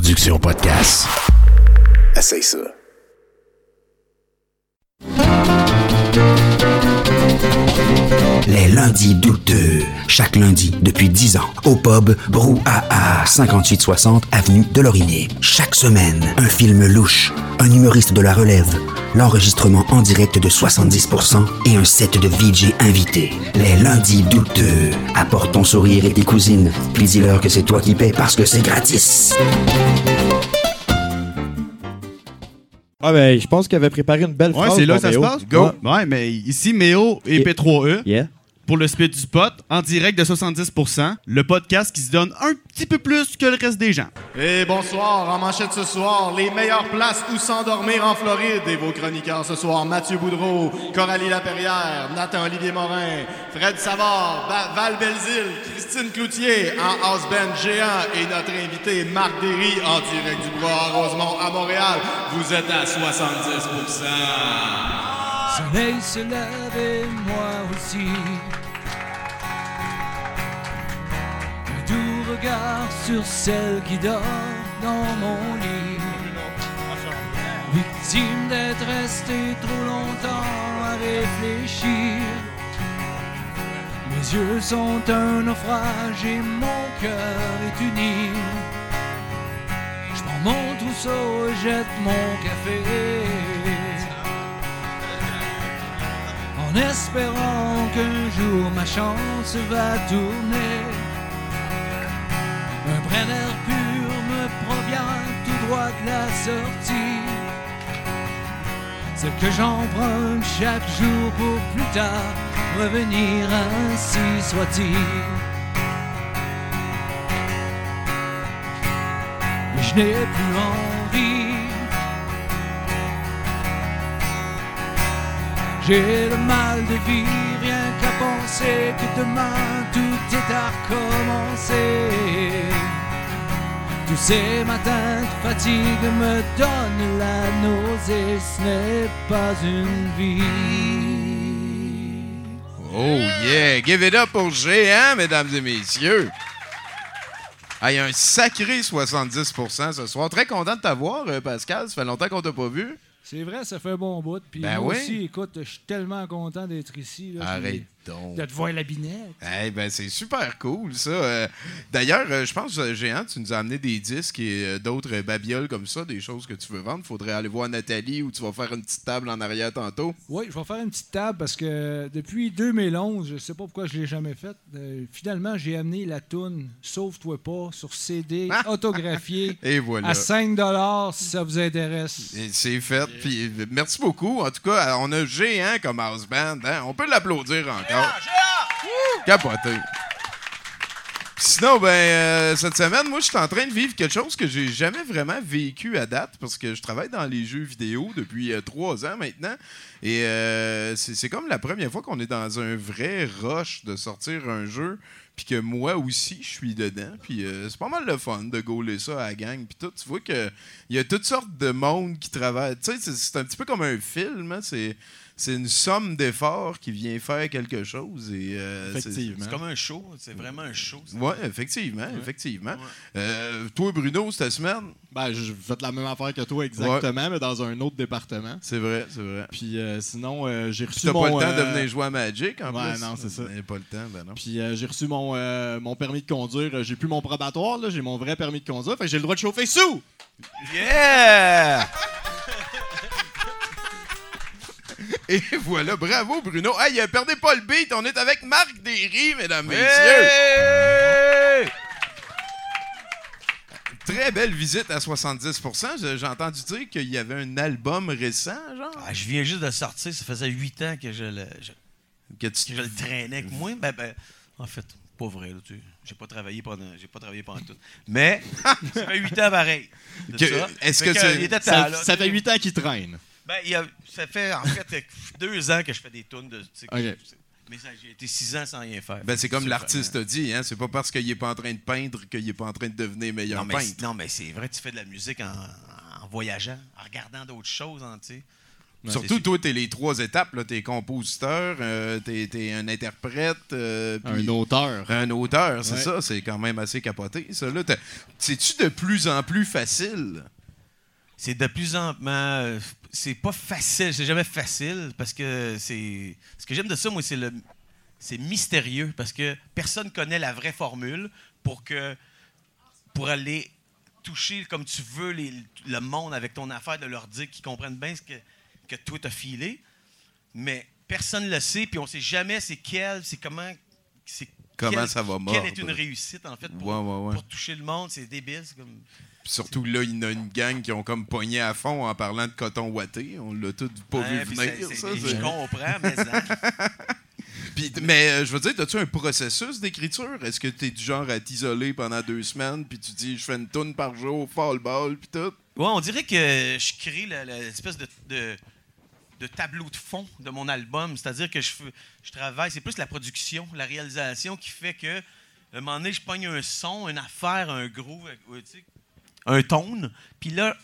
production podcast. Essaye ça. Les lundis douteux. Chaque lundi depuis 10 ans. Au pub Brouhaha, 5860 Avenue de Laurier. Chaque semaine, un film louche, un humoriste de la relève, l'enregistrement en direct de 70% et un set de VJ invités. Les lundis douteux. Apporte ton sourire et tes cousines. Puis dis-leur que c'est toi qui paies parce que c'est gratis. Ah ben, je pense qu'il avait préparé une belle Ouais, phrase c'est là pour que ça se Méo. passe. Go. Ouais. Ouais, mais ici, Méo et Et- P3E Yeah. Pour le split du pot, en direct de 70%, le podcast qui se donne un petit peu plus que le reste des gens. Et bonsoir, en manchette ce soir, les meilleures places où s'endormir en Floride. Et vos chroniqueurs ce soir, Mathieu Boudreau, Coralie Laperrière, Nathan Olivier Morin, Fred Savard, Ba- Val Belzile, Christine Cloutier, en house band géant et notre invité Marc Derry en direct du bois à Rosemont à Montréal. Vous êtes à 70%. soleil se lève et moi aussi. Sur celle qui dort dans mon lit. Victime d'être resté trop longtemps à réfléchir. Mes yeux sont un naufrage et mon cœur est uni. Je prends mon trousseau et jette mon café en espérant qu'un jour ma chance va tourner. Un brin pur me provient tout droit de la sortie. Celle que j'emprunte chaque jour pour plus tard revenir ainsi soit-il. Mais je n'ai plus envie J'ai le mal de vivre, penser que demain tout est à recommencer. Tous ces matins de fatigue me donnent la nausée, ce n'est pas une vie. Oh yeah! Give it up pour Géant, mesdames et messieurs! Ah, il y a un sacré 70% ce soir. Très content de t'avoir, euh, Pascal. Ça fait longtemps qu'on t'a pas vu. C'est vrai, ça fait un bon bout. Puis Ben moi oui. aussi, écoute, je suis tellement content d'être ici. là, Arrête puis donc. De te voir la binette. Eh ben, c'est super cool, ça. Euh, D'ailleurs, euh, je pense, euh, Géant, tu nous as amené des disques et euh, d'autres euh, babioles comme ça, des choses que tu veux vendre. Faudrait aller voir Nathalie ou tu vas faire une petite table en arrière tantôt. Oui, je vais faire une petite table parce que depuis 2011, je sais pas pourquoi je l'ai jamais faite. euh, finalement, j'ai amené la toune Sauve-toi pas sur CD autographié Et voilà. à 5 si ça vous intéresse. C'est fait. Puis, euh, merci beaucoup. En tout cas, on a Géant comme house band. hein. On peut l'applaudir encore. Capoté. Sinon, ben, euh, cette semaine, moi, je suis en train de vivre quelque chose que j'ai jamais vraiment vécu à date parce que je travaille dans les jeux vidéo depuis euh, trois ans maintenant. Et euh, c'est comme la première fois qu'on est dans un vrai rush de sortir un jeu. Puis que moi aussi, je suis dedans. Puis euh, c'est pas mal le fun de gauler ça à la gang. Puis tout, tu vois que il y a toutes sortes de monde qui travaille. Tu sais, c'est- c'est un petit peu comme un film. hein. C'est c'est une somme d'efforts qui vient faire quelque chose. Et, euh, c'est- Effectivement. C'est comme un show, c'est vraiment un show. Oui, effectivement, effectivement. Euh, toi, Bruno, cette semaine, Ben, je fais la même affaire que toi exactement, mais dans un autre département. c'est vrai, c'est vrai. Puis euh, sinon, euh, j'ai reçu T'as mon... pas le temps de venir jouer à Magic, en ouais, plus? non, c'est ça. Pas le temps, ben non. Puis euh, j'ai reçu mon, euh, mon permis de conduire. J'ai plus mon probatoire, là, j'ai mon vrai permis de conduire. Fait que j'ai le droit de chauffer sous! Yeah! Et voilà, bravo, Bruno. Hey, euh, perdez pas le beat, on est avec Marc Derry, mesdames, messieurs. Hey! Très belle visite à 70%. Je- J'ai entendu dire qu'il y avait un album récent, genre. Ah, je viens juste de sortir, ça faisait huit ans que je le, je- Que tu- que je le traînais avec moi. Ben, ben, en fait, pas vrai, là, tu j'ai pas travaillé pendant j'ai pas travaillé pendant tout. Mais ça fait huit ans pareil. Que- ça. est-ce Fait que c'est- Ça, là, ça fait sais. 8 ans qu'il traîne. Ben, il y a- ça fait en fait deux ans que je fais des tunes de. tu sais, que Ok. je- mais j'ai été six ans sans rien faire. Ben, c'est comme l'artiste a dit, hein. C'est pas parce qu'il est pas en train de peindre qu'il est pas en train de devenir meilleur Non, mais, peintre. non, mais c'est vrai, tu fais de la musique en, en voyageant, en regardant d'autres choses, hein, tu. Ouais, Surtout, toi, t'es les trois étapes. là. T'es compositeur, euh, t'es t'es un interprète, euh, Un auteur. un auteur, c'est Ouais. ça. C'est quand même assez capoté, ça. C'est-tu de plus en plus facile? C'est de plus en plus. C'est pas facile, c'est jamais facile parce que c'est. Ce que j'aime de ça, moi, c'est le. C'est mystérieux parce que personne connaît la vraie formule pour que. Pour aller toucher comme tu veux les- le monde avec ton affaire, de leur dire qu'ils comprennent bien ce que, que toi t'as filé. Mais personne ne le sait, puis on sait jamais c'est quel, c'est comment. c'est Comment quel- ça va Quelle mordre? est une réussite, en fait, pour, Ouais, ouais, ouais. pour toucher le monde. C'est débile. C'est comme. Surtout, là, il y a une gang qui ont comme pogné à fond en parlant de coton ouaté. On l'a tout pas Ouais, vu venir, ça. Je comprends, mais ça- Puis, mais euh, je veux dire, as-tu un processus d'écriture? Est-ce que tu es du genre à t'isoler pendant deux semaines, puis tu dis, je fais une tourne par jour, fall ball, puis tout? Ouais, on dirait que je crée le- le- l'espèce de, de, de tableau de fond de mon album. C'est-à-dire que je, je travaille, c'est plus la production, la réalisation qui fait que, à un moment donné, je pogne un son, une affaire, un groove, tu sais, un tone. Puis là,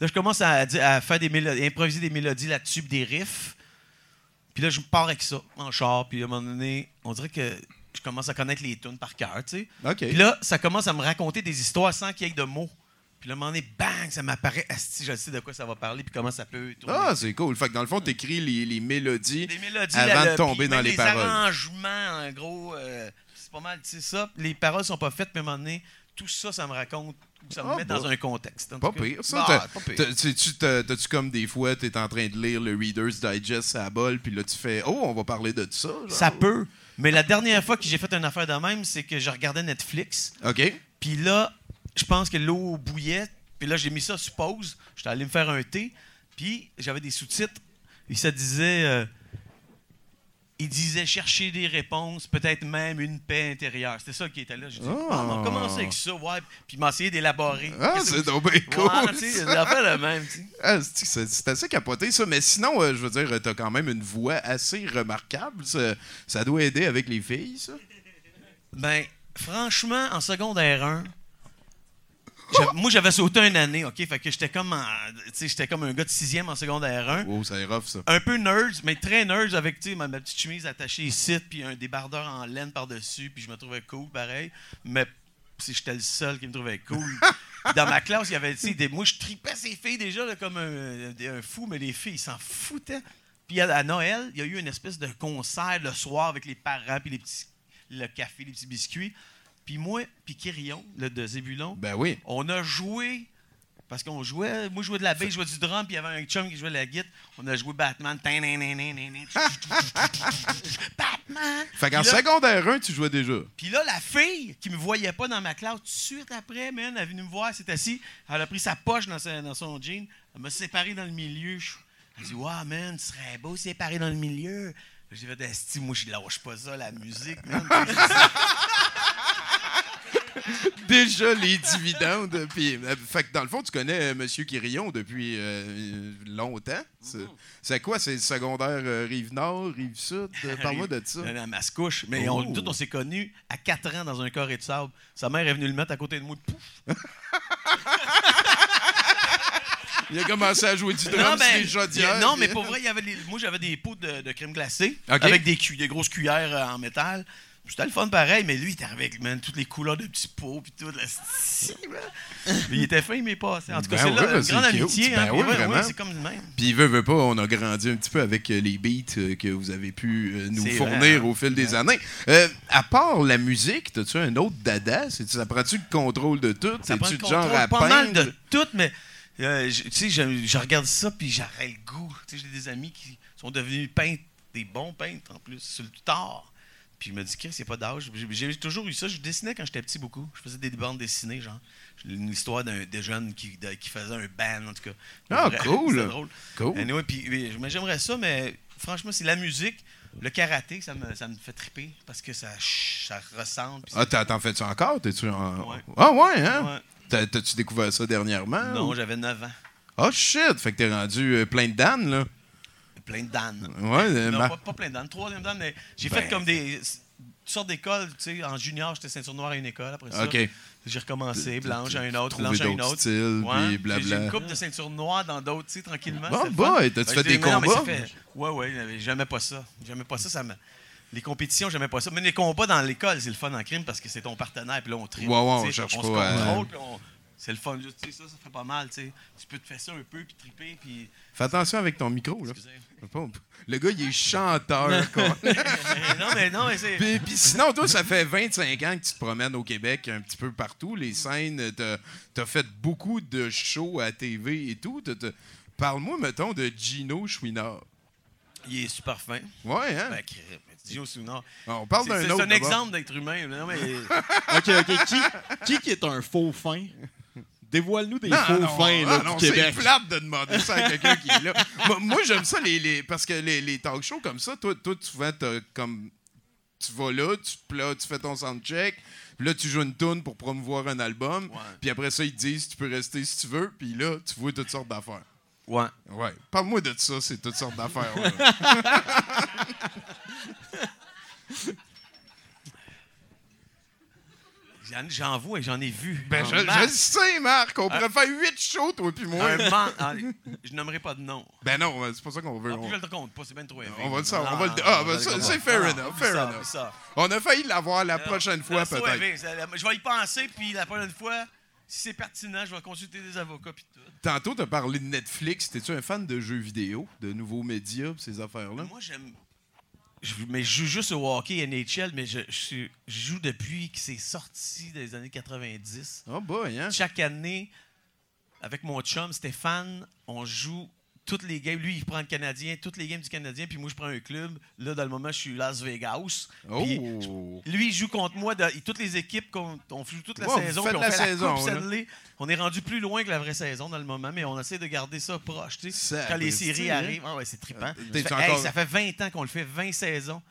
là, je commence à, faire des mélodies, à improviser des mélodies là-dessus, des riffs. Puis là, je pars avec ça, en char. Puis à un moment donné, on dirait que je commence à connaître les tunes par cœur, tu sais. Puis là, ça commence à me raconter des histoires sans qu'il y ait de mots. Puis là, à un moment donné, bang, ça m'apparaît. Asti, je sais de quoi ça va parler, puis comment ça peut tourner. Ah, c'est cool. Fait que dans le fond, tu écris les, les mélodies. les mélodies, avant là, de tomber dans les les paroles. arrangements, en gros, euh, c'est pas mal, tu sais ça. Les paroles sont pas faites, mais à un moment donné, tout ça, ça me raconte, ça me Ah, met bah. dans un contexte. En Pas pire, ça. Ah, t'as- T'as-tu comme des fois, t'es en train de lire le Reader's Digest à la bol, puis là, tu fais, oh, on va parler de ça. genre. Ça peut. Mais la dernière fois que j'ai fait une affaire de même, c'est que je regardais Netflix. OK. Puis là, je pense que l'eau bouillait. Puis là, j'ai mis ça sur pause. J'étais allé me faire un thé. Puis j'avais des sous-titres. Et ça disait. euh, il disait chercher des réponses, peut-être même une paix intérieure. C'était ça qui était là. J'ai dit, Ah. Ah, on va commencer avec ça, ouais. Puis essayé d'élaborer. Ah, c'est donc bien cool. Ouais, sais, c'est le même. Ah, c'est- assez capoté, ça. Mais sinon, euh, je veux dire, t'as quand même une voix assez remarquable. Ça, ça doit aider avec les filles, ça. Ben, franchement, en secondaire 1, j'avais- moi, j'avais sauté une année, OK? Fait que j'étais comme, en- j'étais comme un gars de sixième en secondaire 1. Oh, ça est rough, ça. un peu nerds, mais très nerds avec tu sais, ma, ma petite chemise attachée ici, puis un débardeur en laine par-dessus, puis je me trouvais cool, pareil. Mais j'étais le seul qui me trouvait cool. Dans ma classe, il y avait, tu sais, des, moi, je tripais ces filles déjà là, comme un, un fou, mais les filles, ils s'en foutaient. Puis à, à Noël, il y a eu une espèce de concert le soir avec les parents, puis les petits, le café, les petits biscuits. Puis moi, puis Kirion, le de Zébulon, Ben oui. on a joué. Parce qu'on jouait, moi je jouais de la bass, je jouais du drum, puis il y avait un chum qui jouait de la guitare. On a joué Batman. Batman! Fait qu'en secondaire 1, tu jouais déjà. Puis là, la fille qui me voyait pas dans ma classe, tout de suite après, man, elle est venue me voir, elle s'est assise, elle a pris sa poche dans, sa- dans son jean, elle m'a séparé dans le milieu. Elle dit, wow, man, tu serais beau séparé dans le milieu. J'ai fait, moi, je lâche pas ça, la musique, man. Déjà les dividendes. Puis, euh, fait que dans le fond, tu connais euh, M. Quirillon depuis euh, longtemps. C'est c'est quoi? C'est le secondaire euh, Rive-Nord, Rive-Sud? Parle-moi de ça. À Mascouche. Mais on, Oh. on s'est connus à 4 ans dans un carré de sable. Sa mère est venue le mettre à côté de moi. Pouf! Il a commencé à jouer du drum Non, sur ben, les chaudières. non, mais puis- pour vrai, il y avait les- moi, j'avais des pots de, de crème glacée Ok. avec des, cu- des grosses cuillères euh, en métal. C'était le fun pareil, mais lui, il était avec man, toutes les couleurs de petits pots puis tout. Là, mais il était fin, mais pas. En tout cas, Ben c'est ouais, là ben une c'est grande amitié. Ben hein, oui, ouais, c'est comme le même. Puis il veut, veut pas, on a grandi un petit peu avec euh, les beats euh, que vous avez pu euh, nous fournir vrai, hein? au fil des années. Euh, à part la musique, as-tu un autre dada? Ça prend-tu le contrôle de tout? Ça prend le genre à pas peindre? mal de tout, mais euh, je- tu sais, je, je regarde ça puis j'aurais le goût. Tu sais, j'ai des amis qui sont devenus peintres, des bons peintres en plus, sur le tard. Puis je me dis, Chris, c'est pas d'âge. J'ai- toujours eu ça. Je dessinais quand j'étais petit beaucoup. Je faisais des bandes dessinées, genre. Une histoire d'un des jeunes qui, de- qui faisait un band, en tout cas. Ah, cool. Drôle. Cool. Anyway, puis, mais j'aimerais ça, mais franchement, c'est la musique. Le karaté, ça me, ça me fait triper parce que ça, ça ressemble. Ah, t'en fais-tu encore? T'es-tu en... Ouais. Ah ouais, hein? Ouais. T'as-tu découvert ça dernièrement? Non, ou- j'avais 9 ans. Oh shit! Fait que t'es rendu euh, plein de Dan, là. Plein de Dan. Ouais, Non, ma- pas, pas plein de Dan. Troisième Dan, mais j'ai Ben. fait comme des. sortes d'écoles. Tu sais, en junior, j'étais ceinture noire à une école. Après ça, j'ai recommencé, blanche à une autre, blanche à une autre. styles, Ouais. puis blabla. J'ai une coupe de ceinture noire dans d'autres, tu sais, tranquillement. Bon, boy, t'as-tu Ben, fait des combats? ouais, j'avais- j'aimais pas ça. J'aimais pas ça, ça me... Les compétitions, j'aimais pas ça. Mais les combats dans l'école, c'est le fun en crime parce que c'est ton partenaire, puis là, on tripe. Ouais, ouais, on cherche on pas se à- contrôle, puis on- C'est le fun. Tu sais, ça, ça fait pas mal, tu sais. Tu peux te faire ça un peu, puis triper, puis... Fais attention avec ton micro, là. Le gars, il est chanteur, quoi. non, mais non, mais c'est... Puis, puis sinon, toi, ça fait 25 ans que tu te promènes au Québec un petit peu partout. Les scènes, t'as as fait beaucoup de shows à TV et tout. T'as- t'as- Parle-moi, mettons, de Gino Chouinard. Il est super fin. Ouais, hein? Ben, crème. Gino Souvenard. On parle C'est d'un c'est autre. un d'abord. exemple d'être humain. Non, mais... OK, OK. Qui, qui qui est un faux fin? Dévoile-nous des Non, faux non, fins ah, là, non, du Québec. C'est plate de demander ça à quelqu'un qui est là. moi, moi, j'aime ça, les, les- parce que les, les talk shows comme ça, toi, toi souvent, t'as comme. Tu vas là, tu, là, tu fais ton soundcheck, puis là, tu joues une tune pour promouvoir un album, Ouais. puis après ça, ils te disent tu peux rester si tu veux, puis là, tu vois toutes sortes d'affaires. Ouais. Ouais. Parle-moi de ça, c'est toutes sortes d'affaires. J'en- vois et j'en ai vu. ben, En je, je le sais, Marc, on pourrait faire huit shows, toi puis moi. Un man- ah, Je nommerai pas de nom. Ben non, c'est pas ça qu'on veut. Ah, on, je le compte pas, c'est bien trop élevé. on va le savoir. On va le, ah, ben, c'est fair enough, fair ça, enough. ça. On a failli l'avoir la prochaine fois, peut-être. C'est- Je vais y penser, puis la prochaine fois, si c'est pertinent, je vais consulter des avocats, puis tout. Tantôt, tu as parlé de Netflix. T'es-tu un fan de jeux vidéo, de nouveaux médias, ces affaires-là? Moi, j'aime. Je, mais je joue juste au hockey NHL, mais je, je suis- je joue depuis que c'est sorti des années 90. Oh boy, hein? Chaque année, avec mon chum Stéphane, on joue toutes les games. Lui, il prend le Canadien, toutes les games du Canadien, puis moi, je prends un club. Là, dans le moment, je suis Las Vegas. Oh! lui, il joue contre moi. toutes les équipes, on joue toute la saison. puis on la fait saison, la Coupe. On est rendu plus loin que la vraie saison dans le moment, mais on essaie de garder ça proche. tu sais. Quand les séries hein? arrivent, ah ouais, c'est trippant. T'es-tu Ça fait, hey, ça fait 20 ans qu'on le fait, 20 saisons.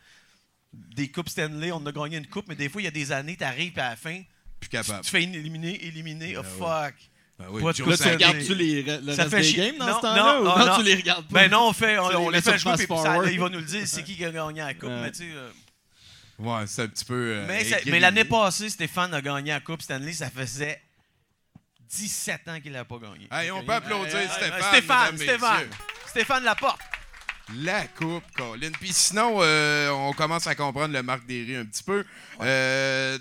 Des Coupes Stanley, on a gagné une coupe, mais des fois, il y a des années, tu arrives à la fin, Plus tu capable. te fais éliminer, éliminer, oh fuck. Ben oui, Pas de Là, tu Sakic. regardes-tu les, le Ça reste fait des chier. games dans Non, ce temps-là? non, ou non, non, tu les regardes pas? Ben non, on, fait, on, Tu les on les laisses fait jouer, puis ça, il va nous le dire, c'est qui qui a gagné la coupe, Ouais. mais tu sais... euh, Ouais, c'est un petit peu. euh, Mais, l'année passée, Stéphane a gagné la Coupe Stanley. Ça faisait 17 ans qu'il n'a pas gagné. Hey, on peut applaudir Euh, Stéphane. Stéphane, Stéphane. Stéphane Laporte. La coupe, Colin. Puis sinon, euh, on commence à comprendre le Marc Derry un petit peu. Euh,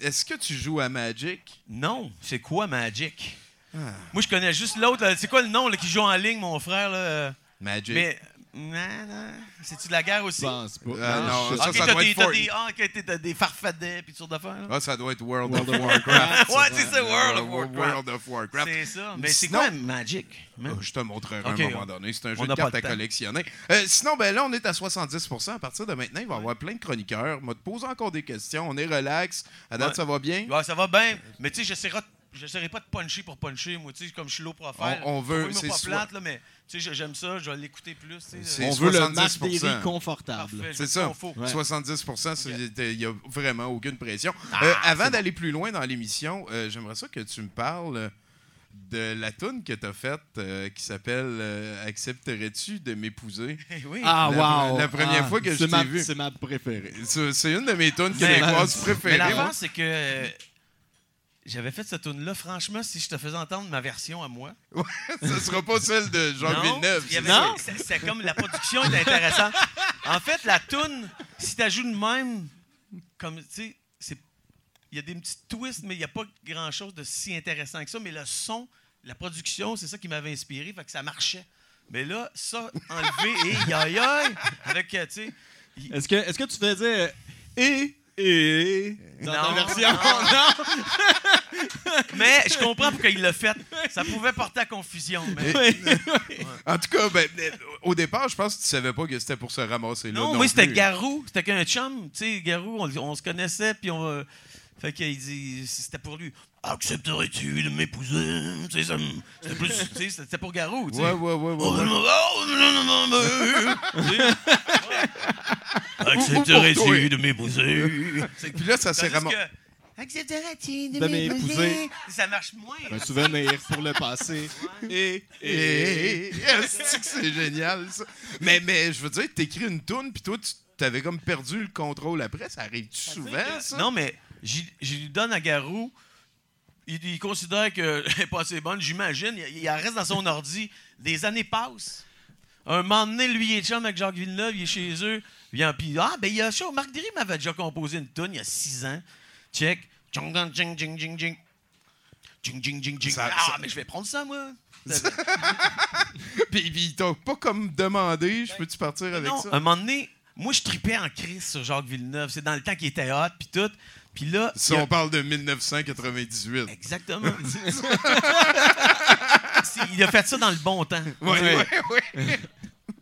Est-ce que tu joues à Magic? Non, c'est quoi Magic? Ah. Moi, je connais juste l'autre. là. C'est quoi le nom là, qui joue en ligne, mon frère? Là? Magic. Mais. Non, non. C'est-tu de la guerre aussi? Je pense pas. Ah, non, ça, ça t'as doit des, être des, ok, t'as- des farfadets puis toutes sortes d'affaires. Ah, ça doit être World, World of Warcraft. ouais, c'est ça, World of Euh, Warcraft. World of Warcraft. C'est ça. Mais c'est quoi Magic? Ah, Je te montrerai à un moment donné. C'est un jeu de cartes à collectionner. Euh, sinon, ben là, on est à 70% À partir de maintenant, il va y avoir plein de chroniqueurs. On va te poser encore des questions. On est relax. À date, Ouais. ça va bien? Ouais, ça va bien. Mais tu sais, j'essaierai j'essaierai pas de puncher pour puncher. Moi, tu sais, comme je suis low profile. On- on veut- c'est pas soit- plate, là, mais tu sais, j'aime ça. Je vais l'écouter plus. tu sais. C'est On veut le 70%. Marc Derry confortable. C'est ça. Ouais. 70 c'est- il n'y a vraiment aucune pression. Ah, Euh, avant d'aller plus loin dans l'émission, euh, j'aimerais ça que tu me parles de la toune que tu as faite euh, qui s'appelle euh, Accepterais-tu de m'épouser? Eh oui. Ah, La- wow! la première Ah, fois que je t'ai vu. C'est ma préférée. C'est une de mes tunes Mais- québécoises Mais préférées. l'affaire, moi. c'est que euh, j'avais fait cette tune là Franchement, si je te faisais entendre ma version à moi. Ça sera pas celle de Jean Non, Villeneuve. Non? c'est- comme la production est intéressante. En fait, la tune, si tu joues de même, comme tu sais, c'est il y a des petits twists, mais il n'y a pas grand chose de si intéressant que ça. Mais le son, la production, c'est ça qui m'avait inspiré, fait que ça marchait. Mais là, ça enlevé et aïe aïe avec tu sais. Est-ce que, est que tu faisais euh, et et dans ta Non, version? non. Mais je comprends pourquoi il l'a fait. Ça pouvait porter à confusion. Mais... Oui. En tout cas, ben, euh, au départ, je pense que tu savais pas que c'était pour se ramasser là. Non, moi, c'était. Garou. C'était qu'un chum. Tu sais, Garou, on, on se connaissait, puis on. euh, fait qu'il dit. C'était pour lui. Accepterais-tu de m'épouser? C'était plus. C'était pour Garou. Ouais, ouais, ouais, ouais. Oh, ouais. non, oh, non, non, non, non, tu sais. pour Accepterais-tu de m'épouser? Puis là, ça s'est que, Accepterais-tu de m'épouser? Ça marche moins. Un souvenir pour le passé. Et et c'est génial, ça? Mais, mais je veux dire, t'écris une toune, puis toi, tu t'avais comme perdu le contrôle après. Ça arrive-tu souvent, ça? Non, mais j'y lui donne à Garou. Il, il considère qu'elle n'est pas assez bonne, j'imagine. Il, reste dans son ordi. Des années passent. Un moment donné, lui, il est chum avec Jacques Villeneuve, il est chez eux. Vient, puis, ah, ben, il y a ça. Marc Derry m'avait déjà composé une tune il y a six ans. Check. Jing, jing, jing, jing, jing. Jing, jing, jing, jing. Ça- ah, ça- mais je vais prendre ça, moi. Puis, puis ils t'ont pas comme demandé, je peux-tu partir avec non, ça? à un moment donné, moi, je tripais en crise sur Jacques Villeneuve. C'est dans le temps qu'il était hot, puis tout. Puis là, Si a- on parle de 1998. Exactement. Il a fait ça dans le bon temps. Ouais, ouais, ouais.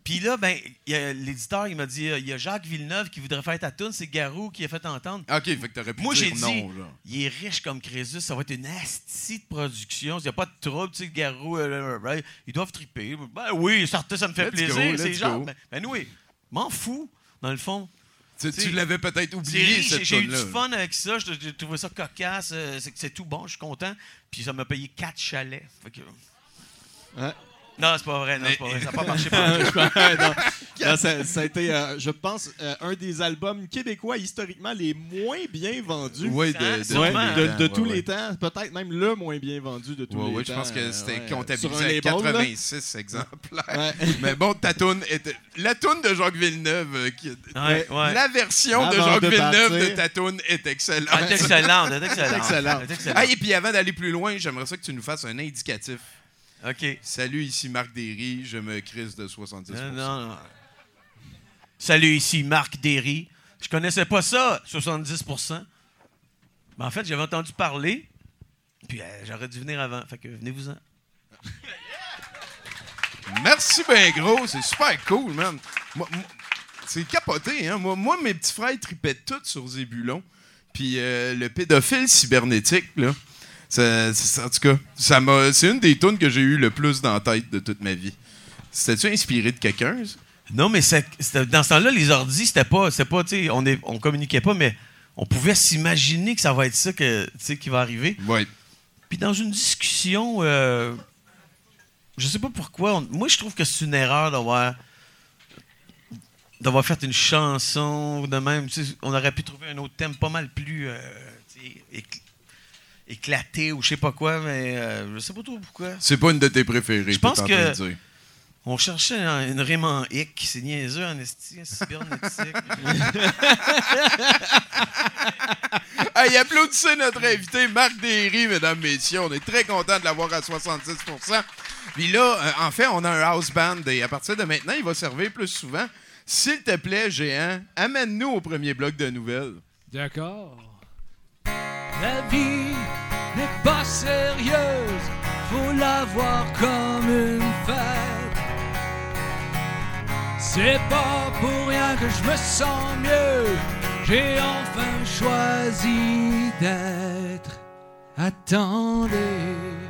Puis là, ben, l'éditeur, il m'a dit euh, il y a Jacques Villeneuve qui voudrait faire ta tune, c'est Garou qui a fait entendre. OK, fait que t'aurais pu Moi, dire j'ai dit, non, là. il est riche comme Crésus, ça va être une astie de production. Il n'y a pas de trouble, tu sais, Garou, euh, euh, ils doivent triper. Ben oui, ça me fait Let's plaisir. c'est genre, ben, ben oui, m'en fous, dans le fond. Tu, t'sais, tu l'avais peut-être oublié, cette J'ai j'ai eu du fun avec ça, j'ai trouvé ça cocasse, c'est tout bon, je suis content. Puis ça m'a payé 4 chalets. Fait que- Ouais. Non, c'est pas vrai, non, c'est pas vrai. Ça n'a pas marché pour non, non, ça, ça a été, euh, je pense, euh, un des albums québécois historiquement les moins bien vendus. Oui, de, de, Hein, tous Ouais, les de, temps, de ouais, tous ouais. les temps, peut-être même le moins bien vendu de tous Ouais, les ouais, temps. je pense que euh, c'était ouais. comptabilisé à label, là. 86 exemplaires. Ouais. Mais bon, ta toune était... La toune de Jacques Villeneuve, euh, qui... Ouais, ouais. la version de Jacques de Villeneuve partir. de ta toune est excellente. Elle est excellente, elle est excellente. Ah, et puis avant d'aller plus loin, j'aimerais ça que tu nous fasses un indicatif. OK. Salut, ici Marc Derry, je me crise de 70% Euh, non, non. Salut, ici Marc Derry. Je connaissais pas ça, 70 Mais en fait, j'avais entendu parler, puis euh, j'aurais dû venir avant. Fait que venez-vous-en. Merci ben gros, c'est super cool, man. Moi- moi- c'est capoté, hein. Moi, moi, mes petits frères tripaient tous sur Zébulon. Puis euh, le pédophile cybernétique, là, ça- en tout cas, ça m'a, c'est une des tunes que j'ai eu le plus dans la tête de toute ma vie. C'était-tu inspiré de quelqu'un, ça? Non, mais c'est- c'était- dans ce temps-là, les ordis, c'était pas, c'était pas, tu sais, on, est- on communiquait pas, mais on pouvait s'imaginer que ça va être ça que, tu sais, qui va arriver. Ouais. Puis dans une discussion, euh, je sais pas pourquoi, on- moi je trouve que c'est une erreur d'avoir d'avoir fait une chanson de même. Tu sais, on aurait pu trouver un autre thème pas mal plus euh, tu sais, écl- éclaté ou je sais pas quoi, mais euh, je sais pas trop pourquoi. C'est pas une de tes préférées, Je pense que- de dire. On cherchait un- une rime en hic, c'est niaiseux en esti, cybernétique. Hey, applaudissez notre invité Marc Derry, mesdames, messieurs. On est très content de l'avoir à 66% Puis là, euh, en fait, on a un house band et à partir de maintenant, il va servir plus souvent. S'il te plaît, géant, amène-nous au premier bloc de nouvelles. D'accord. La vie pas sérieuse, faut la voir comme une fête. C'est pas pour rien que je me sens mieux, j'ai enfin choisi d'être. Attendez.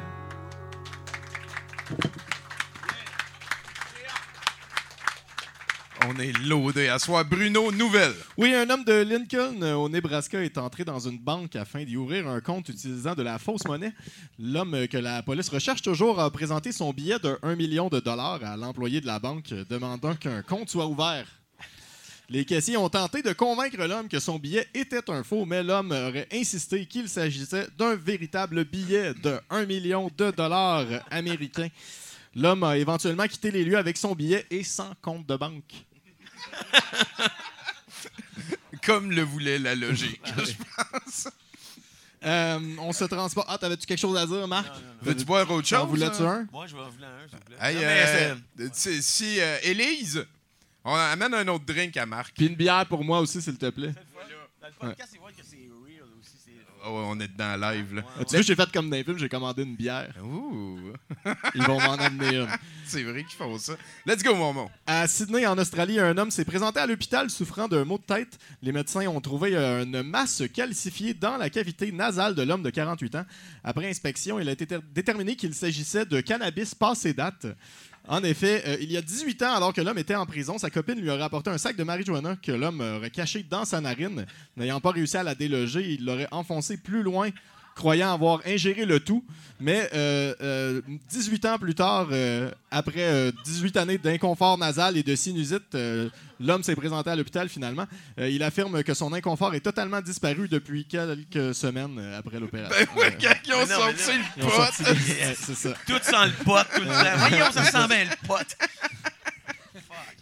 On est loadé à soir. Bruno, nouvelles. Oui, un homme de Lincoln, euh, au Nebraska, est entré dans une banque afin d'y ouvrir un compte utilisant de la fausse monnaie. L'homme euh, que la police recherche toujours a présenté son billet de 1 million de dollars à l'employé de la banque, euh, demandant qu'un compte soit ouvert. Les caissiers ont tenté de convaincre l'homme que son billet était un faux, mais l'homme aurait insisté qu'il s'agissait d'un véritable billet de 1 million de dollars américains. L'homme a éventuellement quitté les lieux avec son billet et sans compte de banque. Comme le voulait la logique. je pense. Euh, on se transporte. Ah, t'avais-tu quelque chose à dire, Marc? Veux-tu boire autre chose? voulais-tu hein? un? Moi, je vais en vouloir un, s'il vous plaît. Hey, Non, mais euh, tu sais, si euh, Élise, on amène un autre drink à Marc. Puis une bière pour moi aussi, s'il te plaît. Dans le podcast, c'est. Ah on est dans live, là. Ah, tu vois, j'ai fait comme dans les films, j'ai commandé une bière. Ouh, Ils vont m'en amener une. c'est vrai qu'ils font ça. Let's go, mon À Sydney, en Australie, un homme s'est présenté à l'hôpital souffrant d'un mot de tête. Les médecins ont trouvé euh, une masse calcifiée dans la cavité nasale de l'homme de 48 ans. Après inspection, il a été ter- déterminé qu'il s'agissait de cannabis passé date. En effet, euh, il y a 18 ans, alors que l'homme était en prison, sa copine lui aurait apporté un sac de marijuana que l'homme aurait caché dans sa narine. N'ayant pas réussi à la déloger, il l'aurait enfoncé plus loin croyant avoir ingéré le tout. Mais euh, euh, 18 ans plus tard, euh, après euh, 18 années d'inconfort nasal et de sinusite, euh, l'homme s'est présenté à l'hôpital finalement. Euh, il affirme que son inconfort est totalement disparu depuis quelques semaines euh, après l'opération. Ben ouais, quand ils ont non, sorti le pot. sorti des- ouais, c'est ça. Tout sent le pot tout le temps. Voyons, ça sent bien le pot.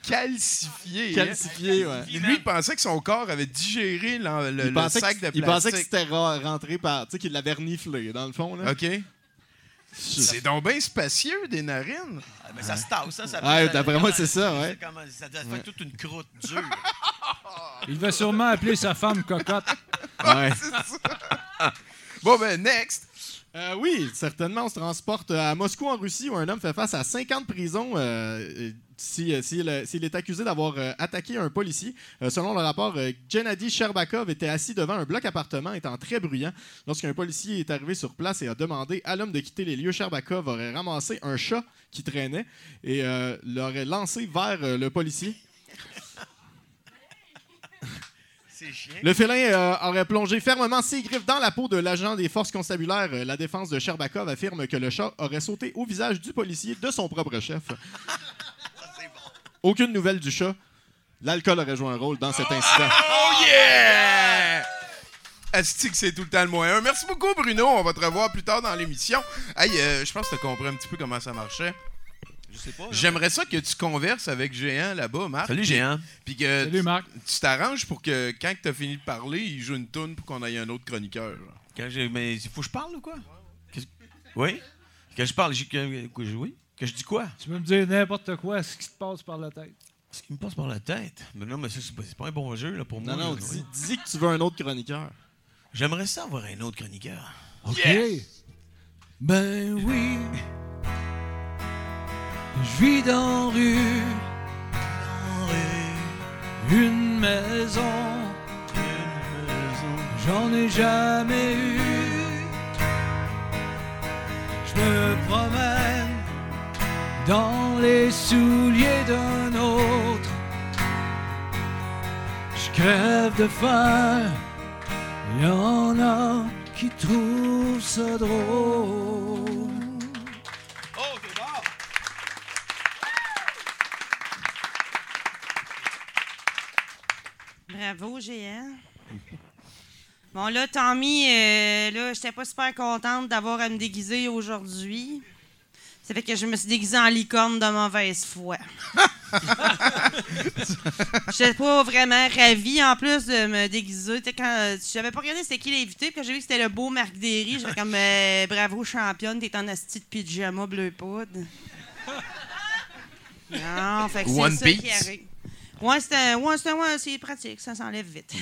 Calcifié. hein. Calcifié, ouais. Lui, il pensait que son corps avait digéré le, le sac que, de il pensait que plastique. c'était rentré par. Tu sais, qu'il l'avait reniflé, dans le fond. Là. OK. C'est donc bien spacieux, des narines. Ah, mais ça se tasse, hein, ça. Ouais, d'après moi, c'est ça, ouais. comment- Ça doit faire toute une croûte dure. Il va sûrement appeler sa femme cocotte. Ouais. Bon, ben, next. Euh, oui, certainement. On se transporte à Moscou, en Russie, où un homme fait face à 50 prisons euh, euh, si, s'il est accusé d'avoir euh, attaqué un policier. Euh, selon le rapport, euh, Gennady Sherbakov était assis devant un bloc appartement, étant très bruyant. Lorsqu'un policier est arrivé sur place et a demandé à l'homme de quitter les lieux, Sherbakov aurait ramassé un chat qui traînait et l'aurait lancé vers le policier. Le félin euh, aurait plongé fermement ses griffes dans la peau de l'agent des forces constabulaires. La défense de Sherbakov affirme que le chat aurait sauté au visage du policier de son propre chef. Aucune nouvelle du chat. L'alcool aurait joué un rôle dans cet incident. Oh yeah! Asti que c'est tout le temps le un. Merci beaucoup, Bruno. On va te revoir plus tard dans l'émission. Hey, euh, je pense que tu as compris un petit peu comment ça marchait. Je sais pas. J'aimerais ça que tu converses avec Géant là-bas, Marc. Salut, Géant. Puis que Salut, Marc. tu t'arranges pour que quand tu as fini de parler, il joue une toune pour qu'on aille un autre chroniqueur. Quand j'ai- mais il faut que je parle ou quoi? Qu'est-ce- Oui? Que je parle, j'ai- que, que je- oui? Que je dis quoi? Tu peux me dire n'importe quoi, ce qui te passe par la tête. Ce qui me passe par la tête? Mais non, mais ça, c'est pas, c'est pas un bon jeu là, pour moi. Non, non, là. dis, dis que tu veux un autre chroniqueur. J'aimerais ça avoir un autre chroniqueur. OK. Ben oui. Je vis dans rue. Une maison. J'en ai jamais eu. Je me promène dans les souliers d'un autre. Je crève de faim. Y en a qui trouvent ça drôle. Oh, bon! Bravo, GN. Bon, là, Tommy, euh, là, j'étais pas super contente d'avoir à me déguiser aujourd'hui. Ça fait que je me suis déguisée en licorne de mauvaise foi. J'étais pas vraiment ravie, en plus, de me déguiser. Tu sais, Quand, j'avais pas regardé c'était qui l'invité, puis quand j'ai vu que c'était le beau Marc Derry, j'étais comme euh, bravo championne, t'es en asti de pyjama bleu poudre. Non, fait que c'est One ça qui arrive. Ouais, c'est ouais, ouais, c'est pratique, ça s'enlève vite.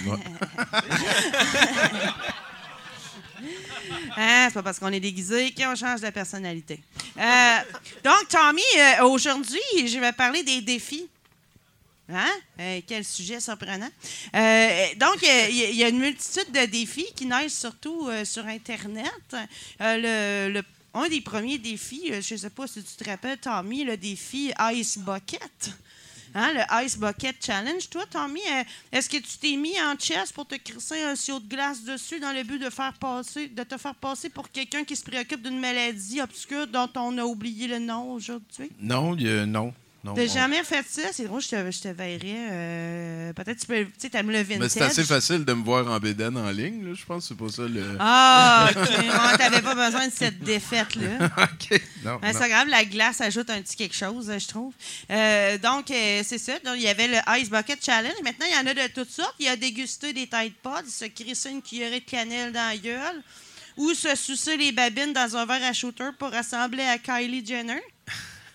Hein, c'est pas parce qu'on est déguisé qu'on change de personnalité. Euh, donc, Tommy, euh, aujourd'hui, je vais parler des défis. Hein? Euh, quel sujet surprenant. Donc, il y, a- une multitude de défis qui naissent surtout sur Internet. Un des premiers défis, je ne sais pas si tu te rappelles, Tommy, le défi Ice Bucket. Hein, le Ice Bucket Challenge. Toi, Tommy, euh, est-ce que tu t'es mis en chess pour te crisser un sio de glace dessus dans le but de, faire passer, de te faire passer pour quelqu'un qui se préoccupe d'une maladie obscure dont on a oublié le nom aujourd'hui? Non, a- non. on- jamais fait ça? C'est drôle, je te, je te verrais. euh, Peut-être tu peux. Tu sais, t'aimes le vintage. Mais c'est assez facile de me voir en bédaine en ligne, là. Je pense que c'est pas ça le. Ah, ok. Ouais, T'avais pas besoin de cette défaite-là. OK. Non, c'est grave, la glace ajoute un petit quelque chose, je trouve. Euh, donc, euh, c'est ça. Donc, il y avait le Ice Bucket Challenge. Maintenant, il y en a de toutes sortes. Il y a dégusté des Tide Pods, se crisser une cuillerée de cannelle dans la gueule, ou se sucer les babines dans un verre à shooter pour ressembler à Kylie Jenner.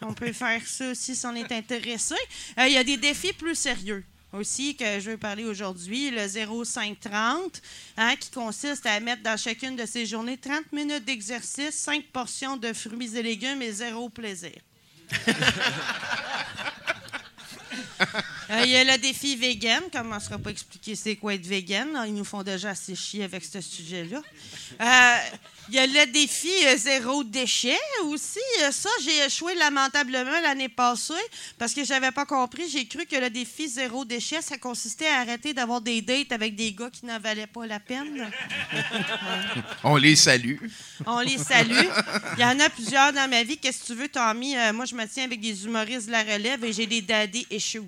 On peut faire ça aussi si on est intéressé. Euh, il y a des défis plus sérieux aussi que je veux parler aujourd'hui, le 0530, hein, qui consiste à mettre dans chacune de ces journées 30 minutes d'exercice, 5 portions de fruits et légumes et zéro plaisir. Euh, Il y a le défi vegan. Comment ne sera pas expliquer c'est quoi être vegan? Ils nous font déjà assez chier avec ce sujet-là. Euh, Il y a le défi euh, zéro déchet aussi. Ça, j'ai échoué lamentablement l'année passée parce que j'avais pas compris. J'ai cru que le défi zéro déchet, ça consistait à arrêter d'avoir des dates avec des gars qui n'en valaient pas la peine. On les salue. On les salue. Il y en a plusieurs dans ma vie. Qu'est-ce que tu veux, Tommy? Euh, moi, je me tiens avec des humoristes de la relève et j'ai des daddy issues.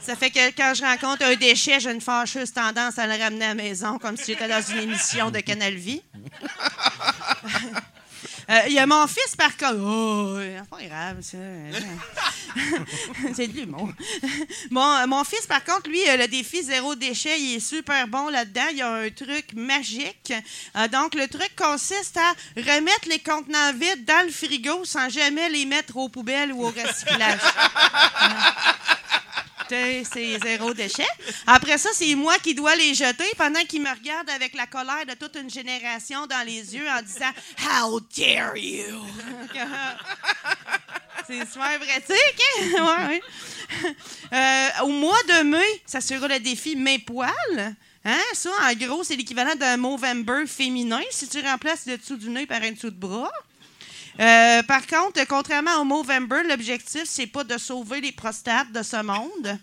Ça fait que quand je rencontre un déchet, j'ai une fâcheuse tendance à le ramener à la maison comme si j'étais dans une émission de Canal Vie. Euh, Il y a mon fils, par contre. Oh, c'est pas grave, ça. c'est de l'humour. Mon, mon fils, par contre, lui, euh, le défi zéro déchet, il est super bon là-dedans. Il y a un truc magique. Euh, donc, le truc consiste à remettre les contenants vides dans le frigo sans jamais les mettre aux poubelles ou au recyclage. C'est zéro déchet. Après ça, c'est moi qui dois les jeter pendant qu'il me regarde avec la colère de toute une génération dans les yeux en disant How dare you! c'est super pratique, hein? Euh, au mois de mai, ça sera le défi Mes poils. Hein? Ça, en gros, c'est l'équivalent d'un Movember féminin si tu remplaces le dessous du nez par un dessous de bras. Euh, par contre, contrairement au Movember, l'objectif, c'est pas de sauver les prostates de ce monde,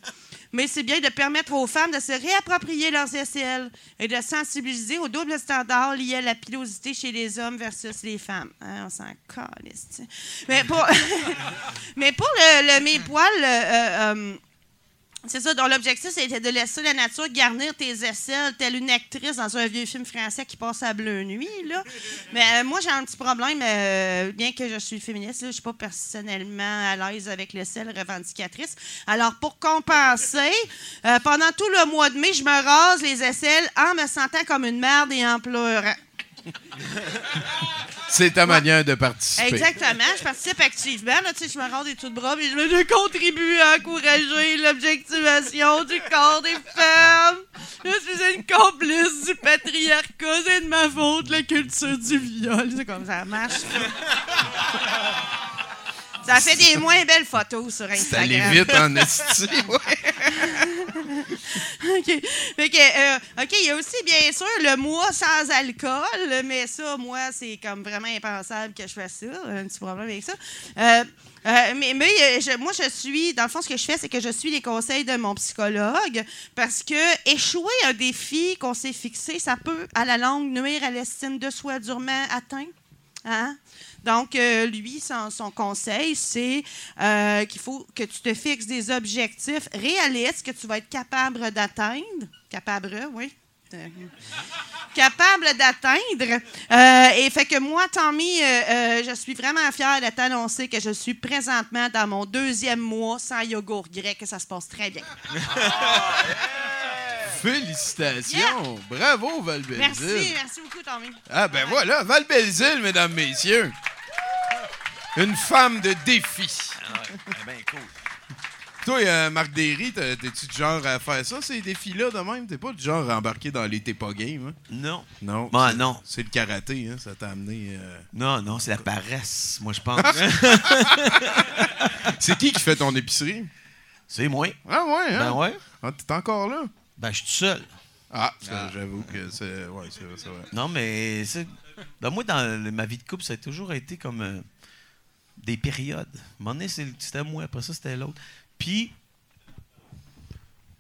mais c'est bien de permettre aux femmes de se réapproprier leurs aisselles et de sensibiliser au double standard lié à la pilosité chez les hommes versus les femmes. Hein, on s'en calisse. Mais pour, mais pour le, le mes poils, euh, euh, c'est ça, dont l'objectif, c'était de laisser la nature garnir tes aisselles, telle une actrice dans un vieux film français qui passe à Bleu Nuit. Là. Mais euh, moi, j'ai un petit problème, euh, bien que je suis féministe, là, je ne suis pas personnellement à l'aise avec l'aisselle revendicatrice. Alors, pour compenser, euh, pendant tout le mois de mai, je me rase les aisselles en me sentant comme une merde et en pleurant. C'est ta manière de participer. Exactement, je participe activement. Là, je me rends des tout de bras je, je contribue à encourager l'objectivation du corps des femmes. Je suis une complice du patriarcat. C'est de ma faute, la culture du viol. C'est comme ça marche. Ça fait des moins belles photos sur Instagram. allé vite en esti, ouais. OK. Fait que, euh, OK, il y a aussi, bien sûr, le mois sans alcool, mais ça, moi, c'est comme vraiment impensable que je fasse ça. Un petit problème avec ça. Euh, euh, mais mais je- moi, je suis, dans le fond, ce que je fais, c'est que je suis les conseils de mon psychologue parce que échouer un défi qu'on s'est fixé, ça peut, à la longue, nuire à l'estime de soi durement atteint. Hein? Donc, euh, lui, son, conseil, c'est euh, qu'il faut que tu te fixes des objectifs réalistes que tu vas être capable d'atteindre. Capable, oui. Euh, capable d'atteindre. Et fait que moi, Tommy, je suis vraiment fière de t'annoncer que je suis présentement dans mon deuxième mois sans yogourt grec et ça se passe très bien. Félicitations. Bravo, Val Merci, merci beaucoup, Tommy. Ah ben voilà, Val Belzile, mesdames, messieurs. Une femme de défi. ben cool. Toi, euh, Marc Derry, t'es- t'es-tu du genre à faire ça, ces défis-là de même? T'es pas du genre à embarquer dans les T'es pas game, hein? Non. Non. Bah, c'est- non. C'est le karaté, hein? Ça t'a amené. euh, Non, non, c'est la paresse, moi, je pense. C'est qui qui fait ton épicerie? c'est moi. Ah ouais, hein? Ben ouais. Ah, T'es encore là? Ben, je suis tout seul. Ah, ça, j'avoue que c'est. Ouais, c'est vrai, c'est vrai. Non, mais c'est. Ben, moi, dans le- ma vie de couple, ça a toujours été comme euh, des périodes. À un moment donné, c'est- c'était moi, après ça, c'était l'autre. Puis,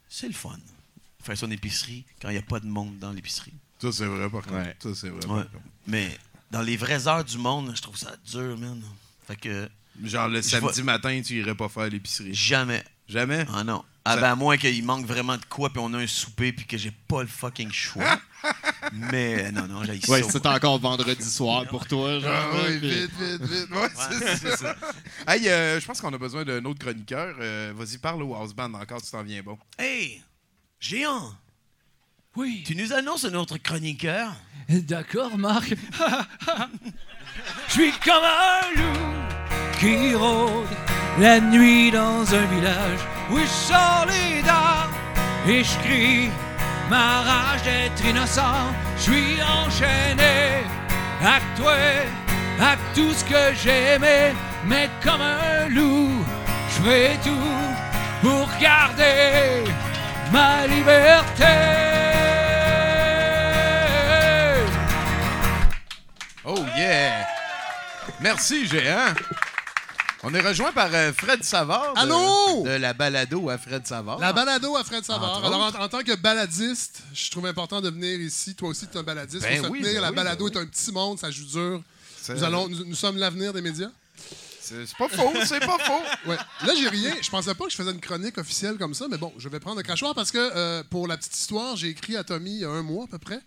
c'est le fun. Faire son épicerie quand il n'y a pas de monde dans l'épicerie. Ça, c'est vrai, par contre. Ouais. Ça, c'est vrai. Ouais. par contre. Mais dans les vraies heures du monde, je trouve ça dur, man. Fait que Genre, le samedi matin, tu irais pas faire l'épicerie. jamais. Jamais? Ah non. Ah ben, à moins qu'il manque vraiment de quoi, puis on a un souper, puis que j'ai pas le fucking choix. Mais non, non, j'ai Ouais, ça. c'est encore vendredi soir pour toi. Genre, Ah oui, puis- vite, vite, vite. Ouais, c'est- c'est ça. Hey, euh, je pense qu'on a besoin d'un autre chroniqueur. Euh, Vas-y, parle au house band encore, tu t'en viens bon. Hey, géant, Oui. tu nous annonces un autre chroniqueur? D'accord, Marc. Je suis comme un loup qui rôde la nuit dans un village où je sors les dents et je crie ma rage d'être innocent. Je suis enchaîné à toi, à tout ce que j'aimais, mais comme un loup, je fais tout pour garder ma liberté. Oh yeah! Merci, Géant. On est rejoint par euh, Fred Savard. de- Allô? De, la balado à Fred Savard. La balado à Fred Savard. Entre Alors, en, en tant que baladiste, je trouve important de venir ici. Toi aussi, tu es un baladiste. Ben Faut se oui, tenir. ben la oui, balado ben est un petit monde, ça joue dur. Nous, allons, nous, nous sommes l'avenir des médias. C'est c'est pas faux, c'est pas faux. Ouais. Là, j'ai rien. Je pensais pas que je faisais une chronique officielle comme ça, mais bon, je vais prendre le crachoir parce que, euh, pour la petite histoire, j'ai écrit à Tommy il y a un mois à peu près.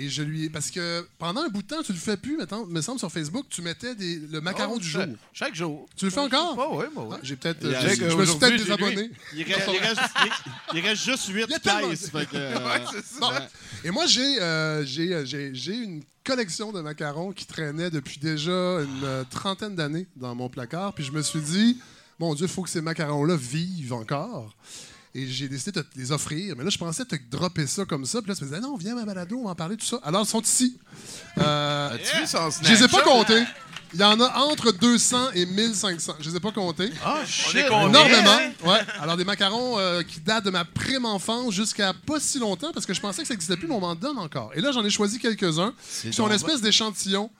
Et je lui ai- Parce que pendant un bout de temps, tu le fais plus, mettons, me semble, sur Facebook, tu mettais des, le macaron Oh, du jour. Chaque jour. Tu le fais encore? Ah, oui, moi, oui. Ah, j'ai peut-être. Euh, je, me suis peut-être désabonné. Il reste, il reste- il- reste juste 8 Il y a tellement- caisses. que, euh, Ouais. Bon. Et moi, j'ai euh, euh, j'ai- une collection de macarons qui traînait depuis déjà une trentaine d'années dans mon placard. Puis je me suis dit, mon Dieu, il faut que ces macarons-là vivent encore. Et j'ai décidé de te les offrir. Mais là, je pensais te dropper ça comme ça. Puis là, je me disais, non, viens à ma balado, on va en parler, tout ça. Alors, ils sont ici. Euh, As-tu vu son je les ai pas comptés. Il y en a entre 200 et 1500. Je les ai pas comptés. Ah, combien? Énormément. Ouais. Alors, des macarons euh, qui datent de ma prime enfance jusqu'à pas si longtemps parce que je pensais que ça n'existait plus, mais on m'en donne encore. Et là, j'en ai choisi quelques-uns qui sont une espèce d'échantillon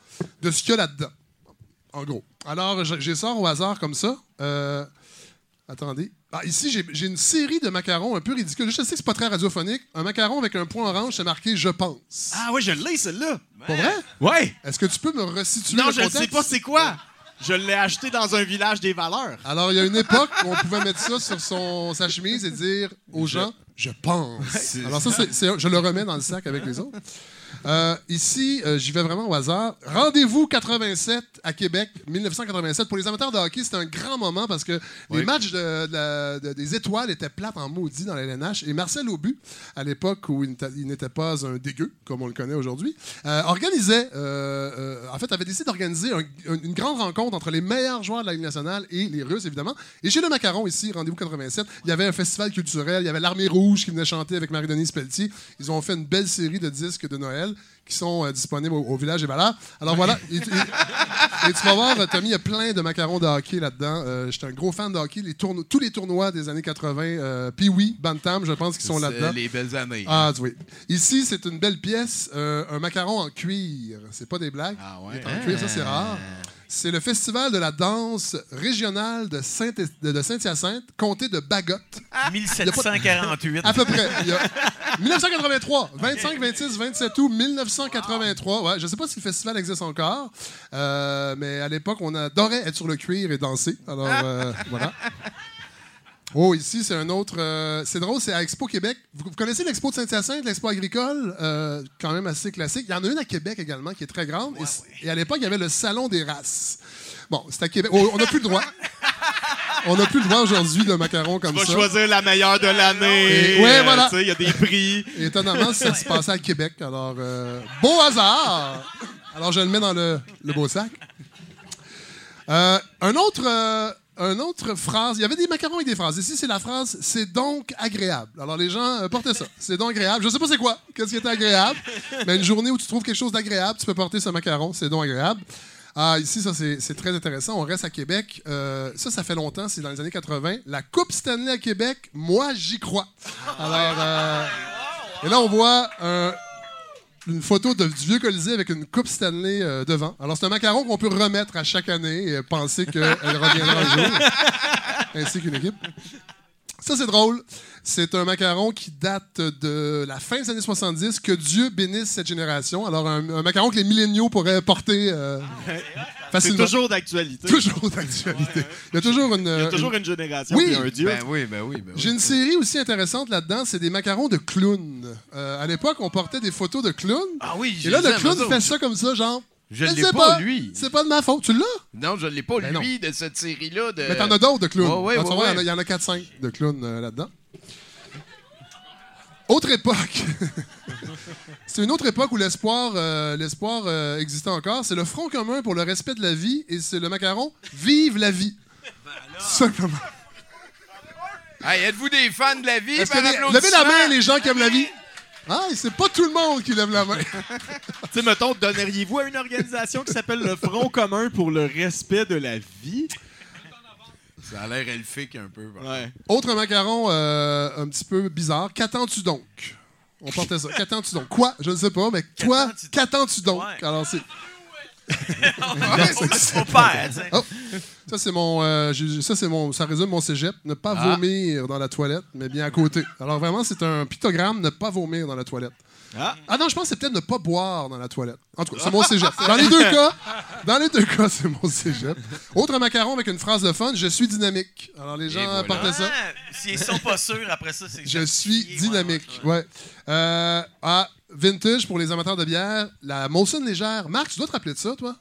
de ce qu'il y a là-dedans. En gros. Alors, je, je les sors au hasard comme ça. Euh, attendez. Ah, ici, j'ai une série de macarons un peu ridicules. Je sais que c'est pas très radiophonique. Un macaron avec un point orange, c'est marqué Je pense. Ah oui, je l'ai, celle-là. Pas vrai? Ouais. Est-ce que tu peux me resituer Non, le je ne sais pas c'est quoi. Je l'ai acheté dans un village des valeurs. Alors, il y a une époque où on pouvait mettre ça sur son, sa chemise et dire aux gens Je pense. Alors, ça, c'est- je le remets dans le sac avec les autres. Euh, ici, euh, j'y vais vraiment au hasard. Rendez-vous 87 à Québec, 1987. Pour les amateurs de hockey, c'était un grand moment parce que les matchs de- de la- de- des étoiles étaient plates en maudit dans la LNH. Et Marcel Aubu, à l'époque où il n'était- pas un dégueu, comme on le connaît aujourd'hui, euh, organisait, en fait, avait décidé d'organiser un- un- une grande rencontre entre les meilleurs joueurs de la Ligue nationale et les Russes, évidemment. Et chez le Macaron, ici, Rendez-vous 87, il y avait un festival culturel, il y avait l'Armée Rouge qui venait chanter avec Marie-Denise Pelletier. Ils ont fait une belle série de disques de Noël qui sont euh, disponibles au, au village des Valeurs. Alors voilà, et, tu- et- et tu vas voir, Tommy, il y a plein de macarons de hockey là-dedans. Euh, J'étais un gros fan de hockey. Les tourno- tous les tournois des années 80, euh, puis oui, Bantam, je pense qu'ils sont là-dedans. les belles années. Ah, vois. Ici, c'est une belle pièce, euh, un macaron en cuir. C'est pas des blagues. Ah Il ouais. est en cuir, ça c'est rare. C'est le festival de la danse régionale de Saint- de de Saint-Hyacinthe, comté de Bagotte. 1748. À peu près. Il y a 1983, 25, 26, 27 août 1983. Ouais, je sais pas si le festival existe encore, euh, mais à l'époque, on adorait être sur le cuir et danser. Alors, euh, voilà. Oh, ici, c'est un autre. euh, c'est drôle, c'est à Expo Québec. Vous, vous connaissez l'Expo de Saint-Hyacinthe, l'Expo agricole, euh, quand même assez classique. Il y en a une à Québec également qui est très grande. et à l'époque, il y avait le Salon des races. Bon, c'est à Québec. Oh, on n'a plus le droit. On n'a plus le droit aujourd'hui de macarons comme Tu vas ça. choisir la meilleure de l'année. Ouais, voilà. Il y a des prix. Et étonnamment, ça se passait à Québec. Alors, euh, beau hasard! Alors, je le mets dans le, le beau sac. Un autre, euh, un autre phrase. Il y avait des macarons avec des phrases. Ici, c'est la phrase « C'est donc agréable ». Alors, les gens euh, portaient ça. « C'est donc agréable ». Je sais pas c'est quoi. Qu'est-ce qui était agréable? Mais une journée où tu trouves quelque chose d'agréable, tu peux porter ce macaron. C'est donc agréable. Ah, ici, ça, c'est c'est très intéressant. On reste à Québec. Euh, ça, ça fait longtemps. C'est dans les années 80. La Coupe Stanley à Québec, moi, j'y crois. Alors, euh, et là, on voit un- une photo de, du vieux Colisée avec une Coupe Stanley euh, devant. Alors, c'est un macaron qu'on peut remettre à chaque année et penser qu'elle reviendra un jour, ainsi qu'une équipe. Ça, c'est drôle. C'est un macaron qui date de la fin des années 70. Que Dieu bénisse cette génération. Alors, un, un macaron que les milléniaux pourraient porter euh, C'est toujours d'actualité. Toujours d'actualité. Il y a toujours une... Il y a toujours une génération Oui. et un dieu. Ben oui, ben oui, ben oui. J'ai une série aussi intéressante là-dedans, c'est des macarons de clowns. Euh, à l'époque, on portait des photos de clowns. Ah oui, Et là, le clown fait ça comme ça, genre. Je ne l'ai pas, lui. C'est pas de ma faute. Tu l'as? Non, je l'ai pas, Ben non. lui, de cette série-là. De... Mais t'en as d'autres de clowns. Ouais, ouais, ouais, il y en a- ouais. il y en a 4-5 de clowns euh, là-dedans. Autre époque. c'est une autre époque où l'espoir euh, l'espoir euh, existait encore. C'est le Front commun pour le respect de la vie et c'est le macaron Vive la vie. Simplement. Hey, êtes-vous des fans de la vie? Par levez la main, les gens qui aiment la vie. Ah, et c'est pas tout le monde qui lève la main. Tu sais, mettons, donneriez-vous à une organisation qui s'appelle le Front commun pour le respect de la vie? Ça a l'air elfique un peu. Ouais. Autre macaron euh, un petit peu bizarre. Qu'attends-tu donc? On portait ça. Qu'attends-tu donc? Quoi? Je ne sais pas, mais toi, Qu'attends-tu donc? qu'attends-tu donc? Ouais. Alors, c'est. Oh, ça, c'est mon, euh, j'ai- ça, c'est mon. Ça résume mon cégep. Ne pas Ah. vomir dans la toilette, mais bien à côté. Alors, vraiment, c'est un pictogramme, ne pas vomir dans la toilette. Ah. non, je pense que c'est peut-être ne pas boire dans la toilette. En tout cas, c'est mon cégep. Dans les deux cas, dans les deux cas, c'est mon cégep. Autre macaron avec une phrase de fun, je suis dynamique. Alors, les gens voilà. portaient ça. Ah, S'ils sont pas sûrs, après ça, c'est. Je suis dynamique. ouais, ouais. Ouais. Euh, ah, vintage pour les amateurs de bière, la Molson légère. Marc, tu dois te rappeler de ça, toi?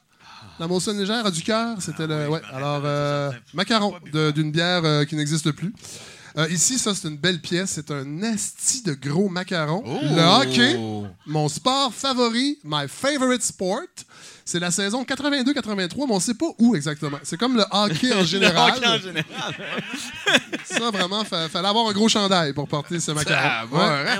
La Molson légère a du cœur, c'était le. oui, Ouais. Alors, euh, macaron d'une bière euh, qui n'existe plus. Euh, ici, ça, c'est une belle pièce. C'est un asti de gros macaron. Le hockey, mon sport favori, my favorite sport. C'est la saison 82-83, mais on sait pas où exactement. C'est comme le hockey en général. Le hockey en général. Ça, vraiment, fa- fallait avoir un gros chandail pour porter ce macaron. Ça va, Ouais. ouais.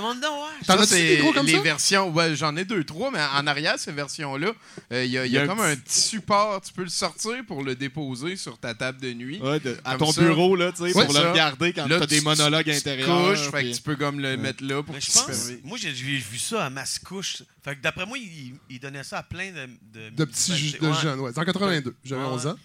T'en Ça, as-tu c'est des gros comme les ça? versions. ouais, J'en ai deux, trois, mais en arrière, ces versions-là, euh, il y a, il y a Il y a un comme un petit support. Tu peux le sortir pour le déposer sur ta table de nuit. Ouais, de- à ton ça. bureau, là, tu sais, Ouais, pour ça. le regarder quand Là, t'as tu- des monologues intérieurs. fait que tu peux comme le mettre là pour Mais je pense, se- moi j'ai vu ça à Mascouche. Fait que d'après moi, il, il donnait ça à plein de. De, De petits municipalités. de Ouais. jeunes, ouais. C'est en 82, j'avais Ouais, 11 ans.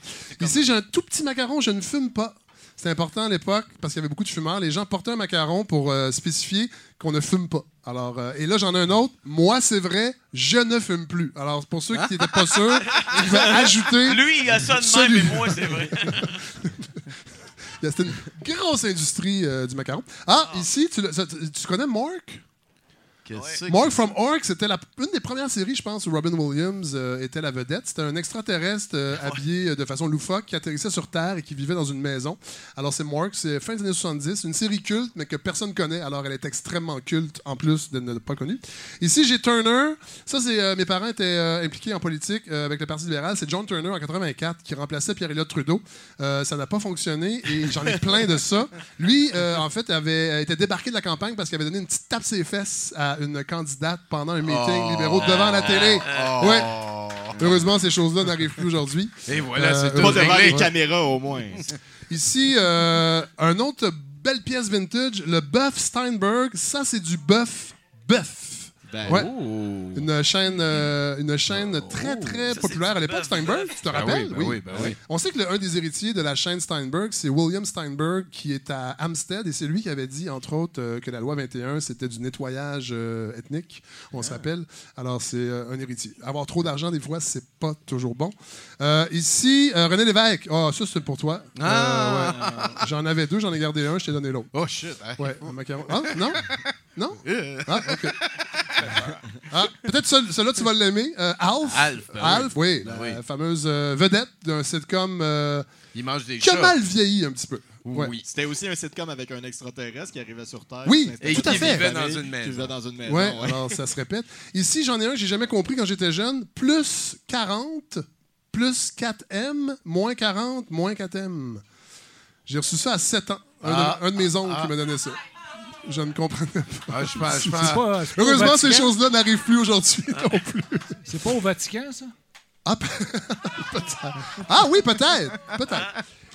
Ici, j'ai un tout petit macaron, je ne fume pas. C'était important à l'époque parce qu'il y avait beaucoup de fumeurs. Les gens portaient un macaron pour euh, spécifier qu'on ne fume pas. Alors, euh, et là, j'en ai un autre. Moi, c'est vrai, je ne fume plus. Alors, pour ceux qui n'étaient pas sûrs, tu pouvais ajouter. Lui, il a ça de même, mais moi, c'est vrai. C'était une grosse industrie euh, du macaron. Ah, ici, tu, ça- tu- tu connais Mark? Qu'est-ce que Mark from Orc, c'était une des premières séries, je pense, où Robin Williams euh, était la vedette. C'était un extraterrestre euh, habillé euh, de façon loufoque qui atterrissait sur Terre et qui vivait dans une maison. Alors, c'est Mark, c'est fin des années 70, une série culte, mais que personne connaît. Alors, elle est extrêmement culte, en plus de ne pas connue. Ici, j'ai Turner. Ça, c'est euh, mes parents étaient euh, impliqués en politique euh, avec le Parti libéral. C'est John Turner en 84 qui remplaçait Pierre-Éliott Trudeau. Euh, ça n'a pas fonctionné et j'en ai plein de ça. Lui, euh, en fait, avait été débarqué de la campagne parce qu'il avait donné une petite tape ses fesses à une candidate pendant un meeting libéraux devant la télé. Oh. Ouais. Heureusement, ces choses-là n'arrivent plus aujourd'hui. Et voilà, Euh, c'est tout Pas devant les caméras, au moins. Ici, euh, un autre belle pièce vintage, le Buff Steinberg. Ça, c'est du bœuf bœuf. Ben, Ouais. oh. Une chaîne, euh, une chaîne très, très Ça, populaire à l'époque, Steinberg. Tu te Ben rappelles? oui, ben oui, ben oui. On sait que le- un des héritiers de la chaîne Steinberg, c'est William Steinberg, qui est à Hampstead, et c'est lui qui avait dit, entre autres, euh, que la loi 21, c'était du nettoyage euh, ethnique, on se rappelle. Alors, c'est un héritier. Avoir trop d'argent, des fois, c'est pas toujours bon. Ici, René Lévesque. Ah, ça, c'est pour toi. Ah. Ouais. J'en avais deux, j'en ai gardé un, je t'ai donné l'autre. Oh shit. hein. Ouais. Ah, non? Non? Ah, OK. Ah, peut-être ce- celui-là, tu vas l'aimer. Euh, Alf. Alf, ben Alf, oui. Ben la oui. fameuse euh, vedette d'un sitcom euh, Il mange des qui a chats. mal vieilli un petit peu. Ouais. Oui. C'était aussi un sitcom avec un extraterrestre qui arrivait sur Terre. Oui, et tout à fait. vivait dans famille, une maison. Qui vivait dans une maison. Ouais, ouais. alors ça se répète. Ici, j'en ai un que j'ai jamais compris quand j'étais jeune. Plus 40, plus 4M, moins 40, moins 4M. J'ai reçu ça à 7 ans. Un, Ah. de, un de mes oncles qui m'a donné ça. Je ne comprenais pas. Ah, je pense, je C'est pense- pas, c'est pas au Heureusement, ces choses-là n'arrivent plus aujourd'hui non plus. C'est pas au Vatican, ça? Ah. Ah oui, peut-être. Peut-être.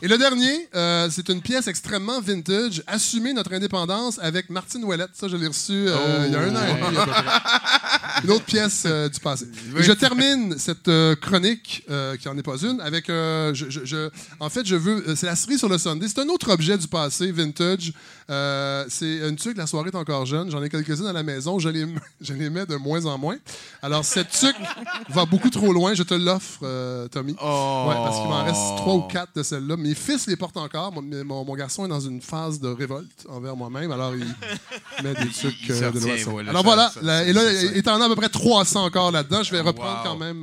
Et le dernier, euh, c'est une pièce extrêmement vintage, Assumer notre indépendance avec Martine Ouellette. Ça, je l'ai reçu euh, il y a un an. Une autre pièce euh, du passé. Et je termine cette euh, chronique, euh, qui n'en est pas une, avec. euh, je, je- je- en fait, je veux. euh, c'est la cerise sur le Sunday. C'est un autre objet du passé, vintage. Euh, c'est une tuque, la soirée est encore jeune. J'en ai quelques-unes à la maison. Je les, je les mets de moins en moins. Alors, cette tuque va beaucoup trop loin. Je te l'offre, euh, Tommy. Oh. Ouais, parce qu'il m'en reste trois ou quatre de celles-là. Mes fils les portent encore. Mon, mon- mon garçon est dans une phase de révolte envers moi-même. Alors, il met des il se euh, de voilà, Alors voilà. ça- la- et là, a à peu près 300 encore là-dedans. Je vais reprendre Wow. quand même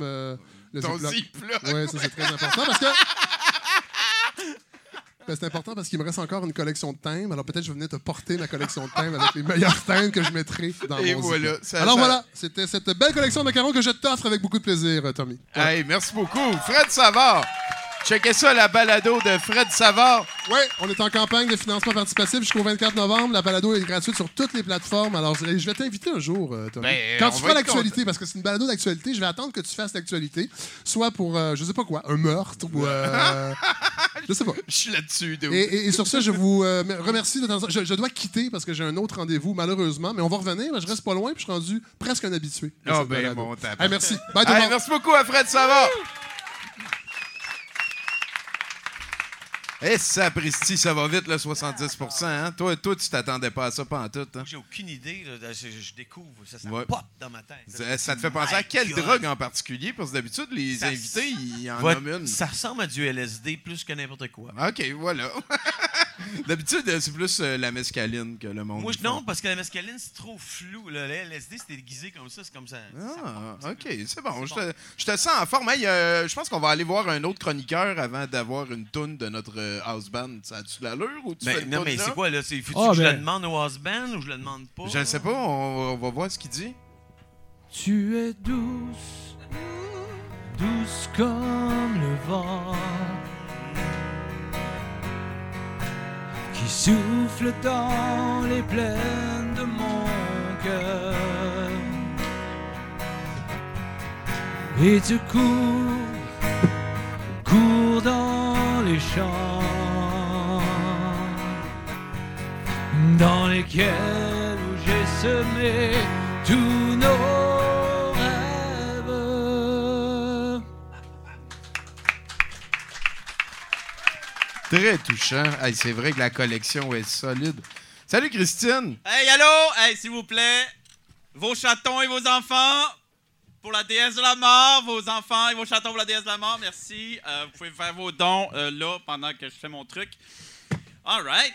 le. Ziploc. Oui, ça, c'est très important parce que. Ben, c'est important parce qu'il me reste encore une collection de thèmes. Alors peut-être je vais venir te porter ma collection de thèmes avec les meilleurs thèmes que je mettrai dans Et mon voilà, ça- Alors ça- voilà, c'était cette belle collection de macarons que je t'offre avec beaucoup de plaisir, Tommy. Hey, merci beaucoup. Fred Savard. Checkez ça, la balado de Fred Savard. Oui, on est en campagne de financement participatif jusqu'au 24 novembre. La balado est gratuite sur toutes les plateformes. Alors, je vais t'inviter un jour, euh, Tommy. Ben, Quand tu feras l'actualité, parce que c'est une balado d'actualité, je vais attendre que tu fasses l'actualité, soit pour, euh, je sais pas quoi, un meurtre ou, euh, Je sais pas. Je suis là-dessus. Et, et- et sur ce, je vous euh, remercie de je, je dois quitter parce que j'ai un autre rendez-vous, malheureusement, mais on va revenir. Je reste pas loin puis je suis rendu presque un habitué. cette ben, bon. Hey, merci. Bye, monde. merci beaucoup à Fred Savard. Eh, ça, Presti, ça va vite, le 70 hein? Toi, toi, tu t'attendais pas à ça pendant tout. Hein? J'ai aucune idée. là, je, je découvre. Ça, ça Ouais. pop dans ma tête. Ça, ça te fait penser à quelle God. drogue en particulier? Parce que d'habitude, les Ça- invités, ils en Va- nomment une. Ça ressemble à du LSD plus que n'importe quoi. OK, voilà. D'habitude, c'est plus euh, la mescaline que le monde. Moi, non, parce que la mescaline, c'est trop flou. là. Le LSD, c'est déguisé comme ça. C'est comme ça. Ah, OK, c'est bon. Je te, je te sens en forme. Hey, euh, je pense qu'on va aller voir un autre chroniqueur avant d'avoir une toune de notre euh, house band. Ça a-tu de l'allure ou tu Ben, fais non, mais c'est quoi, là? C'est, faut-tu Ah, que je ben. le demande au husband ou je le demande pas? Je ne sais pas. On, on va voir ce qu'il dit. Tu es douce, douce comme le vent qui souffle dans les plaines de mon cœur et tu cours, cours dans les champs dans lesquels où j'ai semé tous nos rêves. Très touchant. Hey, c'est vrai que la collection est solide. Salut, Christine. Hey, allô? Hey, s'il vous plaît, vos chatons et vos enfants, pour la déesse de la mort, vos enfants et vos chatons pour la déesse de la mort, merci. Euh, vous pouvez faire vos dons euh, là pendant que je fais mon truc. All right.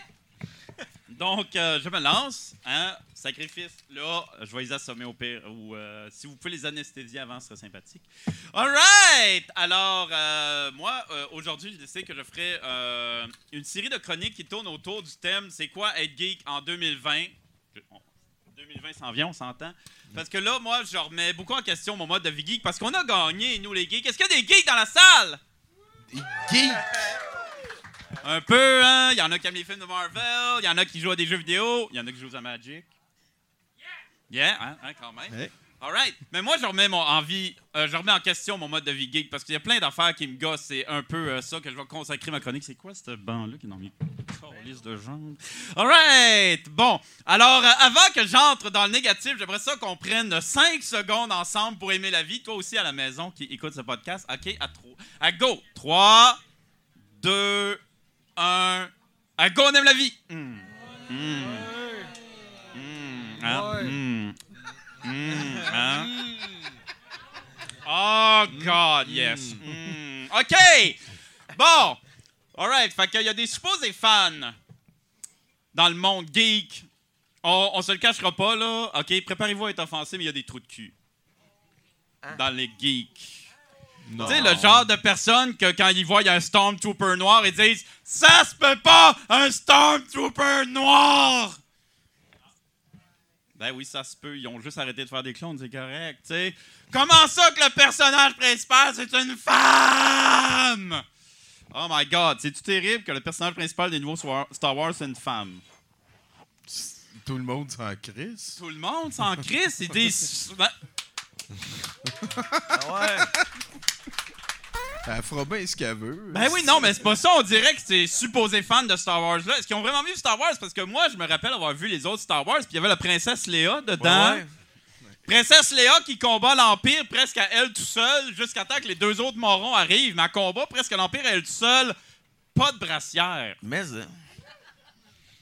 Donc, euh, je me lance. Hein? Sacrifice, là, je vais les assommer au pire. Si vous pouvez les anesthésier avant, ce serait sympathique. All right! Alors, moi, aujourd'hui, j'ai décidé que je ferais euh, une série de chroniques qui tournent autour du thème C'est quoi être geek en 2020? Je- on- 2020 s'en vient, on s'entend. Parce que là, moi, je remets beaucoup en question mon mode de vie geek parce qu'on a gagné, nous, les geeks. Est-ce qu'il y a des geeks dans la salle? Geek! Un peu, hein? Il y en a qui aiment les films de Marvel, il y en a qui jouent à des jeux vidéo, il y en a qui jouent à Magic. Yeah, hein, hein, quand même. All right. Mais moi, je remets, mon, en vie, euh, je remets en question mon mode de vie geek parce qu'il y a plein d'affaires qui me gossent. C'est un peu euh, ça que je vais consacrer ma chronique. C'est quoi ce banc-là qui est dans mes calices de jambes? All right. Bon. Alors, euh, avant que j'entre dans le négatif, j'aimerais ça qu'on prenne 5 secondes ensemble pour aimer la vie. Toi aussi à la maison qui écoute ce podcast. OK, à, trois. à go. 3, 2, 1. À go, on aime la vie. Hmm. Hmm. Hmm. Hein? Hmm. Hein? Oh, God, yes. Hmm. OK. Bon. All right. Fait qu'il y a des supposés fans dans le monde geek. On, on se le cachera pas, là. OK, préparez-vous à être offensé, mais il y a des trous de cul. Dans les geeks. Tu sais, le genre de personnes que quand ils voient il y a un Stormtrooper noir, ils disent Ça se peut pas, un Stormtrooper noir! Ben oui, ça se peut. Ils ont juste arrêté de faire des clones, c'est correct, tu sais. Comment ça que le personnage principal, c'est une femme? Oh my god, c'est-tu terrible que le personnage principal des nouveaux Star Wars, c'est une femme? Tout le monde s'en crisse. Tout le monde s'en crisse, ils disent. Ben, Elle fera bien ce qu'elle veut. Ben oui, non, mais c'est pas ça. On dirait que c'est supposé fan de Star Wars là. Est-ce qu'ils ont vraiment vu Star Wars? Parce que moi, je me rappelle avoir vu les autres Star Wars, puis il y avait la princesse Léa dedans. Ouais, ouais. Princesse Léa qui combat l'Empire presque à elle tout seule, jusqu'à temps que les deux autres morons arrivent. Mais elle combat presque l'Empire à elle tout seule. Pas de brassière. Mais, hein.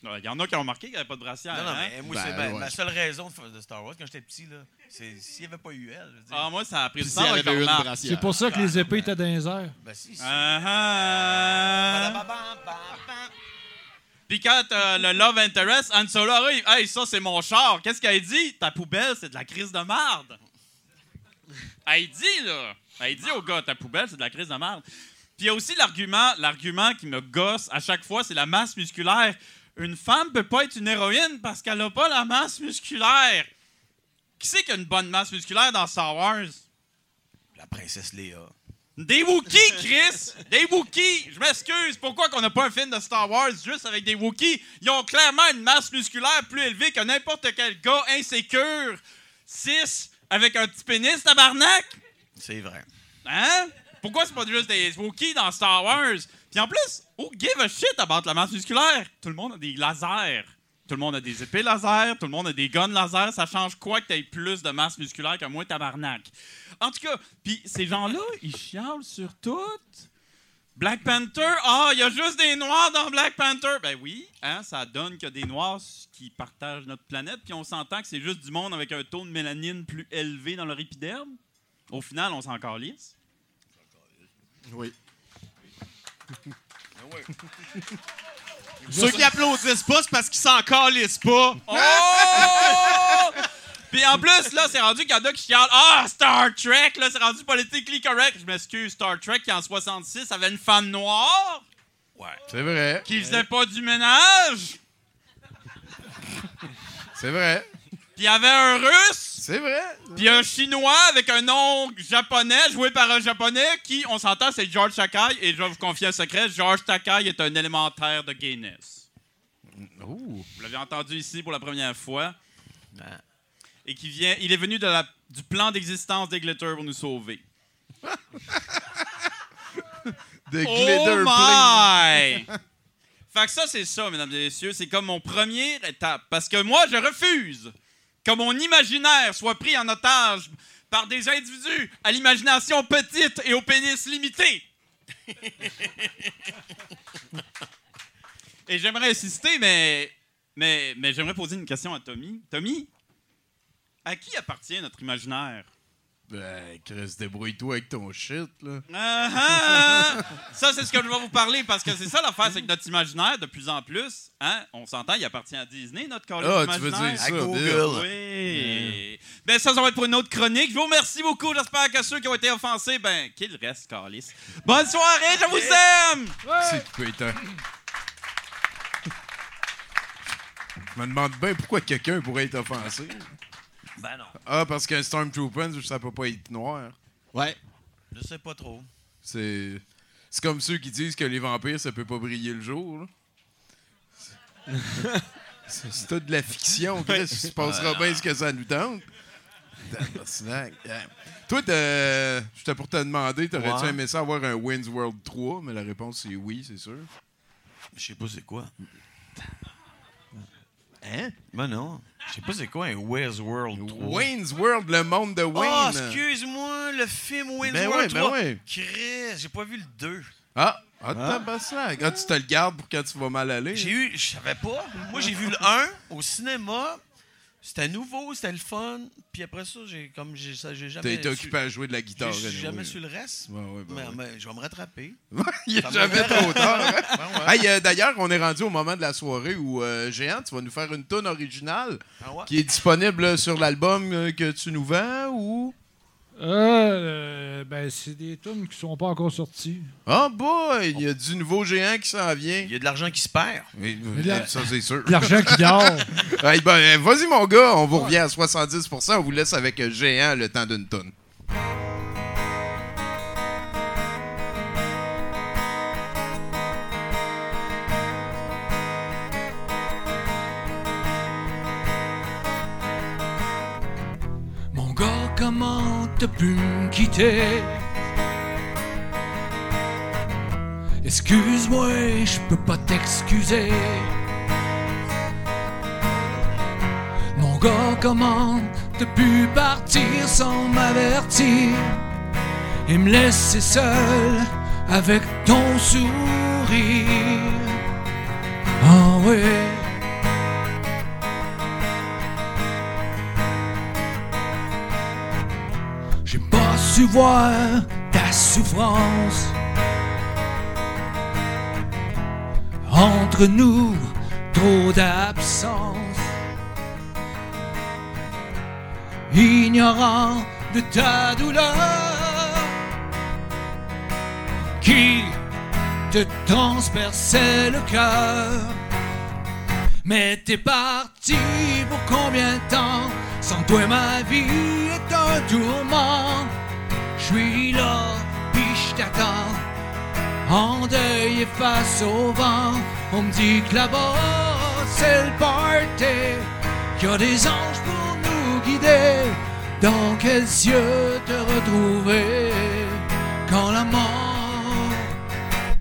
Il y en a qui ont remarqué qu'il n'y avait pas de brassière. Non, non, hein? mais moi, Ben, c'est ma, ouais. ma seule raison de, Star Wars quand j'étais petit, là, c'est s'il n'y avait pas eu elle. je veux dire. Ah, moi, ça a pris s'il temps. C'est pour ça que les épées étaient dans les airs. Ben si, si. Ah, ah. Puis quand euh, le Love Interest, Han Solo arrive, hey, ça c'est mon char. Qu'est-ce qu'elle dit? Ta poubelle, c'est de la crise de marde. Elle dit, là. Elle dit au gars, ta poubelle, c'est de la crise de marde. Puis il y a aussi l'argument, l'argument qui me gosse à chaque fois, c'est la masse musculaire. Une femme peut pas être une héroïne parce qu'elle a pas la masse musculaire. Qui c'est qui a une bonne masse musculaire dans Star Wars? La princesse Léa. Des Wookiees, Chris! Des Wookiees! Je m'excuse, pourquoi qu'on n'a pas un film de Star Wars juste avec des Wookiees? Ils ont clairement une masse musculaire plus élevée que n'importe quel gars insécure. 6 avec un petit pénis, tabarnak! C'est vrai. Hein? Pourquoi c'est pas juste des Wookiees dans Star Wars? Puis en plus, who give a shit about la masse musculaire? Tout le monde a des lasers. Tout le monde a des épées laser, tout le monde a des guns laser. Ça change quoi que t'aies plus de masse musculaire que moi, tabarnak? En tout cas, puis ces gens-là, ils chialent sur tout. Black Panther, ah, il y a juste des noirs dans Black Panther. Ben oui, hein, ça donne a des noirs qui partagent notre planète, puis on s'entend que c'est juste du monde avec un taux de mélanine plus élevé dans leur épiderme. Au final, on s'en calisse. Oui. Ceux qui applaudissent pas, c'est parce qu'ils s'en calissent pas. Oh! Puis en plus, là, c'est rendu qu'il y en a qui chialent. Ah, Star Trek, là, c'est rendu politically correct. Je m'excuse, Star Trek, qui en 66 avait une femme noire Ouais. C'est vrai. qui faisait pas du ménage. C'est vrai. Puis il y avait un russe. C'est vrai. Puis un chinois avec un nom japonais joué par un japonais qui, on s'entend, c'est George Takai. Et je vais vous confier un secret George Takai est un élémentaire de gayness. Ouh. Vous l'avez entendu ici pour la première fois. Et qui vient, il est venu de la, du plan d'existence des Glitter pour nous sauver. The Oh glitter my! fait que ça, c'est ça, mesdames et messieurs. C'est comme mon première étape. Parce que moi, je refuse que mon imaginaire soit pris en otage par des individus à l'imagination petite et au pénis limité. et j'aimerais insister, mais, j'aimerais poser une question à Tommy. Tommy, à qui appartient notre imaginaire? Ben, Chris, débrouille-toi avec ton shit, là. Ah, ah. Ça, c'est ce que je vais vous parler parce que c'est ça l'affaire, c'est que notre imaginaire, de plus en plus, hein, on s'entend, il appartient à Disney, notre collège Ah, tu veux dire ça, À Bill? Google. Oui. Ben, ça, ça va être pour une autre chronique. Je vous remercie beaucoup. J'espère que ceux qui ont été offensés, ben, qu'ils restent, Carlis. Bonne soirée, je vous aime! C'est putain. Je me demande bien pourquoi quelqu'un pourrait être offensé. Ben non. Ah, parce qu'un Stormtrooper, ça peut pas être noir. Ouais. Je sais pas trop. C'est. C'est comme ceux qui disent que les vampires, ça peut pas briller le jour. C'est tout de la fiction, Chris. Il se passera bien ce que ça nous tente. Yeah. Toi, t'as- j'étais pour te demander, t'aurais-tu aimé ça avoir un Wins World 3? Mais la réponse c'est oui, c'est sûr. Je sais pas c'est quoi. Hein? Ben non. Je sais pas c'est quoi un Where's World 3. Wayne's World, le monde de Oh, Wayne. excuse-moi, le film Wayne's Ben World ouais, ben 3. ouais. Chris, j'ai pas vu le 2. Ah, ah. Ah, tu te le gardes pour quand tu vas mal aller. J'ai eu, je savais pas. Moi, j'ai vu le 1 au cinéma. C'était nouveau, c'était le fun. Puis après ça, j'ai comme j'ai ça, j'ai T'as jamais. été occupé à jouer de la guitare. J'ai jamais su le reste. Ouais, ouais, ben mais, ouais. mais je vais me rattraper. Il Ça jamais trop tard. hein? Hey, euh, D'ailleurs, on est rendu au moment de la soirée où euh, Géant, tu vas nous faire une tonne originale Ah qui est disponible euh, sur l'album euh, que tu nous vends ou. Euh, ben, c'est des tunes qui sont pas encore sorties. Ah, boy, il y a du nouveau Géant qui s'en vient. Il y a de l'argent qui se perd. Oui, de la- Ça, c'est sûr. De l'argent qui dort. Hey, ben, Vas-y, mon gars, on vous revient à 70%. On vous laisse avec euh, Géant le temps d'une tonne. T'as pu me quitter? Excuse-moi, je peux pas t'excuser. Mon gars, comment t'as pu partir sans m'avertir et me laisser seul avec ton sourire? J'ai voir ta souffrance. Entre nous, trop d'absence. Ignorant de ta douleur qui te transperçait le cœur. Mais t'es parti pour combien de temps? Sans toi ma vie est un tourment suis là, puis je t'attends En deuil et face au vent On me dit que là-bas c'est le party Qu'il y a des anges pour nous guider Dans quels cieux te retrouver quand la mort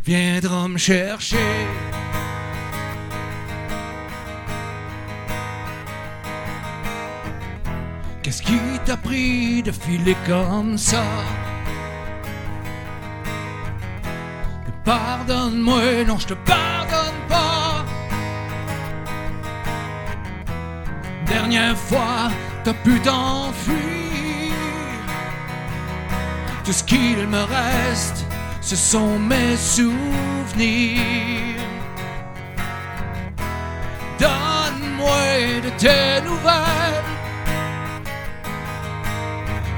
viendra me chercher? Qu'est-ce qui t'a pris de filer comme ça? Pardonne-moi, non, je te pardonne pas. Dernière fois, t'as pu t'enfuir. Tout ce qu'il me reste, ce sont mes souvenirs. Donne-moi de tes nouvelles.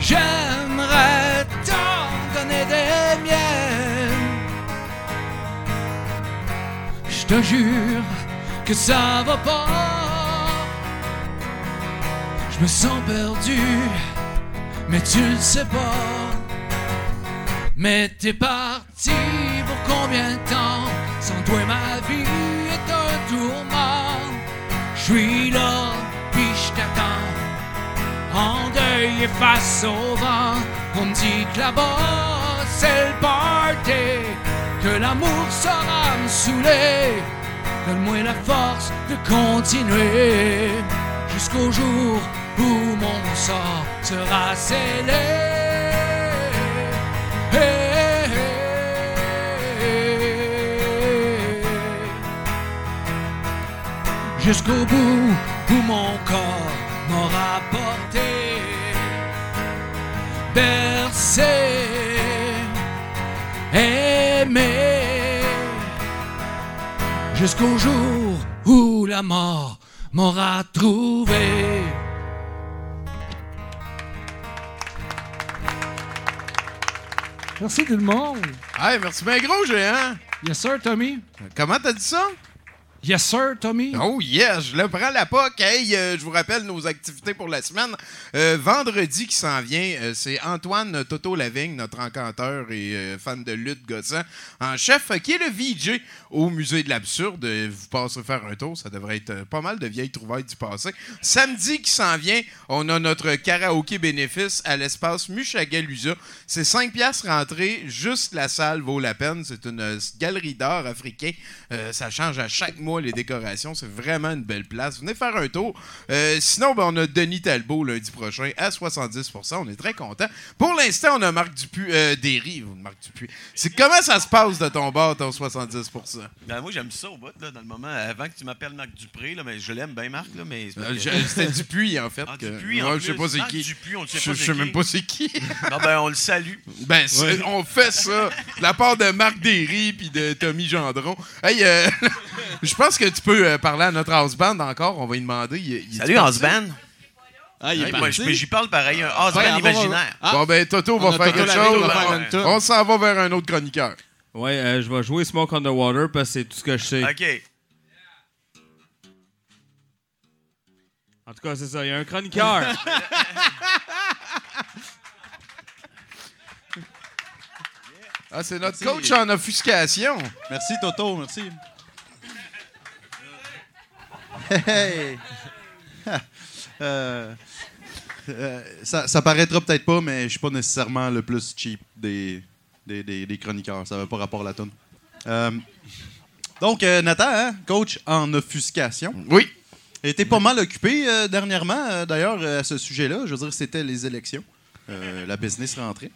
J'aimerais t'en donner des miennes. Te jure que ça va pas. Je me sens perdu, mais tu le sais pas. Mais t'es parti pour combien de temps? Sans toi ma vie est un tourment Je suis là, puis je t'attends En deuil et face au vent On me dit que là-bas c'est le party Que l'amour saura me saouler Donne-moi la force de continuer Jusqu'au jour où mon sort sera scellé. Jusqu'au bout où mon corps m'aura porté, bercé, aimé, jusqu'au jour où la mort m'aura trouvé. Merci tout le monde. Hey, merci bien gros, géant. Yes, sir, Tommy. Comment t'as dit ça? Yes, sir, Tommy. Oh yes, je le prends la POC. Hey, euh, je vous rappelle nos activités pour la semaine. Euh, vendredi qui s'en vient, euh, c'est Antoine Toto Lavigne, notre encanteur et fan de lutte gossant, en chef, qui est le VJ au Musée de l'Absurde. Vous passerez faire un tour, ça devrait être pas mal de vieilles trouvailles du passé. Samedi qui s'en vient, on a notre karaoké bénéfice à l'espace Mushagalusa. C'est 5 piastres rentrée, juste la salle vaut la peine. C'est une galerie d'art africain. Ça change à chaque mois les décorations. C'est vraiment une belle place. Venez faire un tour. Euh, sinon, ben, on a Denis Talbot lundi prochain à 70% On est très content. Pour l'instant, on a Marc Dupuis. Euh, Marc Dupuis. C'est comment ça se passe de ton bord, ton 70% Ben, moi, j'aime ça au bout, là, dans le moment. Avant que tu m'appelles Marc Dupré, là, mais je l'aime bien, Marc. Là, mais Euh, C'était Dupuis, en fait. Ah, que- Dupuis, Ouais, je sais pas c'est qui. Dupuis, on le sait Je pas je sais même pas c'est qui. Non, ben, on le salue. Ben, Ouais. on fait ça de la part de Marc Derry puis de Tommy Gendron. Hey, euh, je pense que tu peux euh, parler à notre house band encore. On va lui demander. il- il est Salut, parti? house band. Ah, il est parti. je- J'y parle pareil, un house Ouais, band on va- imaginaire. Ah. Bon, ben, Toto On va faire quelque chose. On s'en va vers un autre chroniqueur. Ouais, euh, je vais jouer Smoke on the Water parce que c'est tout ce que je sais. OK. En tout cas, c'est ça. Il y a un chroniqueur. Ah, c'est notre coach en offuscation. Merci, Toto, merci. Hey! Euh, euh, ça, ça paraîtra peut-être pas, mais je suis pas nécessairement le plus cheap des, des, des- des chroniqueurs. Ça n'avait pas rapport à la tonne. donc, euh, Nathan, hein, coach en offuscation. Oui. était pas mal occupé dernièrement, d'ailleurs, à ce sujet-là. Je veux dire, c'était les élections. La business rentrée.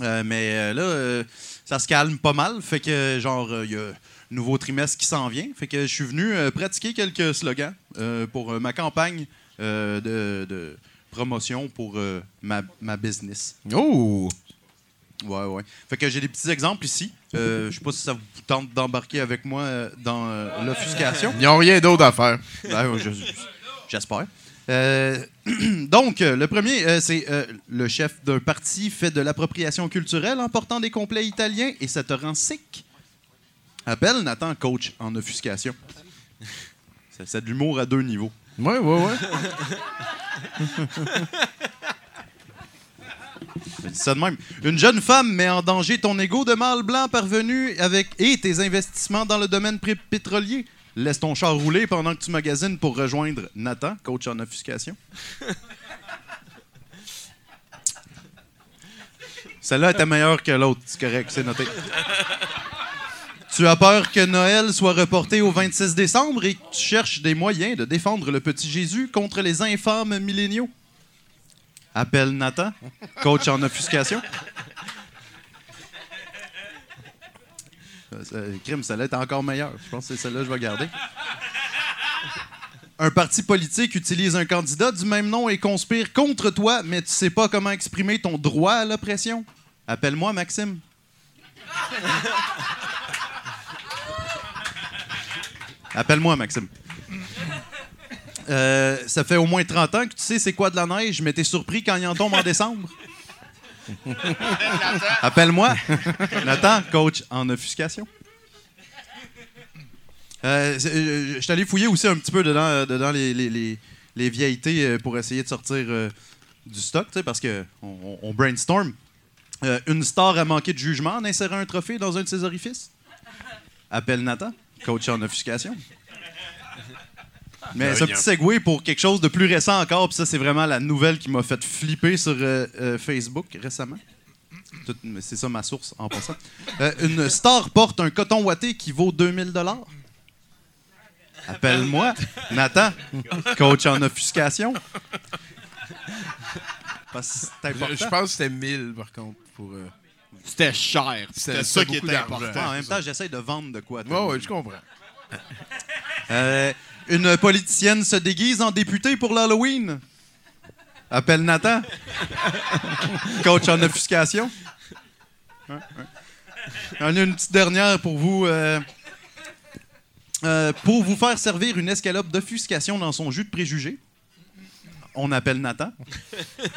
Euh, mais là, ça se calme pas mal. Fait que, genre, il y a nouveau trimestre qui s'en vient. Fait que je suis venu euh, pratiquer quelques slogans euh, pour euh, ma campagne de, de promotion pour ma, ma business. Oh! Ouais, ouais. Fait que j'ai des petits exemples ici. Euh, je sais pas si ça vous tente d'embarquer avec moi euh, dans euh, l'offuscation. Ils n'ont rien d'autre à faire. Ben, ouais, J'espère. Donc, le premier, c'est le chef d'un parti fait de l'appropriation culturelle en portant des complets italiens et ça te rend sick. Appelle Nathan coach en offuscation. C'est de l'humour à deux niveaux. Ouais. Je dis ça de même. Une jeune femme met en danger ton ego de mâle blanc parvenu avec et tes investissements dans le domaine pétrolier. Laisse ton char rouler pendant que tu magasines pour rejoindre Nathan, coach en offuscation. Celle-là était meilleure que l'autre. C'est correct, c'est noté. Tu as peur que Noël soit reporté au 26 décembre et que tu cherches des moyens de défendre le petit Jésus contre les infâmes milléniaux? Appelle Nathan, coach en offuscation. Euh, ça- Crime, celle-là est encore meilleure. Je pense que c'est celle-là que je vais garder. Un parti politique utilise un candidat du même nom et conspire contre toi, mais tu sais pas comment exprimer ton droit à l'oppression. Appelle-moi Maxime. Appelle-moi Maxime. Euh, ça fait au moins 30 ans que tu sais c'est quoi de la neige, mais t'es surpris quand il en tombe en décembre? Appelle-moi. Nathan, coach en offuscation. Euh, euh, je suis allé fouiller aussi un petit peu dedans, dedans les, les, les, vieilletés pour essayer de sortir du stock, parce qu'on on, brainstorm. Une star a manqué de jugement en insérant un trophée dans un de ses orifices. Appelle Nathan, coach en offuscation. Mais ce il y a- petit segway pour quelque chose de plus récent encore, puis ça, c'est vraiment la nouvelle qui m'a fait flipper sur euh, euh, Facebook récemment. C'est ça ma source en passant. Euh, une star porte un coton ouaté qui vaut 2000 Appelle-moi Nathan, coach en offuscation. Parce que c'est important. Je pense que c'était 1000 par contre. pour. C'était cher. C'était ça qui était important. En même temps, j'essaie de vendre de quoi. Ouais, ouais, je comprends. Euh, une politicienne se déguise en députée pour l'Halloween. Appelle Nathan. Coach en offuscation. Hein, hein. Ai une petite dernière pour vous. euh, euh, pour vous faire servir une escalope d'offuscation dans son jus de préjugés, on appelle Nathan.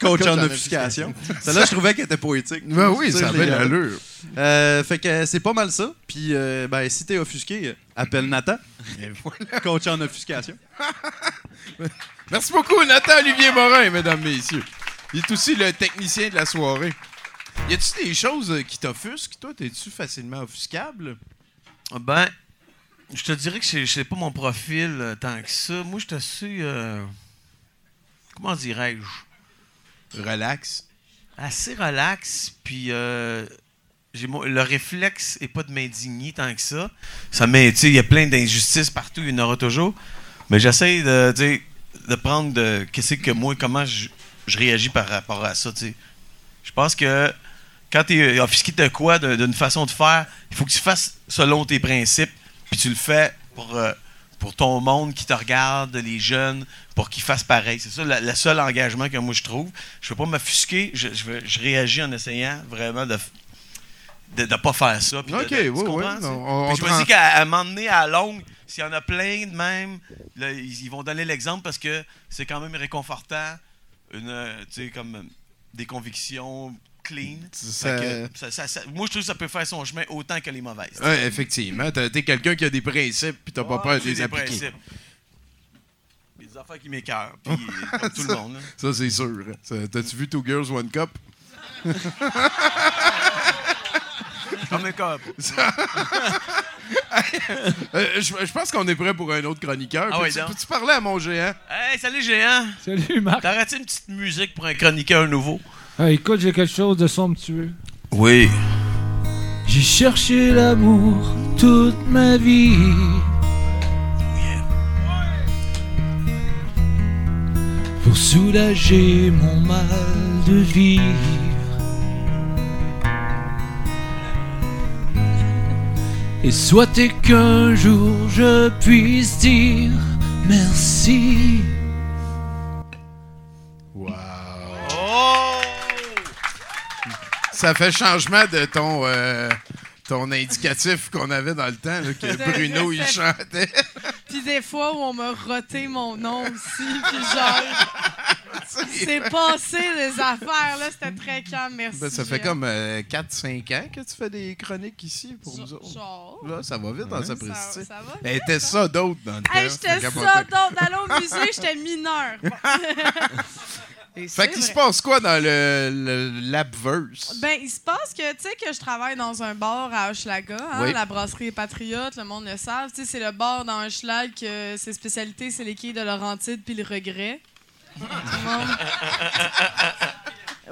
Coach, Coach en en offuscation. offuscation. Celle-là, je trouvais qu'elle était poétique. Ben oui, ça avait gardée. l'allure. Euh, fait que euh, c'est pas mal ça. Puis, euh, ben, si t'es offusqué, euh, appelle Nathan. Coach en offuscation. Merci beaucoup, Nathan Olivier Morin, mesdames, messieurs. Il est aussi le technicien de la soirée. Y a-tu des choses euh, qui t'offusquent, toi? T'es-tu facilement offuscable? Ben, je te dirais que c'est pas mon profil euh, tant que ça. Moi, je suis assez. euh, comment dirais-je Relax. Assez relax, puis euh, le réflexe est pas de m'indigner tant que ça. Ça met, tu sais, il y a plein d'injustices partout, il y en aura toujours. Mais j'essaie de, de prendre de qu'est-ce que moi, comment je, je réagis par rapport à ça. Je pense que quand tu es offusqué de quoi, d'une façon de faire, il faut que tu fasses selon tes principes, puis tu le fais pour, euh, pour ton monde qui te regarde, les jeunes, pour qu'ils fassent pareil. C'est ça le, seul engagement que moi je trouve. Je ne veux pas m'offusquer, je, je, réagis en essayant vraiment de de ne pas faire ça. puis Ok, de- oui, oui, non, on- je me dis qu'à à donné, à la longue, s'il y en a plein de même, là, ils, ils vont donner l'exemple parce que c'est quand même réconfortant, une, tu sais, comme des convictions clean. Ça- Fait que ça- ça- ça- moi, je trouve que ça peut faire son chemin autant que les mauvaises. Ouais, effectivement. T'es quelqu'un qui a des principes, puis t'as pas peur de les des appliquer. principes. Il y a des affaires qui m'écœurent, puis comme tout le monde. là. Ça, c'est sûr. T'as-tu vu Two Girls, One Cup? Comme un cop. Euh, je, je pense qu'on est prêt pour un autre chroniqueur. Ah Peux-tu peux-tu parler à mon géant? Hey, salut géant! Salut Marc! T'aurais-tu une petite musique pour un chroniqueur nouveau? Ah, écoute, j'ai quelque chose de somptueux. Oui. J'ai cherché l'amour toute ma vie. Pour soulager mon mal de vivre. Et souhaiter qu'un jour je puisse dire merci. Oh! Ça fait changement de ton, euh, ton indicatif qu'on avait dans le temps, là, que Bruno, il chantait. Puis des fois où on m'a roté mon nom aussi, puis genre, c'est passé les affaires, là, c'était très calme, merci. Ben, ça fait comme 4-5 ans que tu fais des chroniques ici pour nous autres. Genre. Là, ça va vite dans sa précité. ça va Elle était ça d'autre dans le temps. Hey, j'étais ça, donc, d'aller au musée, j'étais mineur. Bon. Et Fait qu'il se passe quoi dans le, le labverse? Ben, il se passe que, tu sais, que je travaille dans un bar à Hochelaga, hein, Oui. la brasserie Patriote, le monde le savent. Tu sais, c'est le bar dans Hochelag que ses spécialités, c'est les quilles de Laurentide puis le regret. Tout le monde.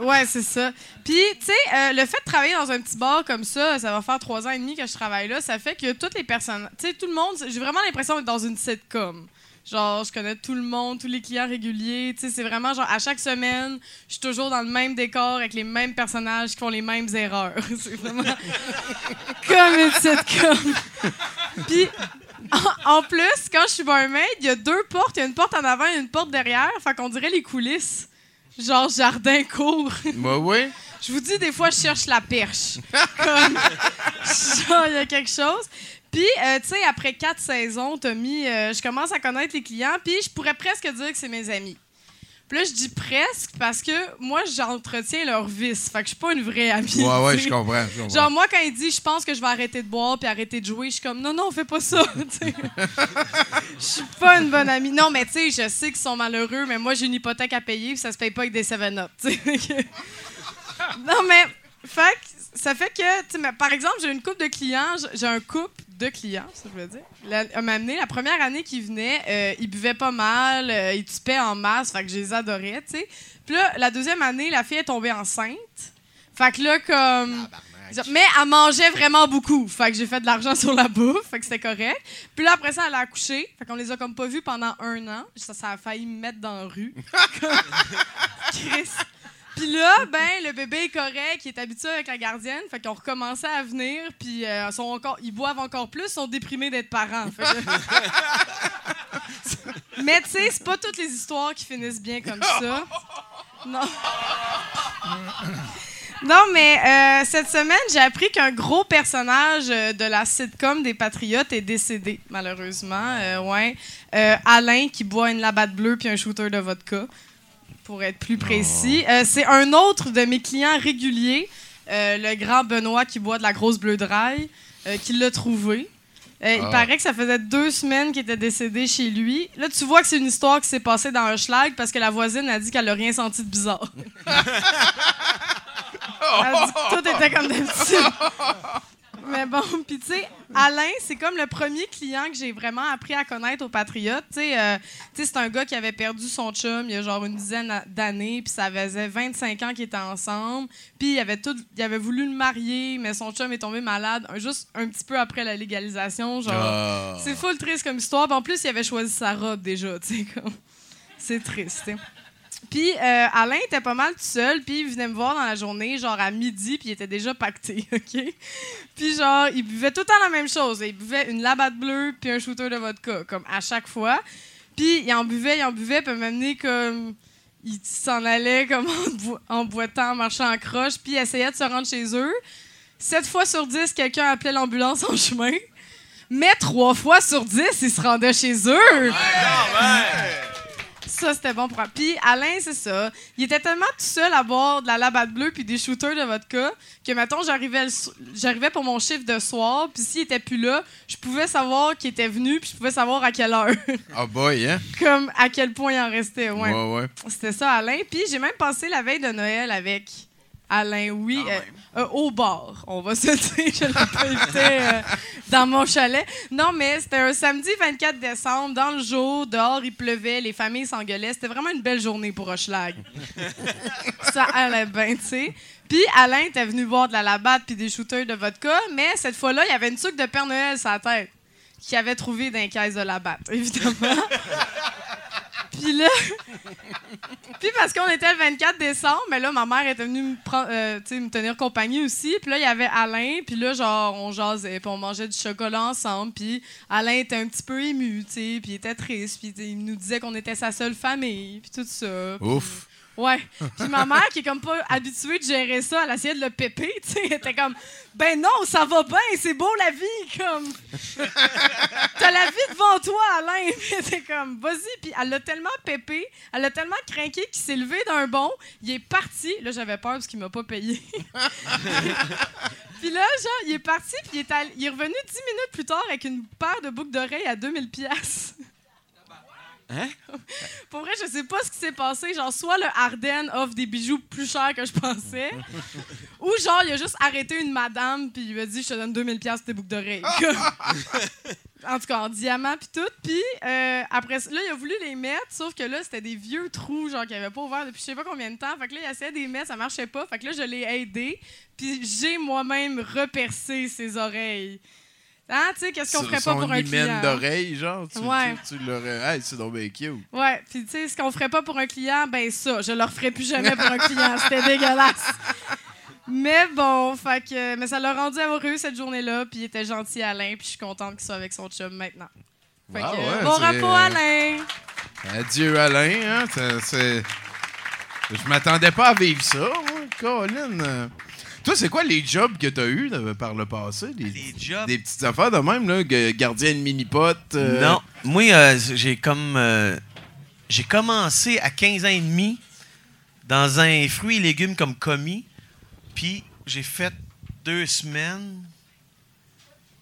Ouais, c'est ça. Puis, tu sais, euh, le fait de travailler dans un petit bar comme ça, ça va faire trois ans et demi que je travaille là, ça fait que toutes les personnes, tu sais, tout le monde, j'ai vraiment l'impression d'être dans une sitcom. Genre, je connais tout le monde, tous les clients réguliers. Tu sais, c'est vraiment genre, à chaque semaine, je suis toujours dans le même décor avec les mêmes personnages qui font les mêmes erreurs. c'est vraiment comme une sitcom. Puis, en, en plus, quand je suis barmaid, il y a deux portes. Il y a une porte en avant et une porte derrière. Fait qu'on dirait les coulisses. Genre jardin court. Bah oui. Je vous dis, des fois, je cherche la perche. Comme, genre, il y a quelque chose. Puis, euh, tu sais, après quatre saisons, Tommy, euh, je commence à connaître les clients, puis je pourrais presque dire que c'est mes amis. Puis là, je dis presque parce que moi, j'entretiens leur vice. Fait que je suis pas une vraie amie. Ouais, ouais, je comprends. je comprends. Genre, moi, quand il dit je pense que je vais arrêter de boire puis arrêter de jouer, je suis comme non, non, fais pas ça. Je suis pas une bonne amie. Non, mais tu sais, je sais qu'ils sont malheureux, mais moi, j'ai une hypothèque à payer puis ça se paye pas avec des 7-Up. tu sais. non, mais, fait que ça fait que, tu sais, mais par exemple, j'ai une couple de clients, j'ai un couple de clients, ça je veux dire. La, elle m'a amené, la première année qu'ils venaient, euh, ils buvaient pas mal, euh, ils tupaient en masse, fait que je les adorais, tu sais. Puis là, la deuxième année, la fille est tombée enceinte. Fait que là, comme. Mais elle mangeait vraiment beaucoup. Fait que j'ai fait de l'argent sur la bouffe. Fait que c'était correct. Puis là, après ça, elle a accouché. Fait qu'on les a comme pas vus pendant un an. Ça, ça a failli me mettre dans la rue. Chris. Puis là, ben, le bébé est correct, il est habitué avec la gardienne. Fait qu'ils ont recommencé à venir. Puis euh, sont encore, ils boivent encore plus, sont déprimés d'être parents. Fait que- Mais tu sais, c'est pas toutes les histoires qui finissent bien comme ça. Non. Non, mais euh, cette semaine, j'ai appris qu'un gros personnage euh, de la sitcom des Patriotes est décédé, malheureusement. Euh, ouais. Alain, qui boit une labatte bleue puis un shooter de vodka, pour être plus précis. Euh, c'est un autre de mes clients réguliers, euh, le grand Benoît, qui boit de la grosse bleue dry, euh, qui l'a trouvé. Euh, Il Ah. paraît que ça faisait deux semaines qu'il était décédé chez lui. Là, tu vois que c'est une histoire qui s'est passée dans un schlag parce que la voisine a dit qu'elle n'a rien senti de bizarre. Elle a dit que tout était comme d'habitude. Mais bon, puis tu sais, Alain, c'est comme le premier client que j'ai vraiment appris à connaître au Patriote. Tu sais, euh, c'est un gars qui avait perdu son chum il y a genre une dizaine d'années, puis ça faisait 25 ans qu'ils étaient ensemble. Puis il avait, tout, il avait voulu le marier, mais son chum est tombé malade un- juste un petit peu après la légalisation. Genre, Ah. c'est full triste comme histoire. Puis en plus, il avait choisi sa robe déjà, tu sais, comme... C'est triste. Puis euh, Alain était pas mal tout seul, puis il venait me voir dans la journée, genre à midi, puis il était déjà pacté, OK? Puis genre, il buvait tout le temps la même chose. Il buvait une labatte bleue, puis un shooter de vodka, comme à chaque fois. Puis il en buvait, il en buvait, puis m'amener comme... Il s'en allait comme en boitant, en marchant en croche, puis il essayait de se rendre chez eux. Sept fois sur dix, quelqu'un appelait l'ambulance en chemin. Mais trois fois sur dix, il se rendait chez eux. Ça, c'était bon pour. Puis Alain, c'est ça. Il était tellement tout seul à boire de la labatte bleue puis des shooters de vodka que, mettons, j'arrivais, le so- j'arrivais pour mon chiffre de soir, puis s'il était plus là, je pouvais savoir qu'il était venu, puis je pouvais savoir à quelle heure. Ah boy, hein? Comme à quel point il en restait. Ouais. Ouais, ouais. C'était ça, Alain. Puis j'ai même passé la veille de Noël avec Alain, oui, euh, euh, au bar. On va se dire, je l'ai pas invité euh, dans mon chalet. Non, mais c'était un samedi 24 décembre, dans le jour, dehors, il pleuvait, les familles s'engueulaient. C'était vraiment une belle journée pour Hochelag. ça allait bien, tu sais. Puis Alain était venu boire de la labatte puis des shooters de vodka, mais cette fois-là, il y avait une sucre de Père Noël sur la tête qu'il avait trouvé dans les caisses de labatte, évidemment. Puis là, puis parce qu'on était le 24 décembre, mais là, ma mère était venue me, prendre, euh, me tenir compagnie aussi. Puis là, il y avait Alain, puis là, genre, on jasait, puis on mangeait du chocolat ensemble. Puis Alain était un petit peu ému, tu sais, puis il était triste, puis il nous disait qu'on était sa seule famille, puis tout ça. Ouf. Ouais. Puis ma mère, qui est comme pas habituée de gérer ça, elle essayait de le péper, tu sais. Elle était comme, ben non, ça va bien, c'est beau la vie, comme. T'as la vie devant toi, Alain. Puis elle était comme, vas-y. Puis elle l'a tellement pépé, elle l'a tellement craqué qu'il s'est levé d'un bond, il est parti. Là, j'avais peur parce qu'il m'a pas payé. puis là, genre, il est parti, puis il est, il est revenu dix minutes plus tard avec une paire de boucles d'oreilles à 2000 pièces. Hein? Pour vrai, je sais pas ce qui s'est passé. Genre, soit le Ardennes offre des bijoux plus chers que je pensais, ou genre, il a juste arrêté une madame puis il lui a dit Je te donne 2000$ pièces tes boucles d'oreilles. En tout cas, en diamant puis tout. Puis euh, après, là, il a voulu les mettre, sauf que là, c'était des vieux trous, genre, qui n'avaient pas ouvert depuis je sais pas combien de temps. Fait que là, il essayait de les mettre, ça marchait pas. Fait que là, je l'ai aidé. Puis j'ai moi-même repercé ses oreilles. Hein, tu sais, qu'est-ce qu'on ferait pas pour un client? d'oreille, genre. Tu, Ouais. tu, tu l'aurais. Hey, c'est donc bien cute. Ouais, puis tu sais, ce qu'on ferait pas pour un client, ben ça, je le referai plus jamais pour un client. C'était dégueulasse. Mais bon, fait que, mais ça l'a rendu amoureux cette journée-là, puis il était gentil Alain, puis je suis contente qu'il soit avec son chum maintenant. Fait Wow, que, ouais, bon repos Alain! Adieu, Alain. Hein? Je m'attendais pas à vivre ça, moi, Colin. Toi, c'est quoi les jobs que t'as eu euh, par le passé? Les, jobs? Des petites affaires de même, là, gardien de mini-pot. euh, Non. Moi, euh, j'ai comme. euh, j'ai commencé à 15 ans et demi dans un fruits et légumes comme commis. Puis j'ai fait deux semaines.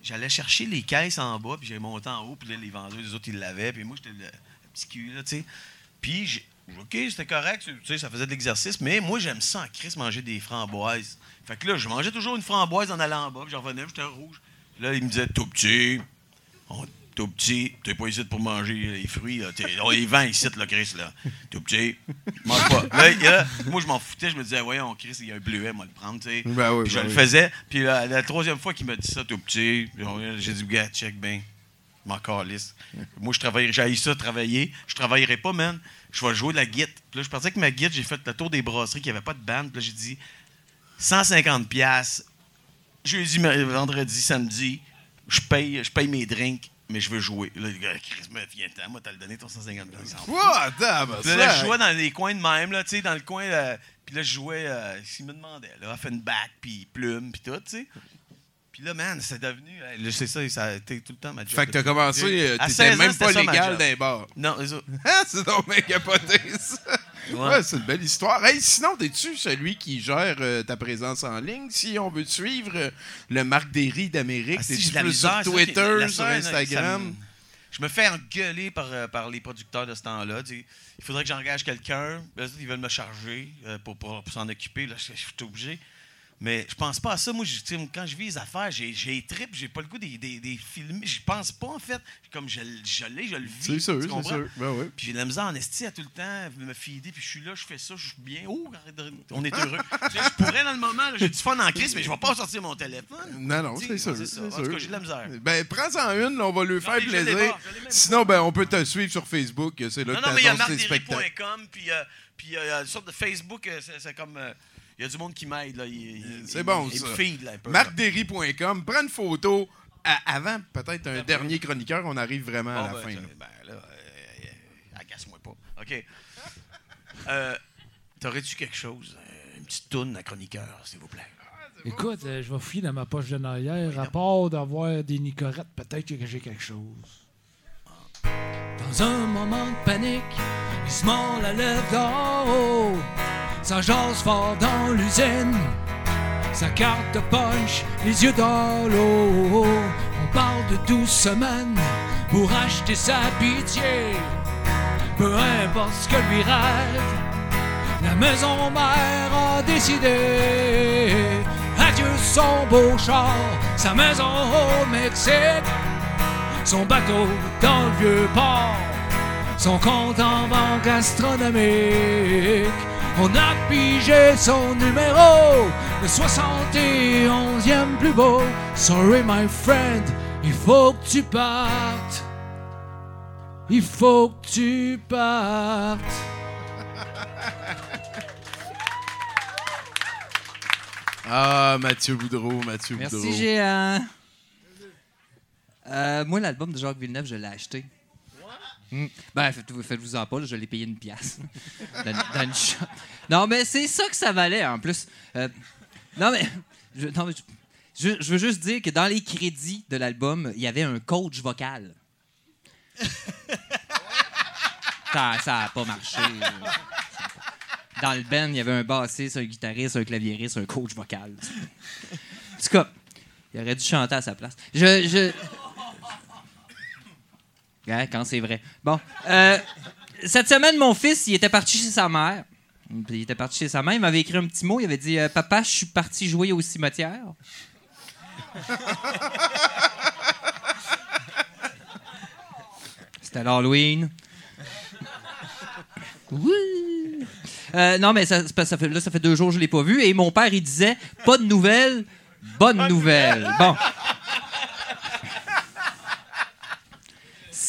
J'allais chercher les caisses en bas, puis j'ai monté en haut, puis là, les vendeurs, les autres, ils l'avaient. Puis moi, j'étais le, le petit cul, là, tu sais. Puis, j'ai- OK, c'était correct, tu sais, ça faisait de l'exercice, mais moi, j'aime ça en crise manger des framboises. Fait que là, je mangeais toujours une framboise en allant en bas, puis j'en revenais, j'étais rouge. Puis là, il me disait, tout petit, on- tout petit, t'es pas ici pour manger les fruits, là. On les vend ici, là, Chris, là. Tout petit, mange pas. Là, il- là, moi, je m'en foutais, je me disais, voyons, Chris, il y a un bleuet, moi, le prendre, tu sais. Ben oui, Puis je ben le faisais. Puis la, la troisième fois qu'il m'a dit ça, tout petit, j'ai dit, gars, check ben, m'en calisse. Moi, je travaille, j'ai ça, travailler. Je travaillerai pas, man. Je vais jouer de la guitare. Puis là, je partais avec ma guitare, j'ai fait le tour des brasseries, qu'il n'y avait pas de band. Puis là, j'ai dit, 150 pièces jeudi, vendredi, samedi, je paye, je paye mes drinks, mais je veux jouer. Là, le gars, Chris, mais viens-t'en, moi, t'as le donné ton 150 pièces. Ah, ben, là, je jouais dans les coins de même, là, tu sais, dans le coin. euh, puis là, je jouais, euh, s'il me demandait, là, back, puis plume, puis tout, tu sais. Puis là, man, c'est devenu. euh, là, c'est ça, ça a été tout le temps ma job. Fait que t'as commencé, euh, t'étais 16 ans, même pas légal les bars. Non, c'est ça. C'est donc bien capoté, ça. Ouais. Ouais, c'est une belle histoire. Hey, sinon, es-tu celui qui gère euh, ta présence en ligne? Si on veut te suivre, euh, le Marc Derry d'Amérique, Ah, si, plus misère, sur Twitter, sur Instagram? Je me fais engueuler par, euh, par les producteurs de ce temps-là. tu. Il faudrait que j'engage quelqu'un. Là, ils veulent me charger pour, pour- pour s'en occuper. Là, je, je suis obligé. Mais je pense pas à ça. Moi, je- tu quand je vis les affaires, j'ai j'ai trip, j'ai pas le goût des, des, des films. Je pense pas, en fait. Comme je, l'ai, je le vis. C'est sûr, tu c'est sûr. Ben oui. Puis j'ai de la misère en esti à tout le temps me fider, puis je suis là, je fais ça, je suis bien. Oh, on est heureux. Tu sais, je pourrais dans le moment, j'ai du fun en crise, mais je vais pas sortir mon téléphone. Non, non, Tu c'est sûr. C'est ça. En tout cas, j'ai de la misère. Ben, prends-en une, là, on va lui faire plaisir. pas, Sinon, ben, on peut te suivre sur Facebook. C'est là Non, que non, mais il y a marcderry.com, puis euh, puis il y a une sorte de Facebook, euh, c'est c'est comme. euh, Il y a du monde qui m'aide, là. il- il- C'est il- bon, il ça. me feed, là, un peu. marcderry.com. Prends une photo. À- avant, peut-être, un dernier chroniqueur, on arrive vraiment à la ben, fin. là. Ben, là, euh, agace-moi pas. OK. Euh, T'aurais-tu quelque chose? euh, Une petite toune à chroniqueur, s'il vous plaît? Écoute, euh, je vais fouiller dans ma poche de derrière. À part d'avoir des nicorettes, peut-être que j'ai quelque chose. Dans un moment de panique, il se mord la lèvre d'en haut. Ça jase fort dans l'usine. Sa carte de punch, les yeux dans l'eau. On parle de douze semaines pour acheter sa pitié. Peu importe ce que lui rêve, la maison mère a décidé. Adieu son beau char, sa maison au Mexique, son bateau dans le vieux port, son compte en banque astronomique. On a pigé son numéro, le 71e plus beau. Sorry my friend, il faut que tu partes. Il faut que tu partes. Ah, Mathieu Boudreau, Mathieu Merci, Boudreau. Géant. Euh, moi, l'album de Jacques Villeneuve, je l'ai acheté. Hmm. Ben, faites-vous, faites-vous en pas, je l'ai payé une pièce. dans, dans une shop. Non, mais c'est ça que ça valait, en plus. Euh, non, mais... Je, non, mais je, je- veux juste dire que dans les crédits de l'album, il y avait un coach vocal. ça n'a pas marché. Dans le band, il y avait un bassiste, un guitariste, un claviériste, un coach vocal. En tout cas, il aurait dû chanter à sa place. Je. je... Ouais, quand c'est vrai. Bon. euh, cette semaine, mon fils, il était parti chez sa mère. Il était parti chez sa mère. Il m'avait écrit un petit mot. Il avait dit euh, Papa, je suis parti jouer au cimetière. C'était l'Halloween. Oui. Euh, non, mais ça, fait, là, ça fait deux jours que je l'ai pas vu. Et mon père, il disait pas de nouvelles, bonne nouvelle. Bon.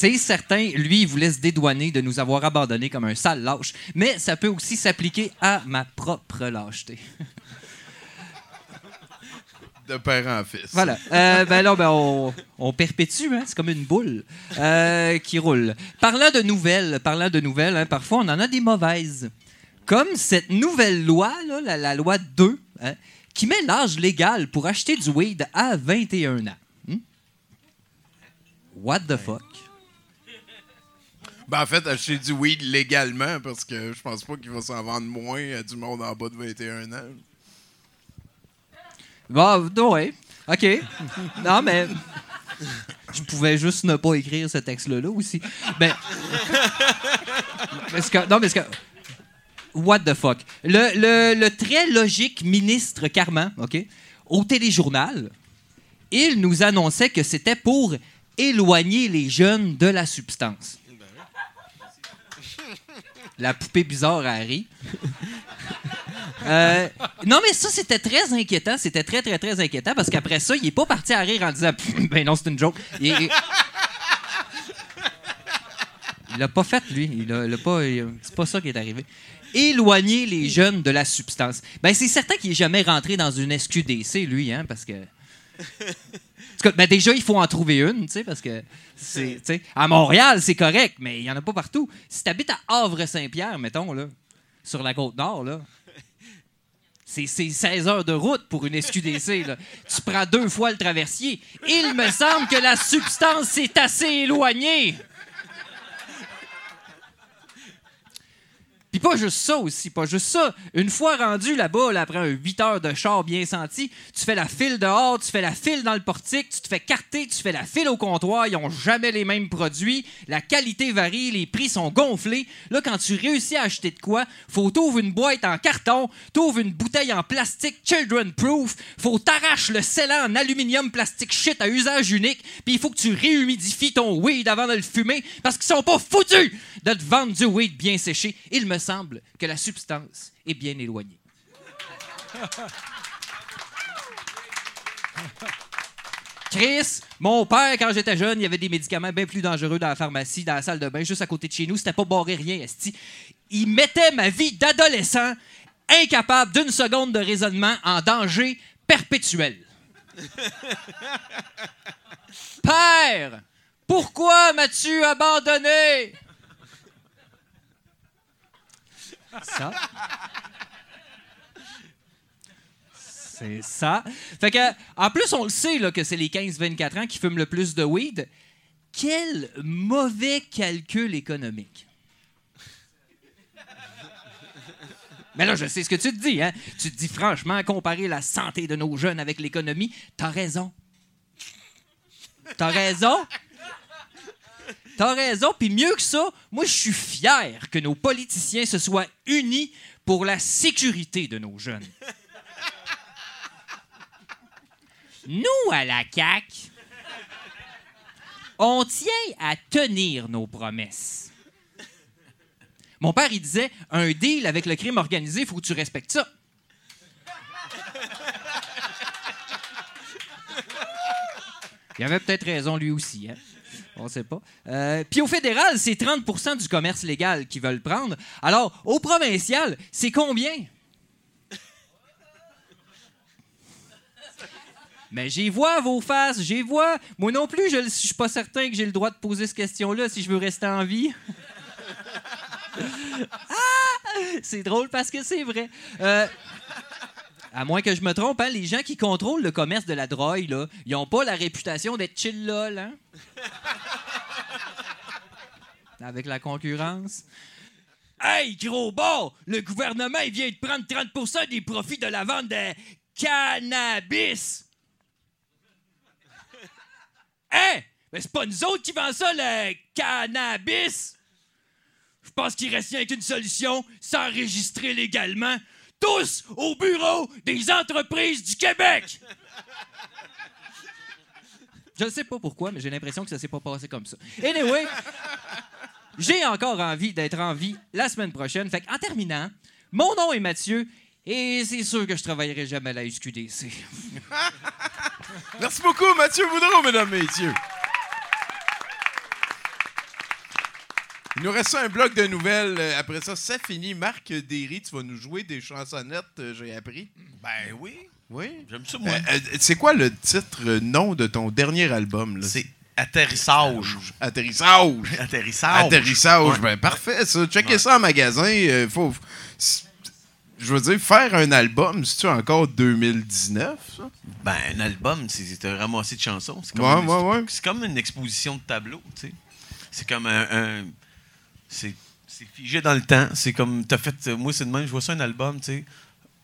C'est certain, lui, il voulait se dédouaner de nous avoir abandonnés comme un sale lâche. Mais ça peut aussi s'appliquer à ma propre lâcheté. De père en fils. Voilà. Euh, ben là, ben, on, on perpétue, hein? c'est comme une boule euh, qui roule. Parlant de nouvelles, parlant de nouvelles, hein, parfois on en a des mauvaises. Comme cette nouvelle loi, là, la, la loi 2, hein, qui met l'âge légal pour acheter du weed à 21 ans. Hmm? What the fuck? Ben, en fait, acheter du weed légalement, parce que je pense pas qu'il va s'en vendre moins à du monde en bas de 21 ans. Bon, ouais. OK. Non, mais. Je pouvais juste ne pas écrire ce texte-là là aussi. Ben. Parce que, non, mais parce que. What the fuck? Le, le- le très logique ministre Carman, OK, au téléjournal, il nous annonçait que c'était pour éloigner les jeunes de la substance. La poupée bizarre à Harry. Euh, non, mais ça, c'était très inquiétant. C'était très, très, très inquiétant parce qu'après ça, il est pas parti à rire en disant Ben non, c'est une joke. Il, l'a pas fait, lui. Il a- pas, c'est pas ça qui est arrivé. Éloigner les jeunes de la substance. Ben, c'est certain qu'il est jamais rentré dans une SQDC, lui, hein, parce que. Ben déjà, il faut en trouver une, tu sais, parce que c'est, à Montréal, c'est correct, mais il y en a pas partout. Si tu habites à Havre-Saint-Pierre, mettons, là, sur la côte nord, là, c'est c'est 16 heures de route pour une SQDC. Tu prends deux fois le traversier. Il me semble que la substance est assez éloignée. Puis pas juste ça aussi, pas juste ça. Une fois rendu là-bas, là, après un 8 heures de char bien senti, tu fais la file dehors, tu fais la file dans le portique, tu te fais carter, tu fais la file au comptoir, ils ont jamais les mêmes produits, la qualité varie, les prix sont gonflés. Là, quand tu réussis à acheter de quoi, faut t'ouvrir une boîte en carton, t'ouvres une bouteille en plastique children proof, faut t'arracher le scellant en aluminium plastique shit à usage unique, puis il faut que tu réhumidifies ton weed avant de le fumer parce qu'ils sont pas foutus de te vendre du weed bien séché. Il me semble que la substance est bien éloignée. Chris, mon père, quand j'étais jeune, il y avait des médicaments bien plus dangereux dans la pharmacie, dans la salle de bain, juste à côté de chez nous. C'était pas barré rien, esti. Il mettait ma vie d'adolescent, incapable d'une seconde de raisonnement, en danger perpétuel. Père, pourquoi m'as-tu abandonné? Ça. C'est ça. Fait que, en plus, on le sait là, que c'est les 15-24 ans qui fument le plus de weed. Quel mauvais calcul économique. Mais là, je sais ce que tu te dis, hein? Tu te dis franchement, comparer la santé de nos jeunes avec l'économie, t'as raison. T'as raison. T'as raison, puis mieux que ça, moi je suis fier que nos politiciens se soient unis pour la sécurité de nos jeunes. Nous, à la CAQ, on tient à tenir nos promesses. Mon père, il disait, un deal avec le crime organisé, il faut que tu respectes ça. Il avait peut-être raison lui aussi, hein? On sait pas. Euh, Puis au fédéral, c'est 30% du commerce légal qu'ils veulent prendre. Alors, au provincial, c'est combien? Mais j'y vois vos faces, j'y vois. Moi non plus, je ne suis pas certain que j'ai le droit de poser cette question-là si je veux rester en vie. ah! C'est drôle parce que c'est vrai. Euh, à moins que je me trompe, hein, les gens qui contrôlent le commerce de la drogue, là, ils n'ont pas la réputation d'être chill lol, hein? Avec la concurrence. Hey, gros bord! Le gouvernement il vient de prendre 30% des profits de la vente de cannabis! Hein? Mais c'est pas nous autres qui vendons ça, le cannabis! Je pense qu'il reste rien qu'une solution, s'enregistrer légalement. Tous au bureau des entreprises du Québec! Je ne sais pas pourquoi, mais j'ai l'impression que ça s'est pas passé comme ça. Anyway, j'ai encore envie d'être en vie la semaine prochaine. Fait en terminant, mon nom est Mathieu et c'est sûr que je travaillerai jamais à la SQDC. Merci beaucoup, Mathieu Boudreau, mesdames, messieurs. Il nous reste un bloc de nouvelles. Euh, Après ça, ça finit. Marc Derry, tu vas nous jouer des chansonnettes, euh, j'ai appris. Ben oui. Oui. J'aime ça, moi. Euh, euh, c'est quoi le titre, euh, nom de ton dernier album? là? C'est Atterrissage. Atterrissage. Atterrissage. Atterrissage. Ouais. Ben, parfait, ça. Checker Ouais. ça en magasin. faut, je veux dire, faire un album, c'est-tu encore 2019, ça? Ben, un album, c'est un ramassé de chansons. C'est Ouais, comme, ouais, ouais. C'est comme une exposition de tableaux, tu sais. C'est comme un... un- c'est figé dans le temps. C'est comme... T'as fait... Moi, c'est de même, je vois ça, un album, tu sais.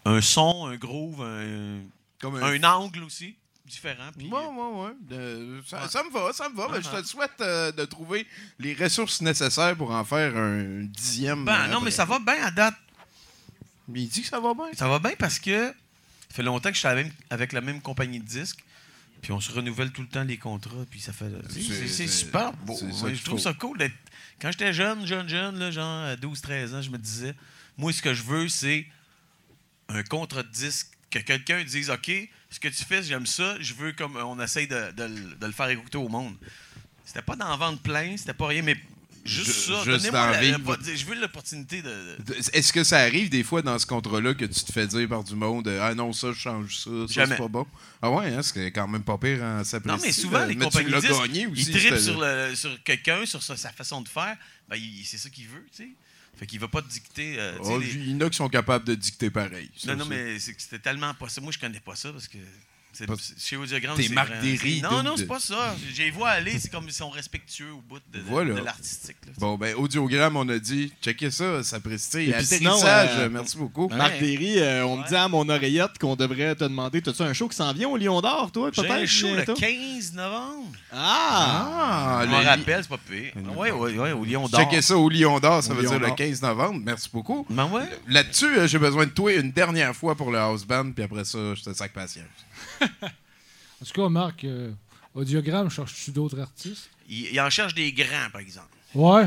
Un son, un groove, un... Comme un... angle aussi, différent. ouais, ouais. Euh, ça, me va, ça me va. Je te souhaite euh, de trouver les ressources nécessaires pour en faire un dixième. Ben, euh, non, mais ça va bien à date. Mais il dit que ça va bien. Ça va bien parce que ça fait longtemps que je suis avec, avec la même compagnie de disques. Puis on se renouvelle tout le temps les contrats. Puis ça fait. C'est- super beau. Ouais, qu'il je trouve ça cool d'être. Quand j'étais jeune, jeune, jeune, genre à 12-13 ans, je me disais, moi, ce que je veux, c'est un contrat de disque. Que quelqu'un dise, OK, ce que tu fais, j'aime ça, je veux comme on essaye de, de le- de le faire écouter au monde. C'était pas d'en vendre plein, c'était pas rien, mais juste Ju- ça. Donnez-moi Je veux l'opportunité de. de- Est-ce que ça arrive des fois dans ce contrat-là que tu te fais dire par du monde euh, Ah non, ça, je change ça, ça, c'est pas bon? Ah ouais, hein, c'est quand même pas pire en sa Non, mais souvent, les compagnies tu disques, gagné aussi. ils trippent sur, le- sur quelqu'un, sur sa, sa façon de faire. Ben, c'est ça qu'il veut, tu sais. Fait qu'il va pas te dicter. euh, Oh, les- Il y en a qui sont capables de dicter pareil. Non, non, ça. mais c'était tellement pas ça. Moi, je connais pas ça parce que. C'est- Pas- c'est- Chez Audiogramme, T'es c'est Marc Derry, c'est- Non, non, c'est pas ça. J'ai les vois aller, c'est comme ils sont respectueux au bout de, de- Voilà. de l'artistique. là. Bon, ben, audiogramme, on a dit, checkez ça, ça précise. Et puis sinon, Atterrissage, euh, merci beaucoup. Marc Derry, euh, on me dit à mon oreillette qu'on devrait te demander T'as-tu un show qui s'en vient au Lion d'Or, toi, J'ai peut-être un show le bientôt? 15 novembre. Ah! Ah, Je me rappelle, c'est pas pire. Oui, oui, oui, au Lion d'Or. Checkez ça au Lion d'Or, ça Au veut Lion dire le d'Or. 15 novembre. Merci beaucoup. Ben ouais. Là-dessus, euh, j'ai besoin de toi une dernière fois pour le house band, puis après ça, je te sac patience. En tout cas, Marc, euh, Audiogramme, cherches-tu d'autres artistes? Il, il en cherche des grands, par exemple. Ouais.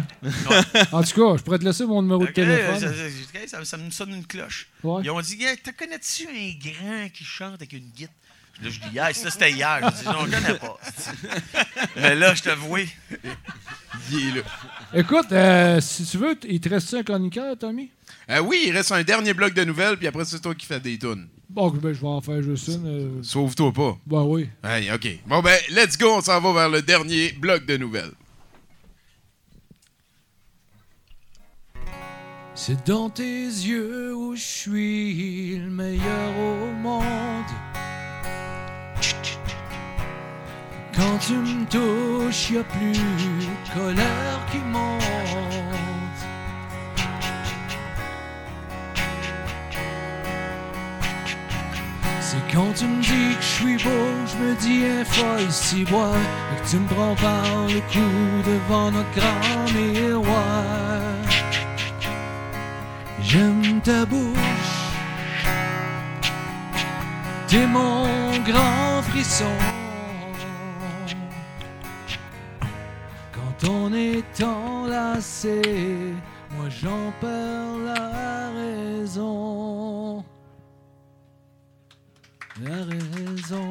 en tout cas, je pourrais te laisser mon numéro de téléphone. ça, ça- ça- ça me sonne une cloche. Ouais. Ils ont dit Hey, T'as connais-tu un grand qui chante avec une guitare? Là, je dis ça c'était hier. Je dis Non, je connais pas. Mais là, je te vois. Il est là. Écoute, euh, si tu veux, il te reste un chroniqueur, Tommy? Euh, oui, il reste un dernier bloc de nouvelles, puis après, c'est toi qui fais des tunes. Bon, ben, je vais en faire juste une. euh, Sauve-toi pas. Ben oui. Hey, OK. Bon, ben, let's go, on s'en va vers le dernier bloc de nouvelles. C'est dans tes yeux où je suis le meilleur au monde. Quand tu me touches, y a plus de colère qui monte. C'est quand tu me dis que je suis beau, je me dis un folle si bois et que tu me prends par le cou devant notre grand miroir. J'aime ta bouche, t'es mon grand frisson. Quand on est enlacé, moi j'en perds la raison. La raison.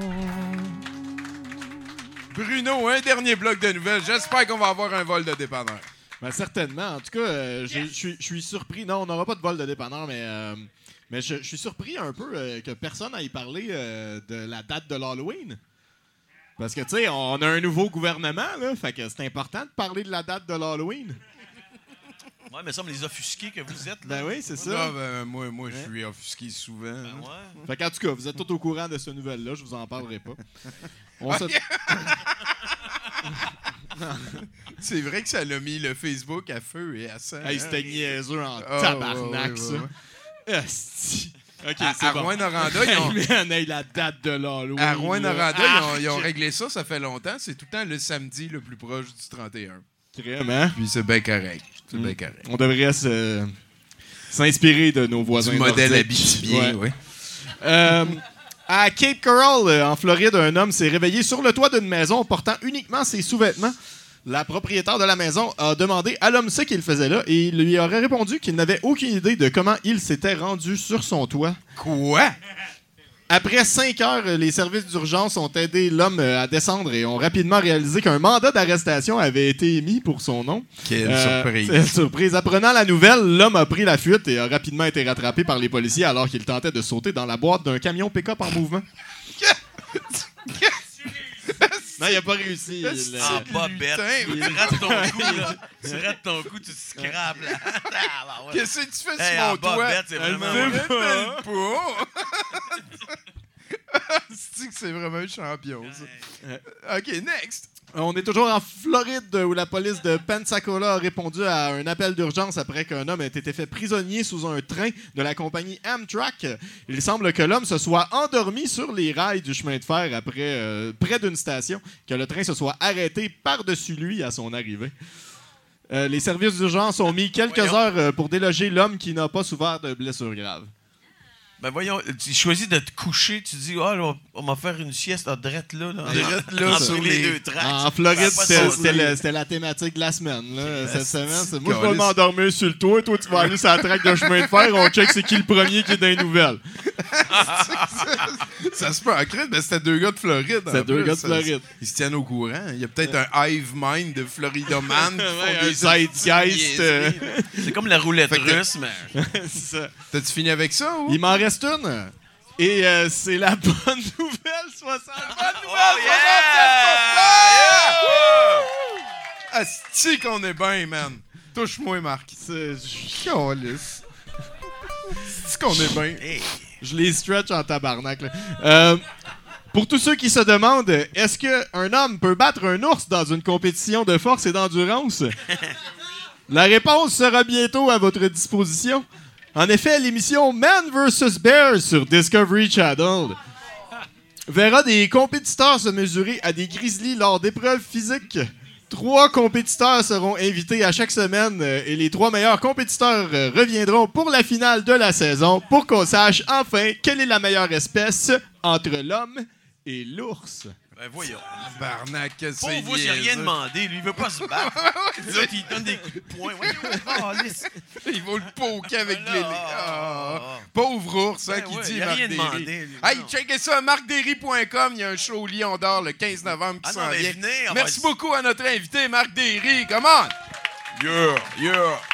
Bruno, un dernier bloc de nouvelles. J'espère qu'on va avoir un vol de dépanneur. Ben, certainement. En tout cas, euh, je suis- surpris. Non, on n'aura pas de vol de dépanneur, mais, euh, mais je, je suis surpris un peu euh, que personne n'aille parler euh, de la date de l'Halloween. Parce que, tu sais, on a un nouveau gouvernement, là, fait que c'est important de parler de la date de l'Halloween. Ouais, mais ça me les offusqués que vous êtes. Ben oui, c'est ça. Ah, ben, moi, moi je suis offusqué souvent. Ben hein. ouais. Fait qu'en tout cas, vous êtes tous au courant de ce nouvelle-là, je vous en parlerai pas. On se- C'est vrai que ça l'a mis le Facebook à feu et à sang. Hey, hein? c'était niaiseux en Ah, tabarnak, ouais, ouais, ça. ouais, Esti. OK, c'est à bon. Rouen-Noranda, ils ont- Hey, man, hey, la date de l'Halloween. À Rouen-Noranda, ils, ont- ils ont Arc. réglé ça, ça fait longtemps. C'est tout le temps le samedi le plus proche du 31. Vraiment. Puis c'est bien correct. C'est Mm. bien correct. On devrait se- s'inspirer de nos voisins. Du modèle oui. Euh, à Cape Coral, euh, en Floride, un homme s'est réveillé sur le toit d'une maison portant uniquement ses sous-vêtements. La propriétaire de la maison a demandé à l'homme ce qu'il faisait là et il lui aurait répondu qu'il n'avait aucune idée de comment il s'était rendu sur son toit. Quoi? Après cinq heures, les services d'urgence ont aidé l'homme euh, à descendre et ont rapidement réalisé qu'un mandat d'arrestation avait été émis pour son nom. Quelle surprise. quelle surprise. Apprenant la nouvelle, l'homme a pris la fuite et a rapidement été rattrapé par les policiers alors qu'il tentait de sauter dans la boîte d'un camion pick-up en mouvement. non, il n'a pas réussi. Il, En bas, bête. il- Tu rates ton coup, là. Tu rates ton coup, tu te scrapes, là. Ah, ouais. Qu'est-ce que tu fais Hey, sur mon toit? bête, c'est vraiment- rappelle pas. C'est que c'est vraiment un champion, ça. OK, next. On est toujours en Floride où la police de Pensacola a répondu à un appel d'urgence après qu'un homme ait été fait prisonnier sous un train de la compagnie Amtrak. Il semble que l'homme se soit endormi sur les rails du chemin de fer après euh, près d'une station, que le train se soit arrêté par-dessus lui à son arrivée. Euh, les services d'urgence ont mis quelques Voyons. heures euh, pour déloger l'homme qui n'a pas souffert de blessures graves. Ben voyons, tu choisis de te coucher, tu dis, ah, là, on va faire une sieste à drette là. là. Drette là, Entre sur les les- deux tracks. En Floride, pas c'était la thématique de la semaine. là, cette semaine. c'est- Moi, je vais m'endormir sur le toit. Toi, tu vas aller sur la traque de chemin de fer. On check c'est qui le premier qui est dans les nouvelles. ça se peut en crête, mais c'était deux gars de Floride. en C'était deux gars de Ça- Floride. Ils se tiennent au courant. Il y a peut-être un hive mind de Floridoman. qui font des zeitgeist, euh. C'est comme la roulette russe, mais. C'est ça. T'as-tu fini avec ça ou? Il m'en reste Et euh, c'est la bonne nouvelle 60. Bonne nouvelle Asti qu'on est bien, man. Touche-moi, Marc. C'est Calisse. Asti qu'on est bien. Je les stretch en tabarnak. là. Euh, pour tous ceux qui se demandent, est-ce qu'un homme peut battre un ours dans une compétition de force et d'endurance? La réponse sera bientôt à votre disposition. En effet, l'émission Man vs. Bear sur Discovery Channel verra des compétiteurs se mesurer à des grizzlies lors d'épreuves physiques. Trois compétiteurs seront invités à chaque semaine euh, et les trois meilleurs compétiteurs euh, reviendront pour la finale de la saison pour qu'on sache enfin quelle est la meilleure espèce entre l'homme et l'ours. Ben voyons. Barnac, c'est vous, j'ai rien demandé. Lui, il veut pas se battre. L'autre, il donne des coups de poing. Voyons, calisse. Il va le poker avec les. ah. Pauvre ours, hein, Ben qui ouais, dit il a Marc rien demandé, lui, Hey, checkez ça, marcderry.com. Il y a un show au Lion d'Or le 15 novembre qui Ah s'en vient. venez, Merci va- beaucoup à notre invité, Marc Derry. Come on!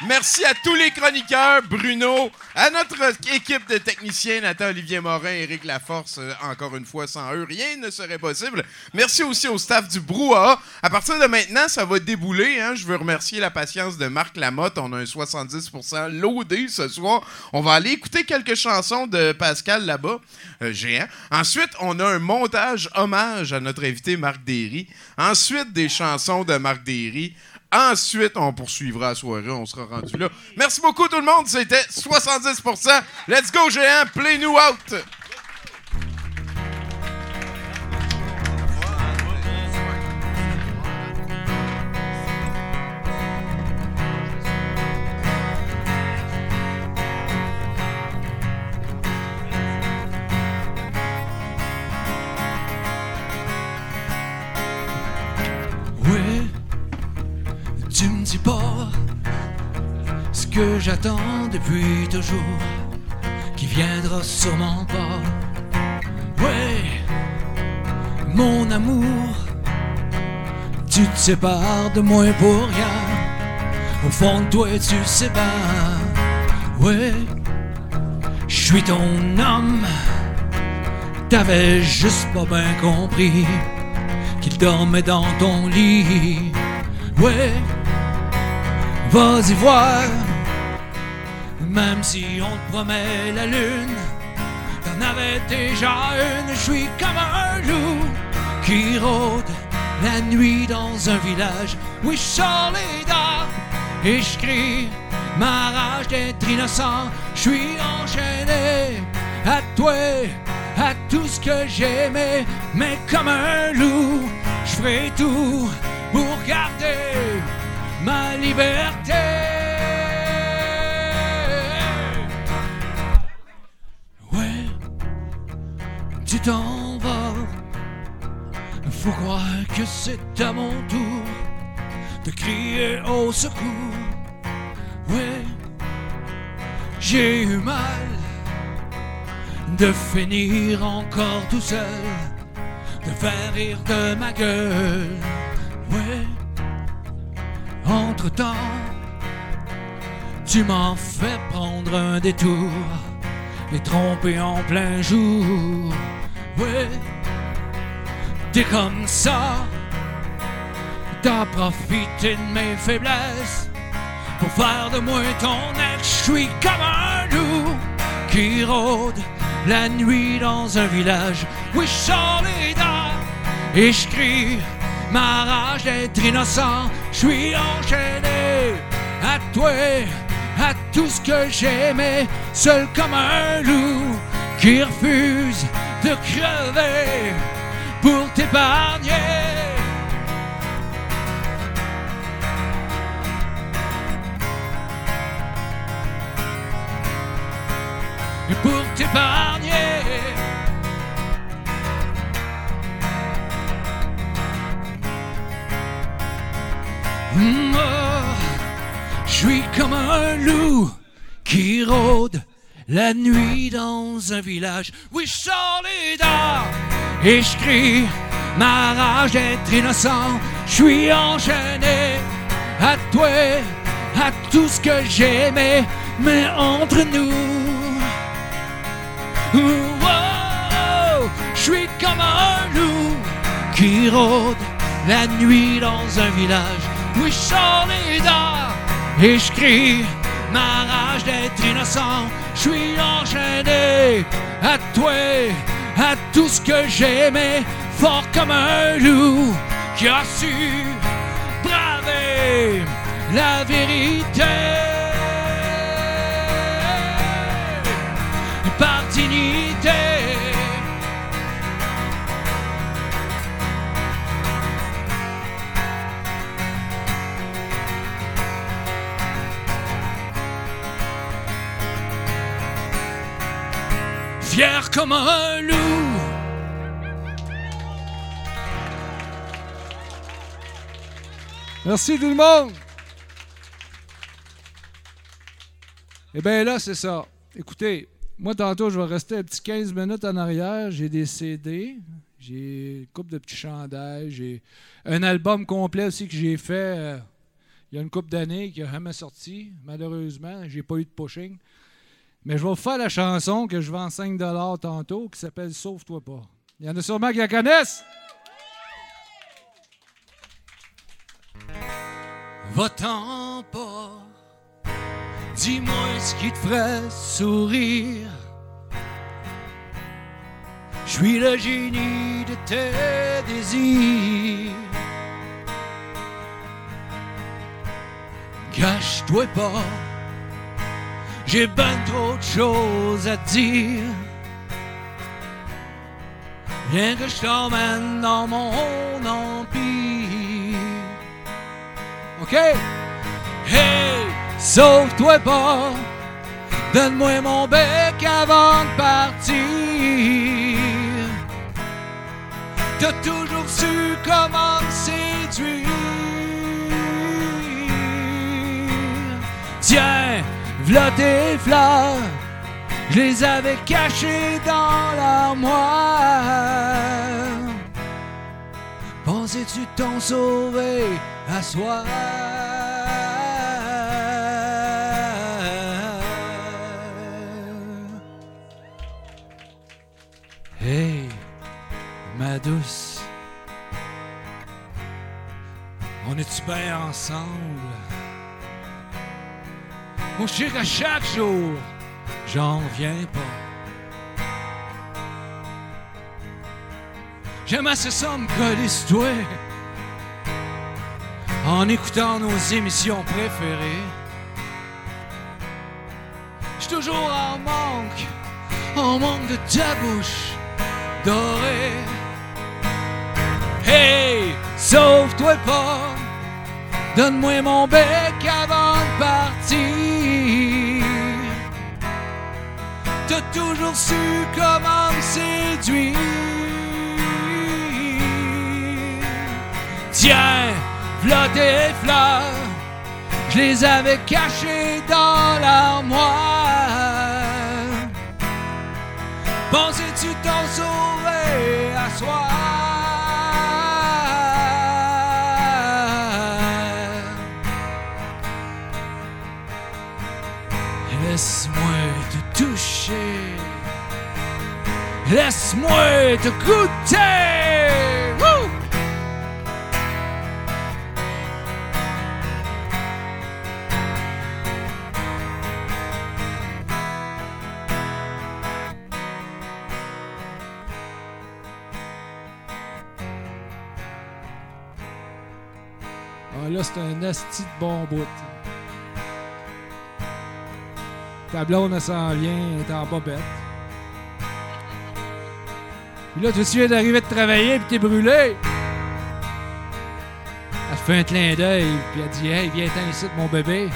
Merci à tous les chroniqueurs, Bruno, à notre équipe de techniciens, Nathan Olivier Morin, Éric Laforce, euh, encore une fois, sans eux, rien ne serait possible. Merci aussi au staff du Brouhaha. À partir de maintenant, ça va débouler. Hein. Je veux remercier la patience de Marc Lamotte. On a un 70% loadé ce soir. On va aller écouter quelques chansons de Pascal là-bas, euh, géant. Ensuite, on a un montage hommage à notre invité Marc Derry. Ensuite, des chansons de Marc Derry. Ensuite, on poursuivra la soirée, on sera rendu là. Merci beaucoup tout le monde, c'était 70%. Let's go géant, play nous out. Pas ce que j'attends depuis toujours, qui viendra sûrement pas. Oui, mon amour, tu te sépares de moi pour rien. Au fond de toi, tu sais pas. Oui, je suis ton homme. T'avais juste pas bien compris qu'il dormait dans ton lit. Ouais, vas-y voir, même si on te promet la lune, t'en avais déjà une. Je suis comme un loup qui rôde la nuit dans un village. Oui, je sors les dents et je crie ma rage d'être innocent. Je suis enchaîné à toi, à tout ce que j'aimais, mais comme un loup, je ferai tout pour garder ma liberté. Ouais, tu t'en vas. Faut croire que c'est à mon tour de crier au secours. Oui, j'ai eu mal de finir encore tout seul, de faire rire de ma gueule. Oui, entre-temps, tu m'en fais prendre un détour et tromper en plein jour. Oui, t'es comme ça, t'as profité de mes faiblesses pour faire de moi ton ex. Je suis comme un loup qui rôde la nuit dans un village. Oui, je sors les dents et je crie ma rage d'être innocent. Je suis enchaîné à toi, à tout ce que j'aimais, seul comme un loup qui refuse de crever pour t'épargner. Pour t'épargner. Mm, oh, Je suis comme un loup qui rôde la nuit dans un village. Oui, je sors les dents et je crie ma rage d'être innocent. Je suis enchaîné à toi, à tout ce que j'aimais, mais entre nous. Je suis comme un loup qui rôde la nuit dans un village. Oui, dents et je crie ma rage d'être innocent. Je suis enchaîné à toi, à tout ce que j'aimais, fort comme un loup qui a su braver la vérité. Fier comme un loup. Merci tout le monde. Eh bien là, c'est ça. Écoutez, moi tantôt, je vais rester un petit 15 minutes en arrière. J'ai des CD, j'ai une couple de petits chandails, j'ai un album complet aussi que j'ai fait euh, il y a une couple d'années qui n'a jamais sorti. Malheureusement, j'ai pas eu de pushing. Mais je vais vous faire la chanson que je vends 5 tantôt qui s'appelle Sauve-toi pas. Il y en a sûrement qui la connaissent. Va-t'en pas. Dis-moi ce qui te ferait sourire. Je suis le génie de tes désirs. Cache-toi pas. J'ai ben trop de choses à dire. Viens que je t'emmène dans mon empire. OK? Hey, sauve-toi pas. Donne-moi mon bec avant de partir. T'as toujours su comment me séduire. Tiens, v'là tes fleurs. Je les avais cachées dans l'armoire. Pensais-tu t'en sauver à soi? Hey, ma douce, on est-tu bien ensemble? Moi, je qu'à chaque jour, j'en reviens pas. J'aime assez ça me coller toi en écoutant nos émissions préférées. J'suis toujours en manque, en manque de ta bouche dorée. Hey, sauve-toi pas, donne-moi mon bec avant de partir. T'as toujours su comment me séduire. Tiens, v'là tes fleurs, je les avais cachées dans l'armoire. Pensais-tu t'en sauver à soir? Laisse-moi te toucher. Laisse-moi te goûter. Wouh! Ah, là, c'est un asti de bon bout. Ta blonde, s'en vient, elle est en bobette. Puis là, tu viens d'arriver de travailler, puis t'es brûlé. Elle fait un clin d'œil, puis elle dit Hey, viens t'en ici, mon bébé.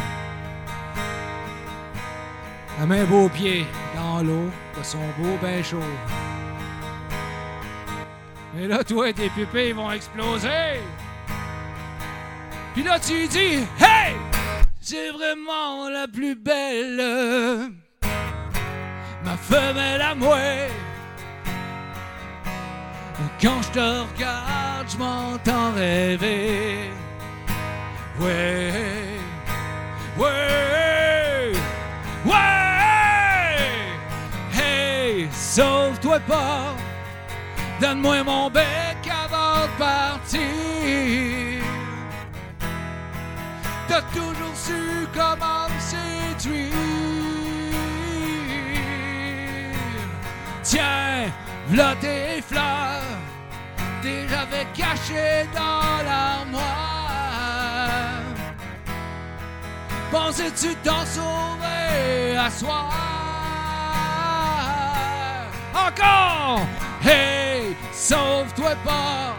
Elle met un beau pied dans l'eau, de son beau bain chaud. Mais là, toi, tes pupilles vont exploser. Puis là, tu lui dis Hey! C'est vraiment la plus belle. Ma femelle à moi. Quand je te regarde, je m'entends rêver. Ouais, ouais, ouais. Hey, sauve-toi pas. Donne-moi mon bec avant de partir. T'as toujours su comment me séduire. Tiens, v'là tes fleurs, des j'avais cachées dans l'armoire. Pensais-tu t'en sauver à soir? Encore! Hey, sauve-toi pas!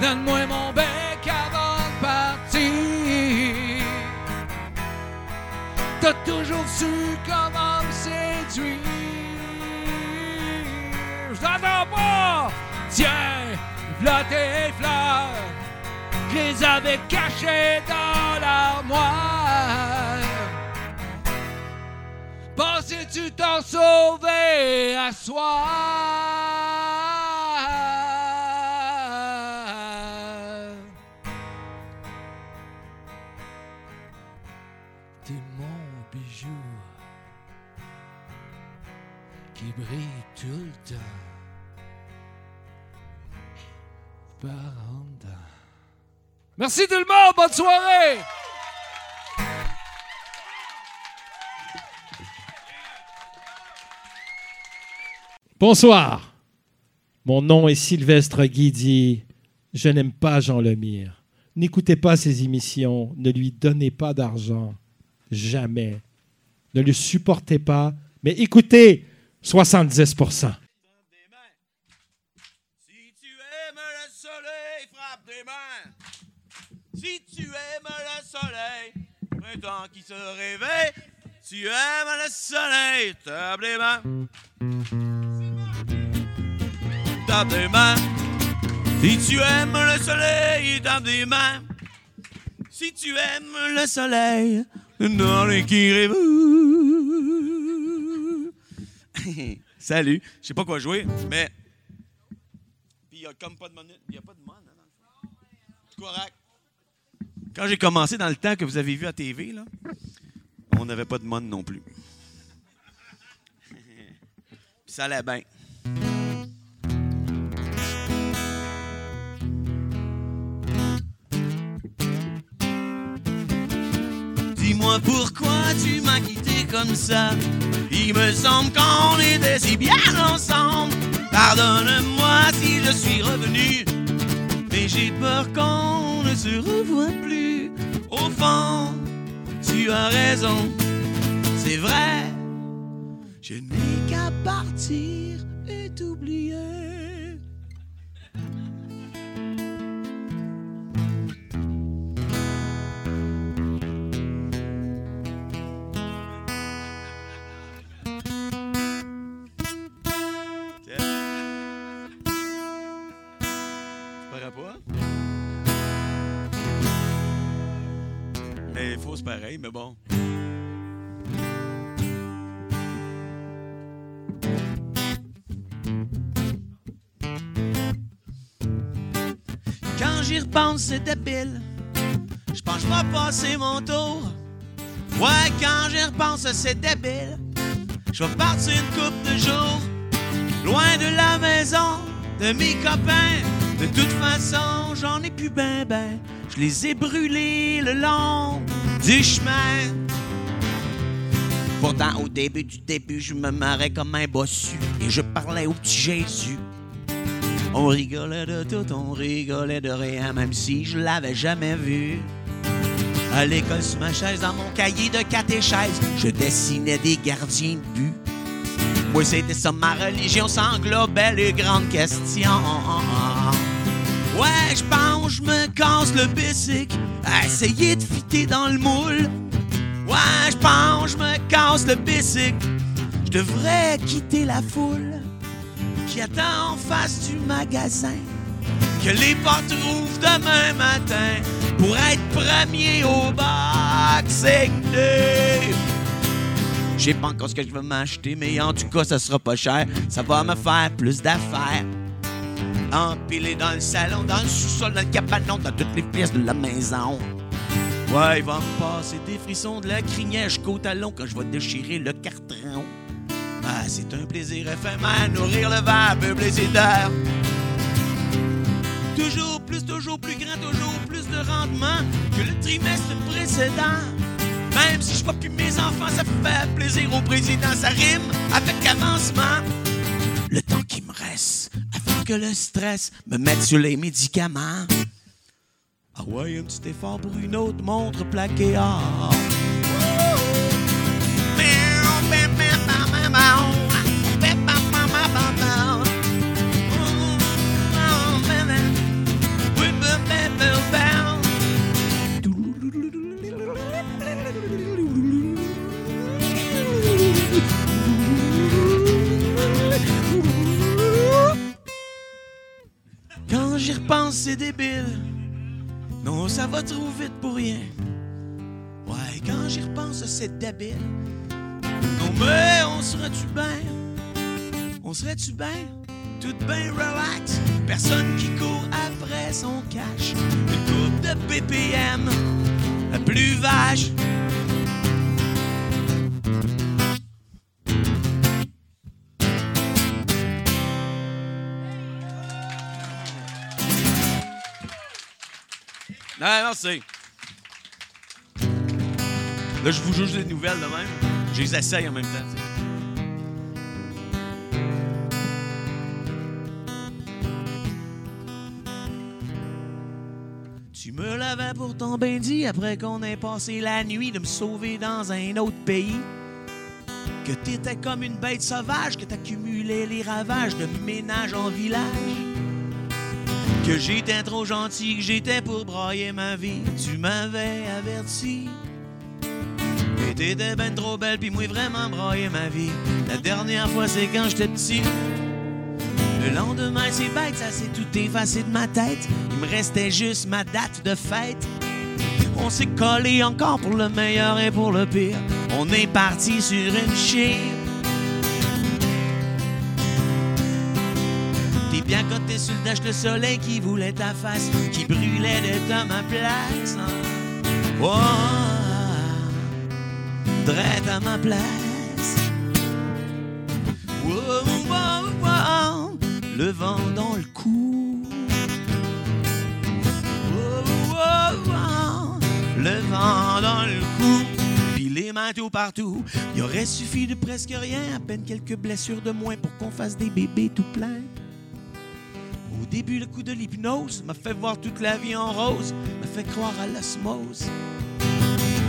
Donne-moi mon bec avant Toujours su comment me séduire. Je t'entends pas! Tiens, v'là tes fleurs. Je les avais cachées dans l'armoire. Pensais-tu t'en sauver à soir? Merci tout le monde, bonne soirée! Bonsoir. Mon nom est Sylvestre Guidi. Je n'aime pas Jean Lemire. N'écoutez pas ses émissions. Ne lui donnez pas d'argent. Jamais. Ne le supportez pas. Mais écoutez 70 Si tu aimes le soleil, frappe des mains. Si tu aimes le soleil, printemps qui se réveille. Tu aimes le soleil, tape les mains. Tape des mains. Si tu aimes le soleil, tape des mains. Si tu aimes le soleil, dans les qui rêvent. Salut. Je sais pas quoi jouer, mais. Puis il y a comme pas de monnaie. Il y a pas de dans le fond. Correct. Quand j'ai commencé dans le temps que vous avez vu à TV, on n'avait pas de monnaie non plus. Puis ça allait bien. Dis-moi pourquoi tu m'as quitté comme ça. Il me semble qu'on était si bien ensemble. Pardonne-moi si je suis revenu. Mais j'ai peur qu'on ne se revoie plus. Au fond, tu as raison. C'est vrai. Je n'ai qu'à partir et t'oublier. Pareil, mais bon. Quand j'y repense, c'est débile. Je pense vais passer mon tour. Ouais, quand j'y repense, c'est débile. Je vais partir une coupe de jours. Loin de la maison, de mes copains. De toute façon, j'en ai plus ben ben. Je les ai brûlés le long du chemin. Pourtant, au début du début, je me marrais comme un bossu et je parlais au petit Jésus. On rigolait de tout, on rigolait de rien, même si je l'avais jamais vu. À l'école, sur ma chaise, dans mon cahier de catéchèse, je dessinais des gardiens de but. Moi, c'était ça, ma religion s'englobait les grandes questions. Ouais, je pense, je me casse le bicycle à essayer de fitter dans le moule. Ouais, je pense, je me casse le bicycle. Je devrais quitter la foule qui attend en face du magasin. Que les portes rouvrent demain matin pour être premier au Boxing Day. Je sais pas encore ce que je veux m'acheter, mais en tout cas, ça sera pas cher. Ça va me faire plus d'affaires. Empilé dans le salon, dans le sous-sol, dans le cabanon, dans toutes les pièces de la maison. Ouais, il va me passer des frissons de la crinière jusqu'au talon quand je vais déchirer le carton. Ah, c'est un plaisir éphémère, nourrir le verbe, plaisir d'air. Toujours plus, toujours plus grand, toujours plus de rendement que le trimestre précédent. Même si je vois plus mes enfants, ça fait plaisir au président, ça rime avec avancement. Le temps qui me reste que le stress me mette sur les médicaments. Ah ouais, un petit effort pour une autre montre plaquée or. C'est débile. Non, ça va trop vite pour rien. Ouais, quand j'y repense, c'est débile. Non, mais on serait-tu bien? On serait-tu bien? Tout bien relax. Personne qui court après son cash. Une coupe de BPM. Plus vache. Non, merci. Là, je vous juge des nouvelles de même. Je les essaye en même temps. Tu me l'avais pourtant bien dit après qu'on ait passé la nuit de me sauver dans un autre pays. Que t'étais comme une bête sauvage, que t'accumulais les ravages de ménage en village. Que j'étais trop gentil, que j'étais pour brailler ma vie. Tu m'avais averti. Et t'étais ben trop belle, puis moi vraiment brailler ma vie. La dernière fois, c'est quand j'étais petit. Le lendemain, c'est bête, ça s'est tout effacé de ma tête. Il me restait juste ma date de fête. On s'est collé encore pour le meilleur et pour le pire. On est parti sur une chire. Bien coté sur le dash, le soleil qui voulait ta face, qui brûlait de ta ma place. Oh, à ma place. Oh, oh, oh, oh, le vent dans le cou. Oh, oh, oh, le vent dans le cou. Puis les mains tout partout. Il aurait suffi de presque rien, à peine quelques blessures de moins pour qu'on fasse des bébés tout pleins. Début, le coup de l'hypnose m'a fait voir toute la vie en rose, m'a fait croire à l'osmose.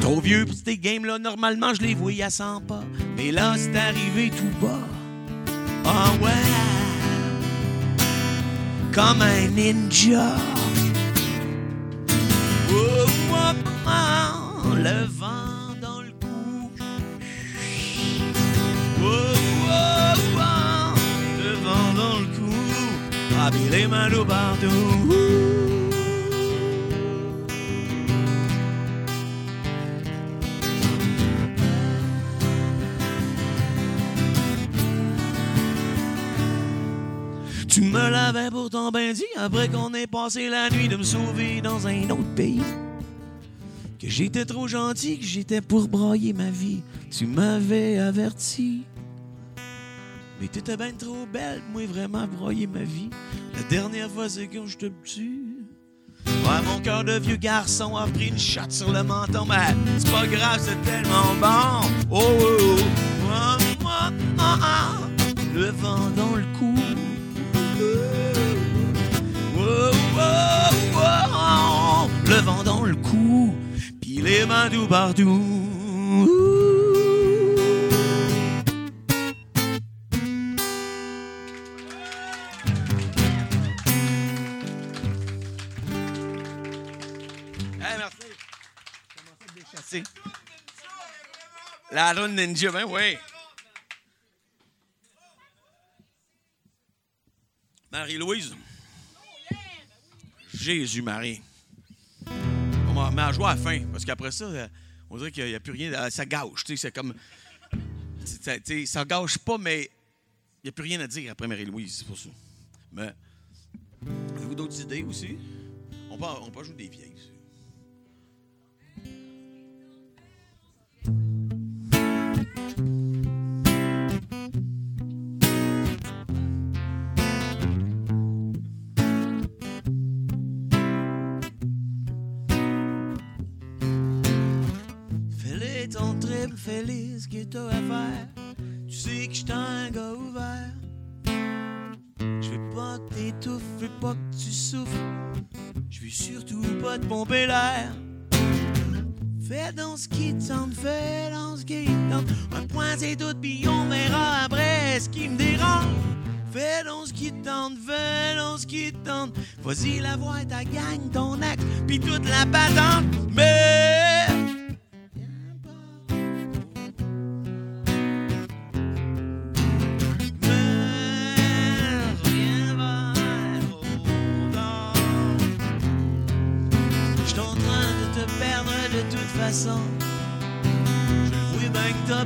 Trop vieux pour ces games-là, normalement je les voyais à 100 pas. Mais là, c'est arrivé tout bas. Ah ouais! Comme un ninja. Oh, oh, oh, le vent dans le cou. Oh, oh, oh, rabis partout. Tu me l'avais pourtant bien dit après qu'on ait passé la nuit de me sauver dans un autre pays. Que j'étais trop gentil, que j'étais pour broyer ma vie. Tu m'avais averti. Mais t'étais bien trop belle, moi vraiment broyer ma vie. La dernière fois, c'est quand je te tue. Ouais, mon cœur de vieux garçon a pris une shot sur le menton, mais c'est pas grave, c'est tellement bon. Oh, oh, oh. Ah, ah, ah. Le vent dans le cou. Oh, oh, oh, oh. Le vent dans le cou, puis les mains tout partout. La rune ninja, ben oui. Marie-Louise. Jésus-Marie. On va mais à jouer à la fin, parce qu'après ça, euh, on dirait qu'il n'y a plus rien. euh, Ça gâche, tu sais, c'est comme. sais, Ça gâche pas, mais il n'y a plus rien à dire après Marie-Louise, c'est pour ça. Mais. Avez-vous d'autres idées aussi? On peut, on peut jouer des vieilles. Fais-les ce que t'as à faire. Tu sais que j'suis un gars ouvert. Je veux pas que t'étouffes, je veux pas que tu souffres. Je veux surtout pas te pomper l'air. Fais dans ce qui te tente, fais dans ce qui te tente. Un point c'est tout, puis on verra après ce qui me dérange. Fais dans ce qui te tente, fais dans ce qui te tente. Vas-y, la voix ta gang, ton acte, puis toute la patente. Mais.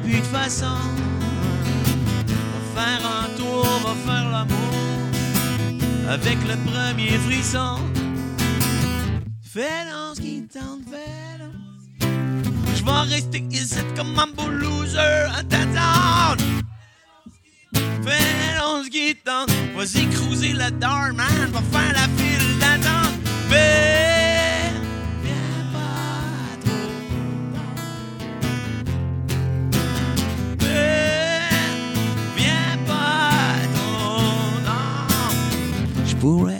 Plus de façon. Va faire un tour, va faire l'amour. Avec le premier frisson. Fais ce qui fais dans. Je vais rester ici comme un beau loser à t'attendre. Fais dans ce qui tente. Vas-y, cruiser le dark man. Va faire la file non.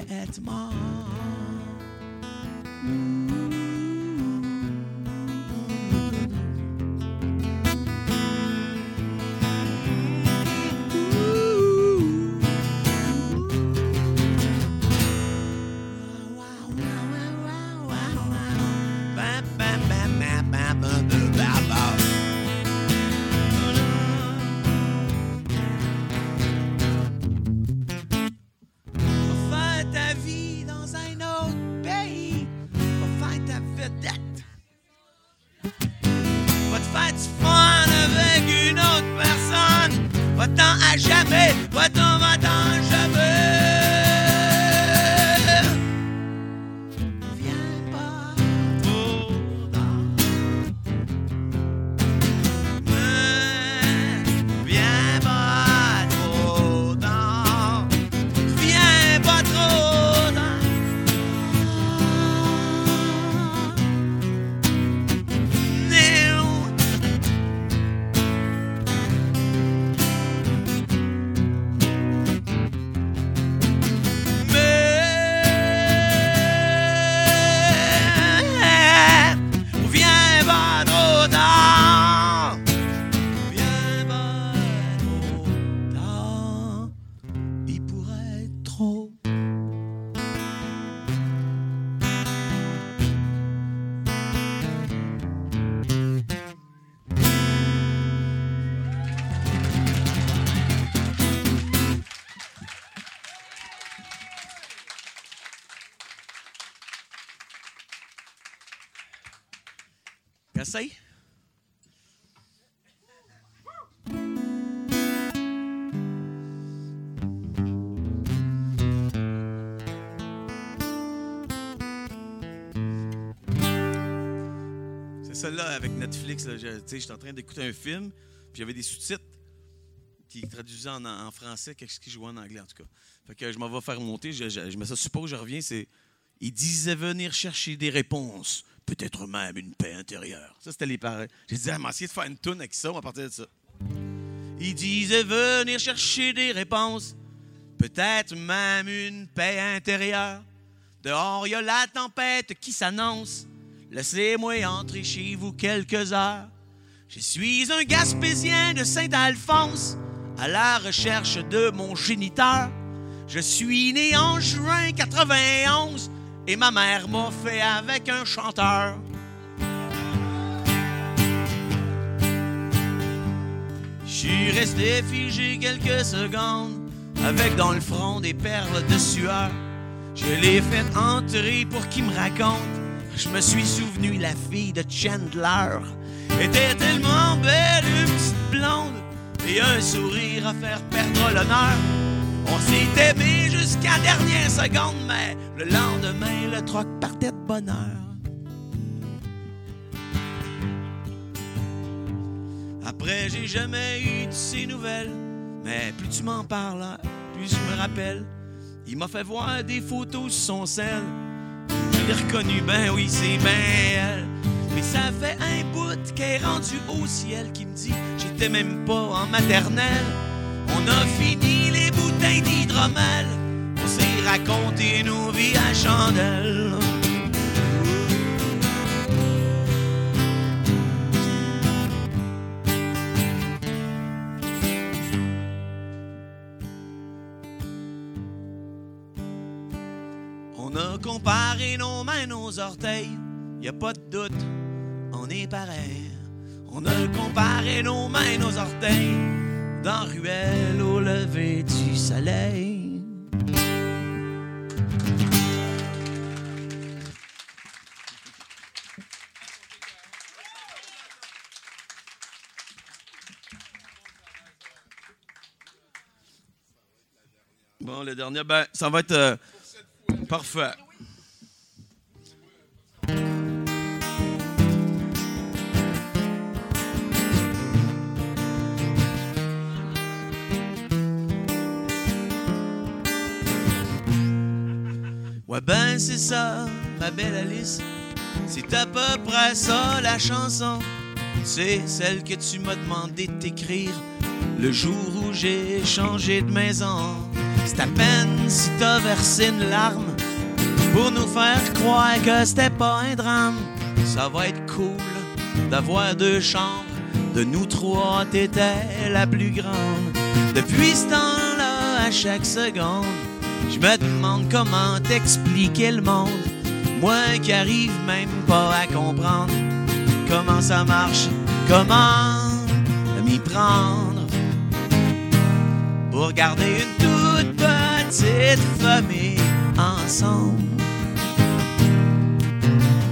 Celle-là, avec Netflix, là, j'étais en train d'écouter un film, puis avait des sous-titres qui traduisaient en, français qu'est-ce qui jouait en anglais, en tout cas. Fait que je m'en vais faire monter, je, je, mets ça suppose, je reviens, c'est... Il disait venir chercher des réponses, peut-être même une paix intérieure. Ça, c'était les paroles. J'ai dit, ah, mais essayé de faire une toune avec ça, on va partir de ça. Il disait venir chercher des réponses, peut-être même une paix intérieure. Dehors, il y a la tempête qui s'annonce. Laissez-moi entrer chez vous quelques heures. Je suis un Gaspésien de Saint-Alphonse, à la recherche de mon géniteur. Je suis né en juin 91 et ma mère m'a fait avec un chanteur. Je suis resté figé quelques secondes, avec dans le front des perles de sueur. Je l'ai fait entrer pour qu'il me raconte. Je me suis souvenu, la fille de Chandler était tellement belle, une petite blonde, et un sourire à faire perdre l'honneur. On s'est aimé jusqu'à la dernière seconde, mais le lendemain, le troc partait de bonheur. Après, j'ai jamais eu de ses nouvelles, mais plus tu m'en parles, plus je me rappelle. Il m'a fait voir des photos sur son sel. L'ai reconnu, ben oui, c'est ben elle. Mais ça fait un bout qu'elle est rendue au ciel qui me dit j'étais même pas en maternelle. On a fini les bouteilles d'hydromel. On s'est raconté nos vies à chandelle. Orteils. Y a pas de doute, on est pareil. On a comparé nos mains, nos orteils. Dans ruelle au lever du soleil. Bon, le dernier, ben, ça va être euh, parfait. Ben, c'est ça, ma belle Alice. C'est à peu près ça la chanson. C'est celle que tu m'as demandé d'écrire le jour où j'ai changé de maison. C'est à peine si t'as versé une larme pour nous faire croire que c'était pas un drame. Ça va être cool d'avoir deux chambres. De nous trois, t'étais la plus grande. Depuis ce temps-là, à chaque seconde, je me demande comment t'expliquer le monde. Moi qui arrive même pas à comprendre comment ça marche, comment m'y prendre pour garder une toute petite famille ensemble.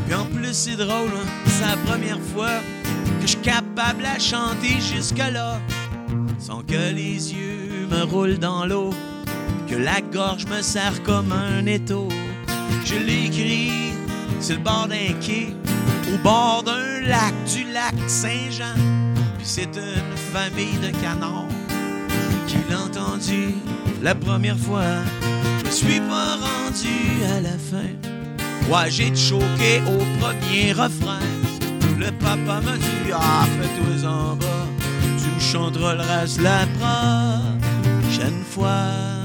Puis en plus, c'est drôle, hein, c'est la première fois que je suis capable à chanter jusque-là sans que les yeux me roulent dans l'eau, que la gorge me serre comme un étau. Je l'écris sur le bord d'un quai, au bord d'un lac, du lac Saint-Jean. Puis c'est une famille de canards qui l'a entendu la première fois. Je me suis pas rendu à la fin. Ouais, j'ai choqué au premier refrain. Le papa m'a dit Ah, fais-toi en bas. Tu me chanteras la prochaine fois.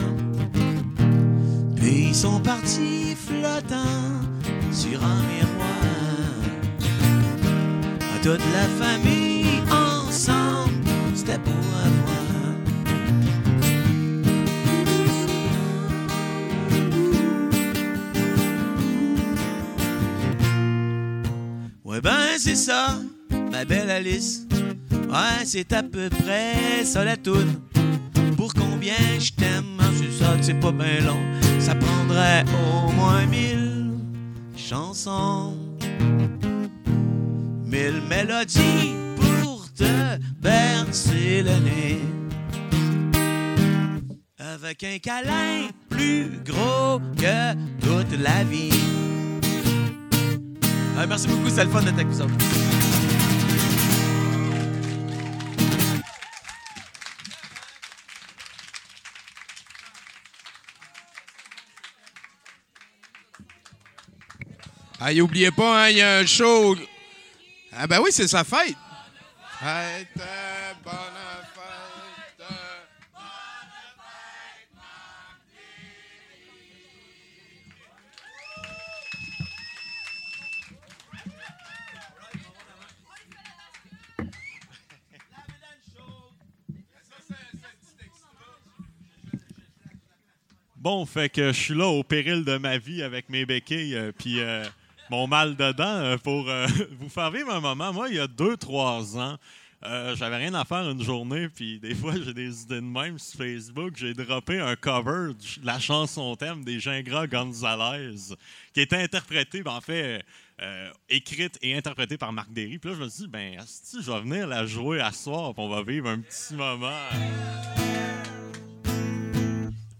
Puis ils sont partis flottant sur un miroir. Toute la famille ensemble, c'était beau à voir. Ouais, ben c'est ça, ma belle Alice. Ouais, c'est à peu près ça la toune. Pour combien je t'aime, hein, c'est ça que c'est pas bien long. Au moins mille chansons, mille mélodies pour te bercer le nez. Avec un câlin plus gros que toute la vie. Ah, merci beaucoup, c'est le fun d'être avec vous. Ah, et pas, hein, y a un show. Ah, ben oui, c'est sa fête. Fête, bonne fête. Bon, fait que je suis là au péril de ma vie avec mes béquilles euh, puis euh, mon mal de dents euh, pour euh, vous faire vivre un moment. Moi, il y a deux, trois ans, euh, j'avais rien à faire une journée, puis des fois, j'ai des idées de même sur Facebook. J'ai droppé un cover de la chanson thème des Gingras Gonzalez, qui était interprétée, ben, en fait, écrite et interprétée par Marc Derry. Puis là, je me suis dit, ben, asti, je vais venir la jouer à soir, puis on va vivre un petit moment.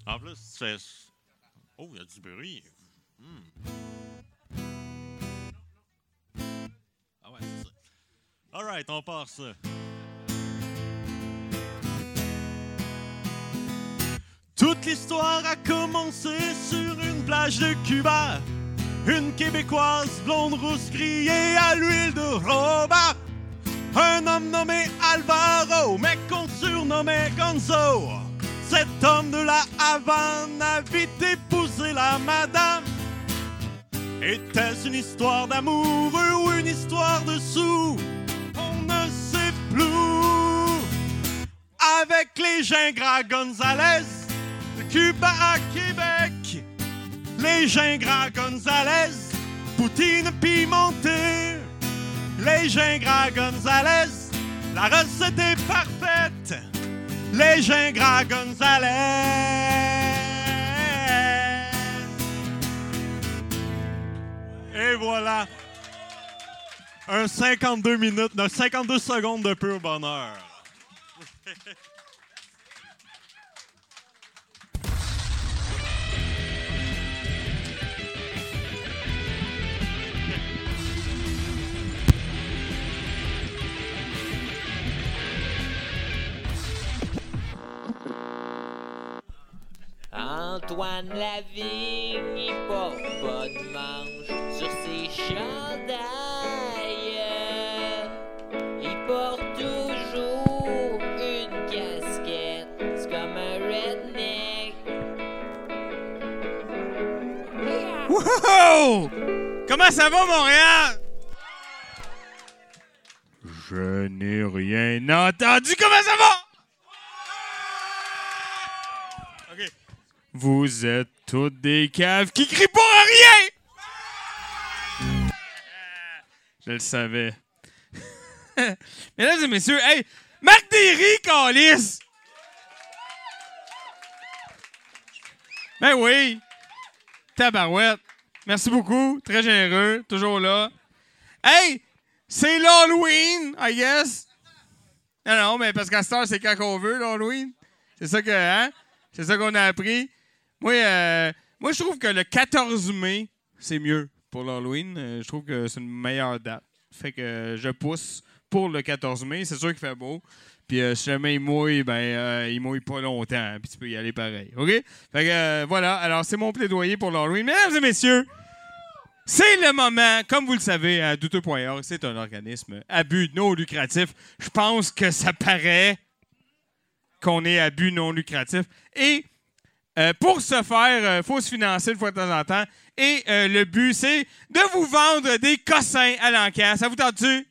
En plus, tu fais. Oh, il y a du bruit. Hmm. On. Toute l'histoire a commencé sur une plage de Cuba. Une Québécoise blonde rousse grillée à l'huile de roba. Un homme nommé Alvaro, mais qu'on surnommait Gonzo. Cet homme de la Havane a vite épousé la madame. Était-ce une histoire d'amour ou une histoire de sous? Avec les Gingras Gonzalez, de Cuba à Québec, les Gingras Gonzalez, poutine pimentée. Les Gingras Gonzalez, la recette est parfaite. Les Gingras Gonzalez. Et voilà. Un 52 minutes, non, 52 secondes de pur bonheur. Antoine Lavigne, il porte pas de manche sur ses chandails. Wow! Comment ça va, Montréal? Je n'ai rien entendu. Comment ça va? OK. Vous êtes toutes des caves qui crient pour rien! Je le savais. Mesdames et messieurs, hey, Marc Derry, Calis! Ben oui! Tabarouette. Merci beaucoup. Très généreux. Toujours là. Hey! C'est l'Halloween, I guess. Non, non, mais parce qu'à cette heure, c'est quand qu'on veut, l'Halloween. C'est ça que, hein? C'est ça qu'on a appris. Moi, euh, moi, je trouve que le 14 mai, c'est mieux pour l'Halloween. Euh, je trouve que c'est une meilleure date. Fait que je pousse pour le 14 mai. C'est sûr qu'il fait beau. Puis euh, si jamais il mouille, ben, euh, il mouille pas longtemps. Puis tu peux y aller pareil. OK? Fait que euh, voilà. Alors, c'est mon plaidoyer pour l'Halloween. Mesdames et messieurs, c'est le moment, comme vous le savez, à douteux.org, c'est un organisme à but non lucratif. Je pense que ça paraît qu'on est à but non lucratif. Et euh, pour ce faire, il faut se financer une fois de temps en temps. Et le but, c'est de vous vendre des cossins à l'encaisse. Ça vous tente-tu?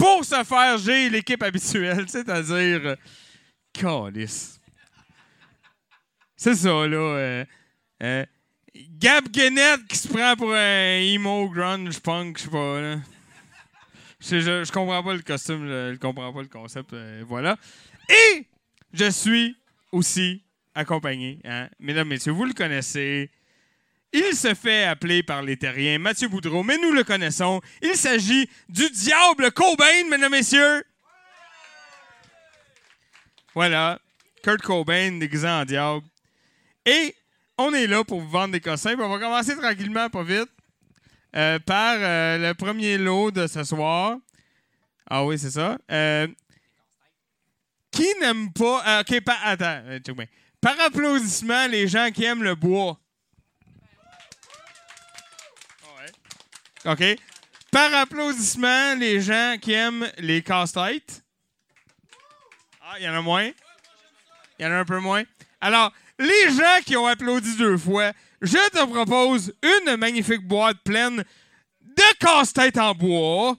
Pour ce faire, j'ai l'équipe habituelle, c'est-à-dire. euh, Calice. C'est ça, là. euh, euh, Gab Guénette qui se prend pour un emo grunge punk, je sais pas. Je, comprends pas le costume, je, comprends pas le concept, voilà. Et je suis aussi accompagné, hein, mesdames, messieurs, vous le connaissez. Il se fait appeler par les terriens Mathieu Boudreau, mais nous le connaissons. Il s'agit du diable Cobain, mesdames, messieurs. Voilà, Kurt Cobain déguisé en diable. Et on est là pour vous vendre des cossins. on va commencer tranquillement, pas vite, euh, par euh, le premier lot de ce soir. Ah oui, c'est ça. Euh, qui n'aime pas. ok, par, attends. Par applaudissement, les gens qui aiment le bois. OK? Par applaudissement, les gens qui aiment les casse-têtes. Ah, il y en a moins? Il y en a un peu moins? Alors, les gens qui ont applaudi deux fois, je te propose une magnifique boîte pleine de casse-têtes en bois.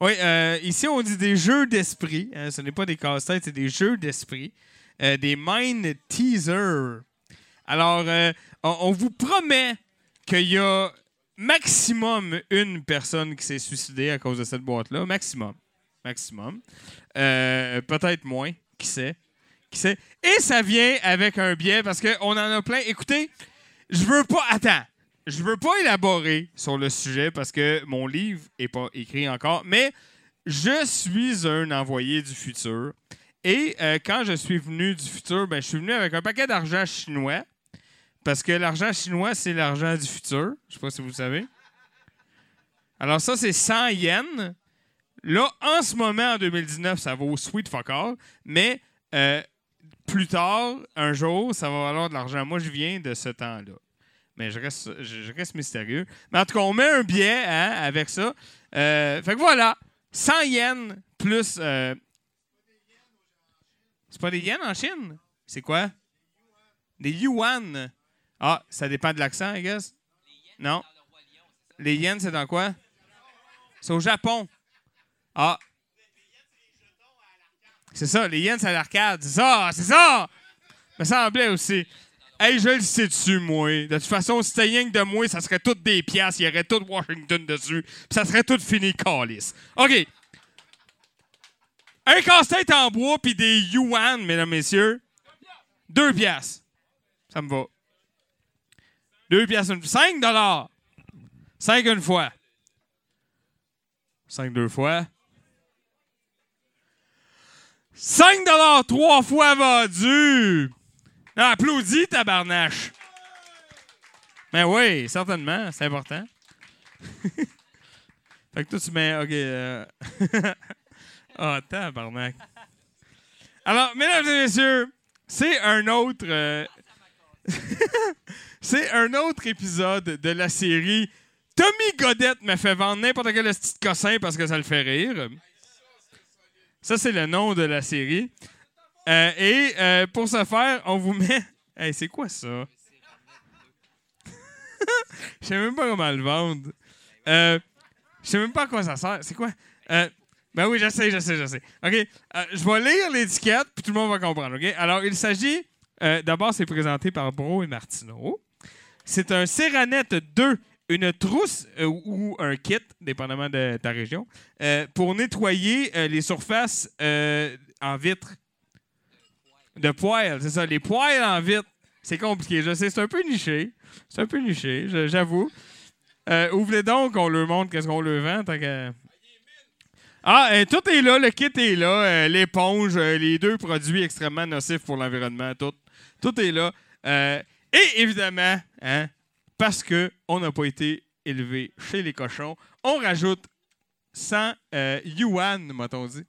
Oui, euh, ici, on dit des jeux d'esprit. hein, ce n'est pas des casse-têtes, c'est des jeux d'esprit. Euh, des mind teasers. Alors, euh, on vous promet qu'il y a maximum une personne qui s'est suicidée à cause de cette boîte-là. Maximum. Maximum. Euh, Peut-être moins. Qui sait? Qui sait? Et ça vient avec un biais parce qu'on en a plein. Écoutez, je veux pas. Attends. Je veux pas élaborer sur le sujet parce que mon livre est pas écrit encore, mais je suis un envoyé du futur. Et euh, quand je suis venu du futur, ben, je suis venu avec un paquet d'argent chinois. Parce que l'argent chinois, c'est l'argent du futur. Je sais pas si vous le savez. Alors ça, c'est 100 yens. Là, en ce moment, en 2019, ça vaut sweet fuck all. Mais euh, plus tard, un jour, ça va valoir de l'argent. Moi, je viens de ce temps-là. Mais je reste, je reste mystérieux. Mais en tout cas, on met un biais hein, avec ça. Euh, fait que voilà. 100 yens plus... euh, c'est pas des yens en Chine? C'est quoi? Des yuan. Ah, ça dépend de l'accent, I guess? Non? Les yens, c'est dans quoi? C'est au Japon. Ah. C'est ça, les yens, c'est à l'arcade. C'est ça, c'est ça! Me semblait aussi. Hey, je le sais dessus, moi. De toute façon, si c'était rien que de moi, ça serait toutes des pièces, il y aurait tout Washington dessus, puis ça serait tout fini, calice. OK. Un casse-tête en bois puis des yuan, mesdames, messieurs. Deux pièces. Ça me va. Deux pièces. Une... Cinq dollars. Cinq une fois. Cinq deux fois. Cinq dollars trois fois vendu. Applaudis, tabarnache. Ben oui, certainement. C'est important. fait que toi, tu mets... OK. euh, Ah, tabarnak. Alors, mesdames et messieurs, c'est un autre. euh, c'est un autre épisode de la série Tommy Godette me fait vendre n'importe quel petit cossin parce que ça le fait rire. Ça, c'est le nom de la série. Euh, et euh, pour ce faire, on vous met. Hey, c'est quoi ça? Je sais même pas comment le vendre. Euh, je sais même pas à quoi ça sert. C'est quoi? Euh, ben oui, je sais, je sais, je sais. OK. je vais lire l'étiquette, puis tout le monde va comprendre. OK? Alors, il s'agit. D'abord, c'est présenté par Bro et Martineau. C'est un Ceranet 2, une trousse euh, ou un kit, dépendamment de ta région, euh, pour nettoyer euh, les surfaces en vitre. De poils, c'est ça. Les poils en vitre. C'est compliqué, je sais. C'est un peu niché. C'est un peu niché, j'avoue. Ouvrez donc, on leur montre qu'est-ce qu'on leur vend. qu'à- Ah, tout est là, le kit est là, l'éponge, les deux produits extrêmement nocifs pour l'environnement, tout, tout est là. Et évidemment, hein, parce qu'on n'a pas été élevé chez les cochons, on rajoute 100 euh, yuan, m'a-t-on dit?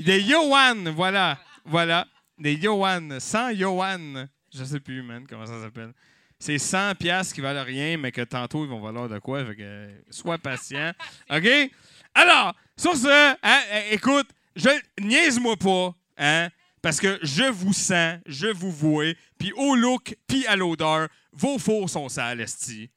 Des yuan, voilà, voilà, des yuan, 100 yuan. Je sais plus, man, comment ça s'appelle. C'est 100 pièces qui valent rien, mais que tantôt, ils vont valoir de quoi. Fait que, euh, sois patient. OK? Alors, sur ce, hein, écoute, je niaise-moi pas, hein? Parce que je vous sens, je vous vois, puis au look, puis à l'odeur, vos fours sont sales, esti.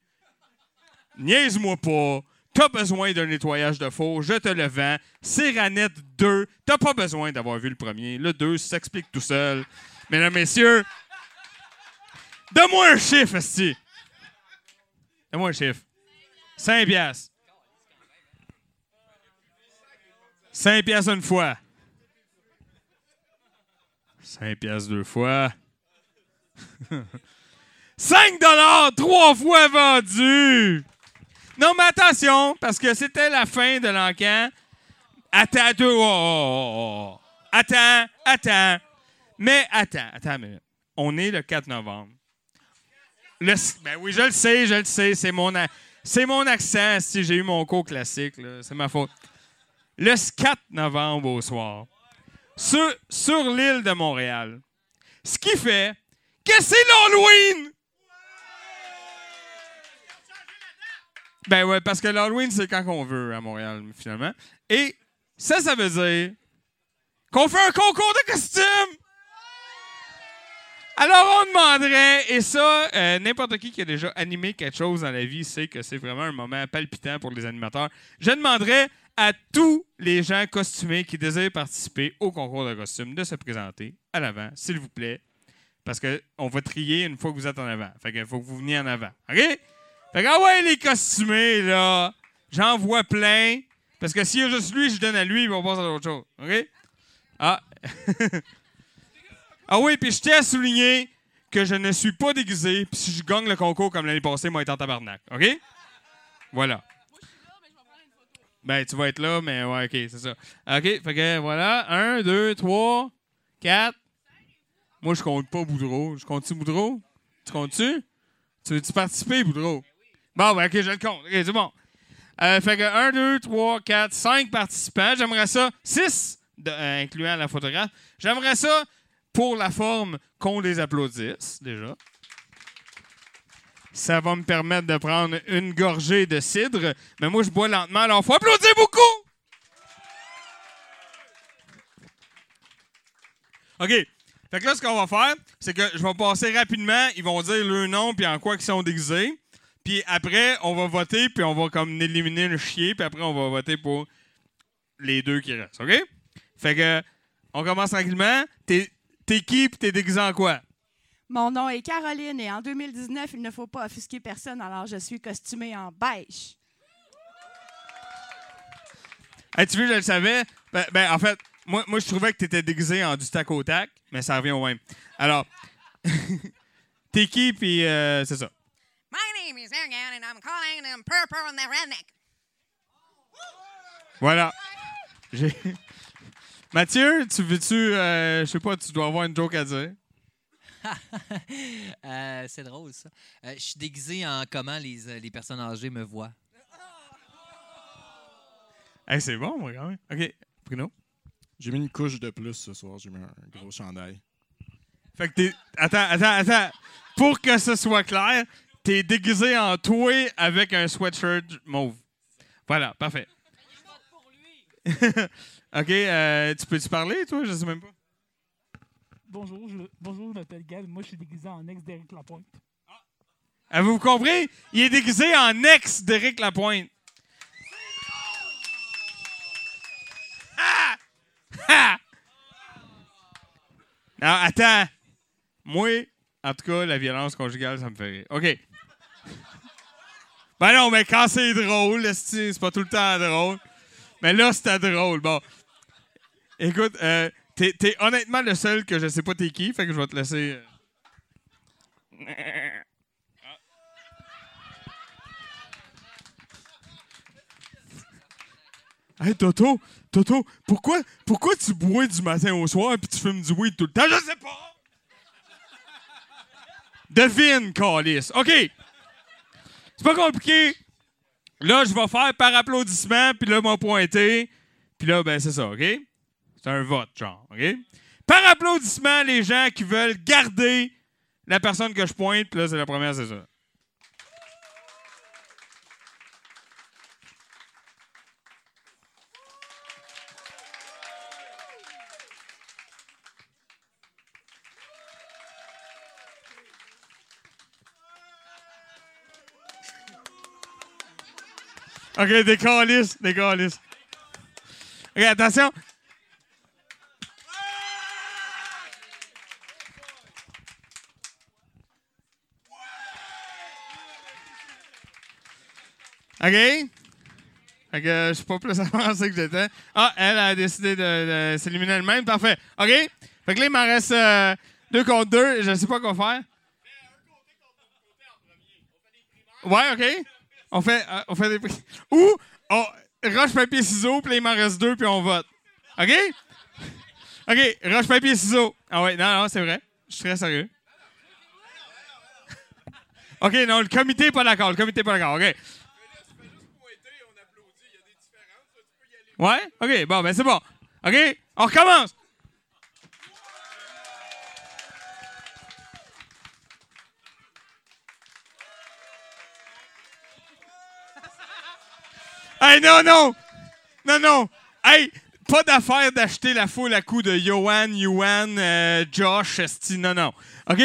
Niaise-moi pas. T'as besoin d'un nettoyage de four, je te le vends. Céranette 2, t'as pas besoin d'avoir vu le premier. Le 2 s'explique tout seul. Mesdames, messieurs, donne-moi un chiffre, esti. Donne-moi un chiffre. 5 piastres. 5 piastres une fois. 5 piastres deux fois. 5 dollars trois fois vendu. Non, mais attention, parce que c'était la fin de l'encan. Attends, deux. oh, oh, oh, oh. Attends, attends. Mais attends, attends, mais on est le 4 novembre. Ben oui, je le sais, je le sais. C'est mon, c'est mon accent. Si j'ai eu mon cours classique, c'est ma faute. Le 4 novembre au soir, sur, l'île de Montréal. Ce qui fait que c'est l'Halloween! Ben ouais, parce que l'Halloween, c'est quand qu'on veut à Montréal, finalement. Et ça, ça veut dire qu'on fait un concours de costumes! Alors, on demanderait, et ça, euh, n'importe qui qui a déjà animé quelque chose dans la vie sait que c'est vraiment un moment palpitant pour les animateurs. Je demanderais, à tous les gens costumés qui désirent participer au concours de costumes de se présenter à l'avant, s'il vous plaît. Parce qu'on va trier une fois que vous êtes en avant. Fait qu'il faut que vous veniez en avant. OK? Fait que, ah ouais, les costumés, là, j'en vois plein. Parce que s'il y a juste lui, je donne à lui, il va passer à autre chose. OK? Ah. ah oui, puis je tiens à souligner que je ne suis pas déguisé, puis si je gagne le concours comme l'année passée, moi, être en tabarnak. OK? Voilà. Ben, tu vas être là, mais ouais, OK, c'est ça. OK, fait que voilà. Un, deux, trois, quatre. Moi, je compte pas Boudreau. Je compte-tu Boudreau? Tu comptes-tu? Tu veux-tu participer, Boudreau? Bon, ben, OK, je le compte. OK, c'est bon. Euh, fait que 1, 2, 3, 4, 5 participants. J'aimerais ça, 6, incluant la photographe. J'aimerais ça, pour la forme, qu'on les applaudisse, déjà. Ça va me permettre de prendre une gorgée de cidre. Mais moi, je bois lentement, alors faut applaudir beaucoup! OK. Fait que là, ce qu'on va faire, c'est que je vais passer rapidement. Ils vont dire le nom puis en quoi ils sont déguisés. Puis après, on va voter, puis on va comme éliminer le chier, puis après, on va voter pour les deux qui restent, OK? Fait que, on commence tranquillement. T'es qui, puis t'es déguisé en quoi? Mon nom est Caroline et en 2019, il ne faut pas offusquer personne, alors je suis costumée en beige. Hey, tu veux, je le savais. Ben, ben, en fait, moi, moi je trouvais que tu étais déguisé en du tac au tac, mais ça revient au même. Alors, t'es qui, puis euh, c'est ça. My name is Ergan and I'm calling them purple and the redneck. Voilà. Mathieu, tu veux-tu, euh, je sais pas, tu dois avoir une joke à dire. Euh, c'est drôle, ça. Euh, je suis déguisé en comment les, euh, les personnes âgées me voient. Hey, c'est bon, moi, quand même. OK. Bruno? J'ai mis une couche de plus ce soir. J'ai mis un gros chandail. Fait que t'es. Attends, attends, attends. Pour que ce soit clair, t'es déguisé en toi avec un sweatshirt mauve. Voilà, parfait. OK, euh, tu peux-tu parler, toi? Je sais même pas. Bonjour, je, bonjour, m'appelle Gab. Moi, je suis déguisé en ex d'Éric Lapointe. Avez-vous compris? Il est déguisé en ex d'Éric Lapointe. Ah! Ah! Attends. Moi, en tout cas, la violence conjugale, ça me fait rire. OK. Ben non, mais quand c'est drôle, c'est pas tout le temps drôle. Mais là, c'était drôle. Bon. Écoute, euh, t'es, honnêtement le seul que je sais pas t'es qui, fait que je vais te laisser. euh. Hey Toto, Toto, pourquoi, pourquoi tu bois du matin au soir puis tu fumes du weed tout le temps? Je sais pas! Devine, Calis. OK. C'est pas compliqué. Là, je vais faire par applaudissement, puis là, m'ont pointé. Puis là, ben, c'est ça, OK? C'est un vote, genre, OK? Par applaudissement, les gens qui veulent garder la personne que je pointe, puis là, c'est la première, c'est ça. OK, des calices, des calices. OK, attention. OK? Fait que je suis pas plus avancé que j'étais. Ah, elle a décidé de, s'éliminer elle-même. Parfait. OK? Fait que là, il m'en reste euh, deux contre deux. Je sais pas quoi faire. Ouais, OK? On fait, euh, on fait des prix. Ou, on, roche, papier, ciseaux, puis il m'en reste deux, puis on vote. OK? OK, roche, papier, ciseaux. Ah ouais, non, non, c'est vrai. Je suis très sérieux. OK, non, le comité n'est pas d'accord. Le comité n'est pas d'accord. OK. Ouais? OK, bon, ben c'est bon. OK? On recommence. Hey, non, non! Non, non! Hey, pas d'affaire d'acheter la foule à coups de Johan, Yuan, euh, Josh, esti, non, non. OK?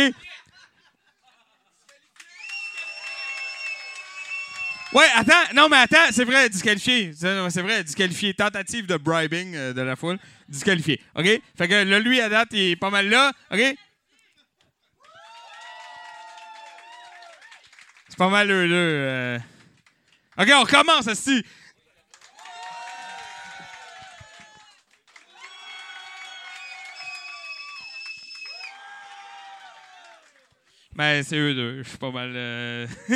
Ouais, attends, non, mais attends, c'est vrai, disqualifié. C'est vrai, disqualifié. Tentative de bribing euh, de la foule, disqualifié. OK? Fait que là, lui, à date, il est pas mal là. OK? C'est pas mal heureux. euh. OK, on recommence, esti. Ben, c'est eux deux. Je suis pas mal. euh,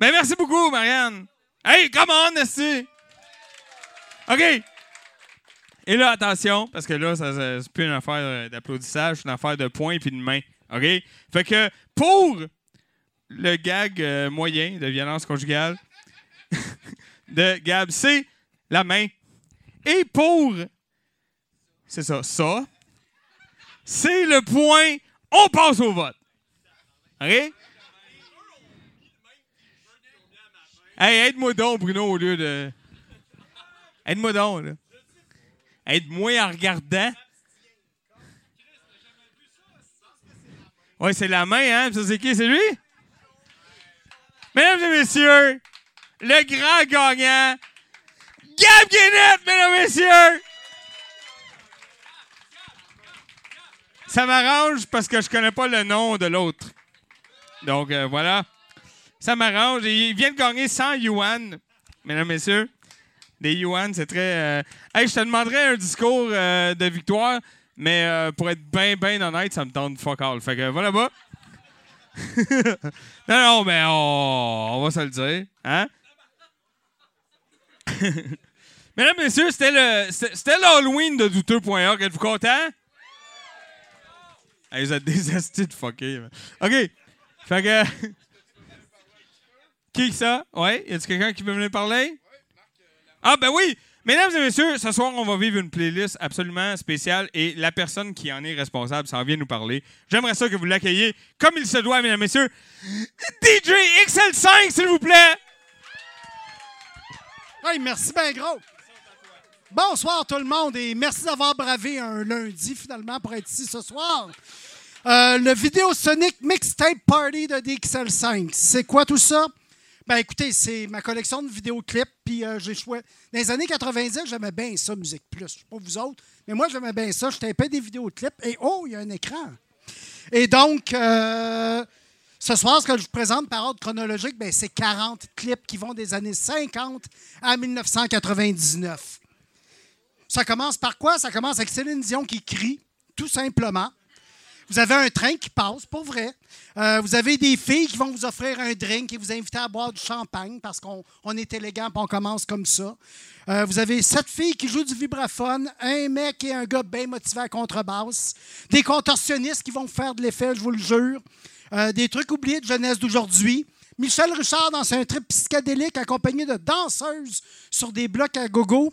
ben, merci beaucoup, Marianne. Hey, come on, esti. OK. Et là, attention, parce que là, c'est plus une affaire d'applaudissage, c'est une affaire de poing puis de main. OK? Fait que pour le gag euh, moyen de violence conjugale de Gab, c'est la main. Et pour. C'est ça, ça. C'est le point. On passe au vote. OK? Hey, aide-moi donc, Bruno, au lieu de. Aide-moi donc, là. Aide-moi en regardant. Ouais, c'est la main, hein? Ça, c'est qui? C'est lui? Mesdames et messieurs, le grand gagnant, Gab Guénette, mesdames et messieurs! Ça m'arrange parce que je connais pas le nom de l'autre. Donc, euh, voilà. Ça m'arrange. Et Il vient de gagner 100 yuan, mesdames messieurs. Des yuan, c'est très... euh, Hey, je te demanderais un discours euh, de victoire, mais pour être bien, bien honnête, ça me tente fuck all. Fait que voilà bas. non, non, mais on, va se le dire. Hein? Mesdames messieurs, c'était le c'était l'Halloween de douteux.org. Êtes-vous contents? Hey, vous êtes des astis de. OK. Fait que... Qui ça? Ouais? Y a-t-il quelqu'un qui veut venir parler? Ah, ben oui! Mesdames et messieurs, ce soir, on va vivre une playlist absolument spéciale et la personne qui en est responsable s'en vient nous parler. J'aimerais ça que vous l'accueilliez comme il se doit, mesdames et messieurs. DJ XL5, s'il vous plaît! Hey, merci bien gros. Bonsoir tout le monde et merci d'avoir bravé un lundi finalement pour être ici ce soir. Euh, le vidéo Sonic Mixtape Party de DXL5. C'est quoi tout ça? Ben écoutez, c'est ma collection de vidéoclips, puis euh, j'ai choisi. Dans les années 90, j'aimais bien ça, Musique Plus. Je sais pas vous autres, mais moi j'aimais bien ça. Je tapais des vidéoclips et oh, il y a un écran. Et donc, euh, ce soir, ce que je vous présente par ordre chronologique, ben, c'est 40 clips qui vont des années 50 à 1999. Ça commence par quoi? Ça commence avec Céline Dion qui crie, tout simplement. Vous avez un train qui passe, pour vrai. Euh, vous avez des filles qui vont vous offrir un drink et vous inviter à boire du champagne parce qu'on on est élégant et on commence comme ça. Euh, vous avez sept filles qui jouent du vibraphone, un mec et un gars bien motivé à contrebasse, des contorsionnistes qui vont faire de l'effet, je vous le jure, Euh, des trucs oubliés de jeunesse d'aujourd'hui. Michel Richard dans un trip psychédélique accompagné de danseuses sur des blocs à gogo.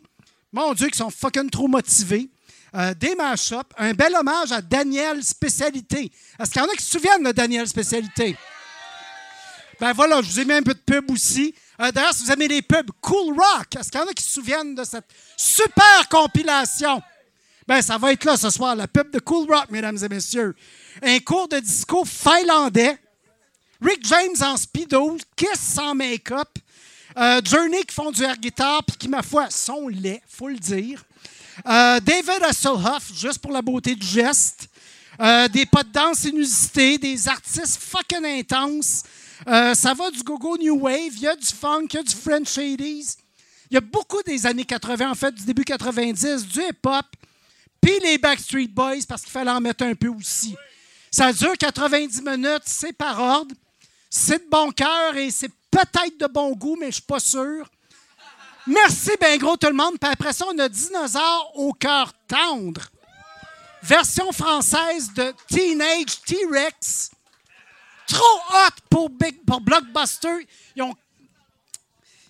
Mon Dieu, qui sont fucking trop motivés. Euh, des mash-ups. Un bel hommage à Daniel Spécialité. Est-ce qu'il y en a qui se souviennent de Daniel Spécialité? Ben voilà, je vous ai mis un peu de pub aussi. Euh, D'ailleurs, si vous aimez les pubs Cool Rock, est-ce qu'il y en a qui se souviennent de cette super compilation? Ben, ça va être là ce soir, la pub de Cool Rock, mesdames et messieurs. Un cours de disco finlandais. Rick James en speedo, Kiss sans make-up. Euh, Journey qui font du air guitar puis qui, ma foi, sont laids, faut le dire. Euh, David Hasselhoff, juste pour la beauté du geste. Euh, des pas de danse inusités, des artistes fucking intenses. Euh, ça va du gogo New Wave, il y a du funk, il y a du French 80s. Il y a beaucoup des années 80, en fait, du début 90, du hip-hop, puis les Backstreet Boys, parce qu'il fallait en mettre un peu aussi. Ça dure 90 minutes, c'est par ordre. C'est de bon cœur et c'est peut-être de bon goût, mais je suis pas sûr. Merci ben gros tout le monde. Puis après ça, on a Dinosaure au cœur tendre. Version française de Teenage T-Rex. Trop hot pour, Big, Blockbuster. Ils ont,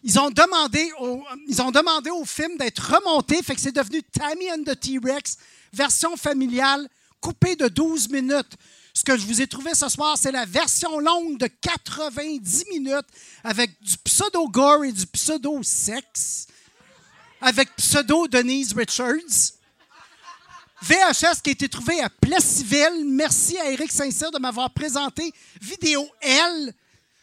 ils ont demandé au, ils ont demandé au film d'être remonté. Fait que c'est devenu Tammy and the T-Rex, version familiale, coupée de 12 minutes. Ce que je vous ai trouvé ce soir, c'est la version longue de 90 minutes avec du pseudo-gore et du pseudo-sexe. avec pseudo Denise Richards. VHS qui a été trouvé à Plessisville. Merci à Eric Saint-Cyr de m'avoir présenté Vidéo L,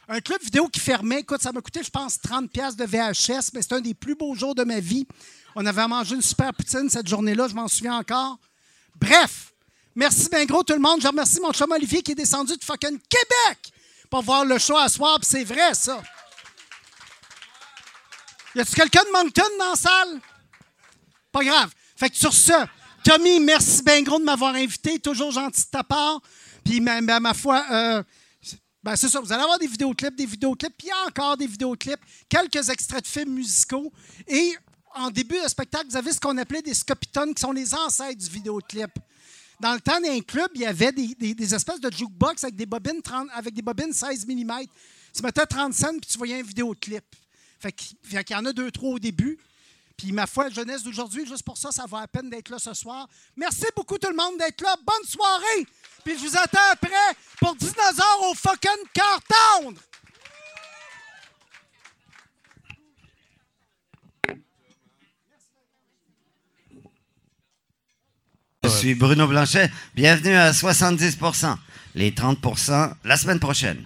un club vidéo qui fermait. Écoute, ça m'a coûté, je pense, 30$ piastres de VHS, mais c'est un des plus beaux jours de ma vie. On avait mangé une super poutine cette journée-là, je m'en souviens encore. Bref, merci bien gros tout le monde. Je remercie mon chum Olivier qui est descendu de fucking Québec pour voir le show à soir, c'est vrai, ça. Y a-tu quelqu'un de Moncton dans la salle? Pas grave. Fait que sur ce, Tommy, merci bien gros de m'avoir invité. Toujours gentil de ta part. Puis, ma, ma- ma foi, euh, ben, c'est ça. Vous allez avoir des vidéoclips, des vidéoclips, puis encore des vidéoclips, quelques extraits de films musicaux. Et en début de spectacle, vous avez ce qu'on appelait des scopitones, qui sont les ancêtres du vidéoclip. Dans le temps d'un club, il y avait des, espèces de jukebox avec des bobines, 30 avec des bobines 16 mm. Tu mettais 30 cents, puis tu voyais un vidéoclip. Fait qu'il y en a deux, trois au début. Puis ma foi, jeunesse d'aujourd'hui, juste pour ça, ça va à peine d'être là ce soir. Merci beaucoup tout le monde d'être là. Bonne soirée! Puis je vous attends après pour Dinosaure au fucking cœur tendre! Je suis Bruno Blanchet. Bienvenue à 70%. Les 30% la semaine prochaine.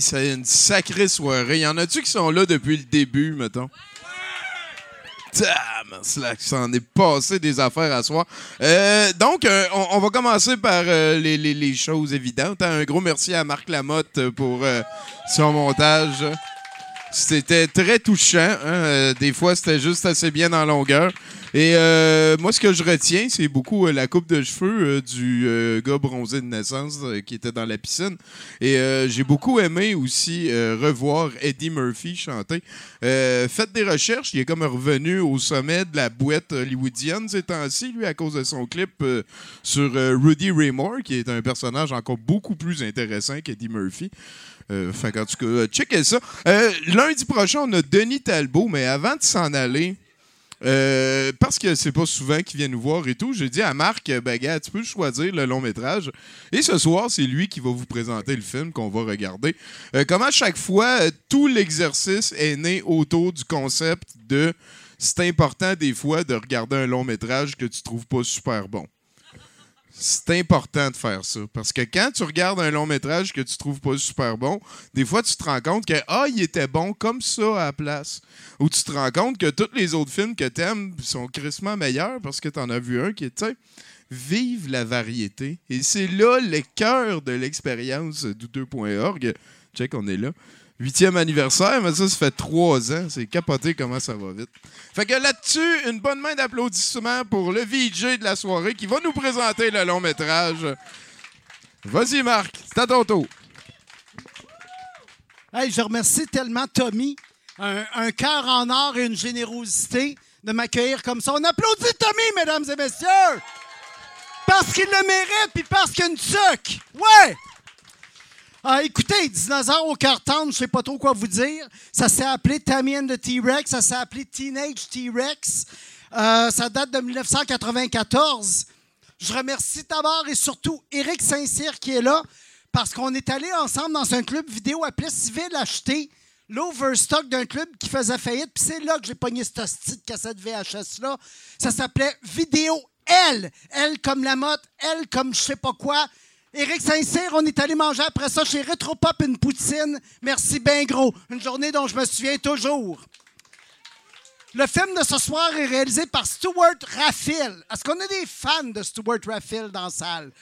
C'est une sacrée soirée. Y en a-tu qui sont là depuis le début, mettons? Damn, slack, ça en est passé des affaires à soir. Euh, donc, euh, on, va commencer par euh, les, choses évidentes. hein. Un gros merci à Marc Lamotte pour son montage. C'était très touchant. hein. Euh, Des fois, c'était juste assez bien en longueur. Et euh, moi, ce que je retiens, c'est beaucoup euh, la coupe de cheveux du gars bronzé de naissance qui était dans la piscine. Et j'ai beaucoup aimé aussi revoir Eddie Murphy chanter. Faites des recherches, il est comme revenu au sommet de la boîte hollywoodienne ces temps-ci, lui, à cause de son clip sur Rudy Ray Moore, qui est un personnage encore beaucoup plus intéressant qu'Eddie Murphy. Euh, fait qu'en tout cas, euh, checkez ça. Euh, lundi prochain, on a Denis Talbot, mais avant de s'en aller, euh, parce que c'est pas souvent qu'il vient nous voir et tout, j'ai dit à Marc, ben gars, tu peux choisir le long métrage. Et ce soir, c'est lui qui va vous présenter le film qu'on va regarder. Euh, comme à chaque fois, tout l'exercice est né autour du concept de c'est important des fois de regarder un long métrage que tu trouves pas super bon. C'est important de faire ça. Parce que quand tu regardes un long métrage que tu trouves pas super bon, des fois tu te rends compte que ah, il était bon comme ça à la place. Ou tu te rends compte que tous les autres films que tu aimes sont crissement meilleurs parce que tu en as vu un qui est, vive la variété. Et c'est là le cœur de l'expérience douteux.org. Check, on est là. Huitième anniversaire, mais ça, ça fait trois ans. C'est capoté comment ça va vite. Fait que là-dessus, une bonne main d'applaudissements pour le VJ de la soirée qui va nous présenter le long métrage. Vas-y, Marc, c'est à ton tour. Hey, je remercie tellement Tommy, un, cœur en or et une générosité de m'accueillir comme ça. On applaudit Tommy, mesdames et messieurs! Parce qu'il le mérite, puis parce qu'il y. Ouais! Ah, écoutez, Dinosaure au tendre, je sais pas trop quoi vous dire. Ça s'est appelé Tammy and the T-Rex, ça s'est appelé Teenage T-Rex. Euh, ça date de 1994. Je remercie d'abord et surtout Éric Saint-Cyr qui est là parce qu'on est allé ensemble dans un club vidéo à Plessisville acheter l'overstock d'un club qui faisait faillite. Puis c'est là que j'ai pogné cette de cassette VHS-là. Ça s'appelait Vidéo L. L comme la motte, L comme je sais pas quoi. Éric Saint-Cyr, on est allé manger après ça chez Retropop une poutine. Merci bien gros. Une journée dont je me souviens toujours. Le film de ce soir est réalisé par Stuart Raffil. Est-ce qu'on a des fans de Stuart Raffil dans la salle?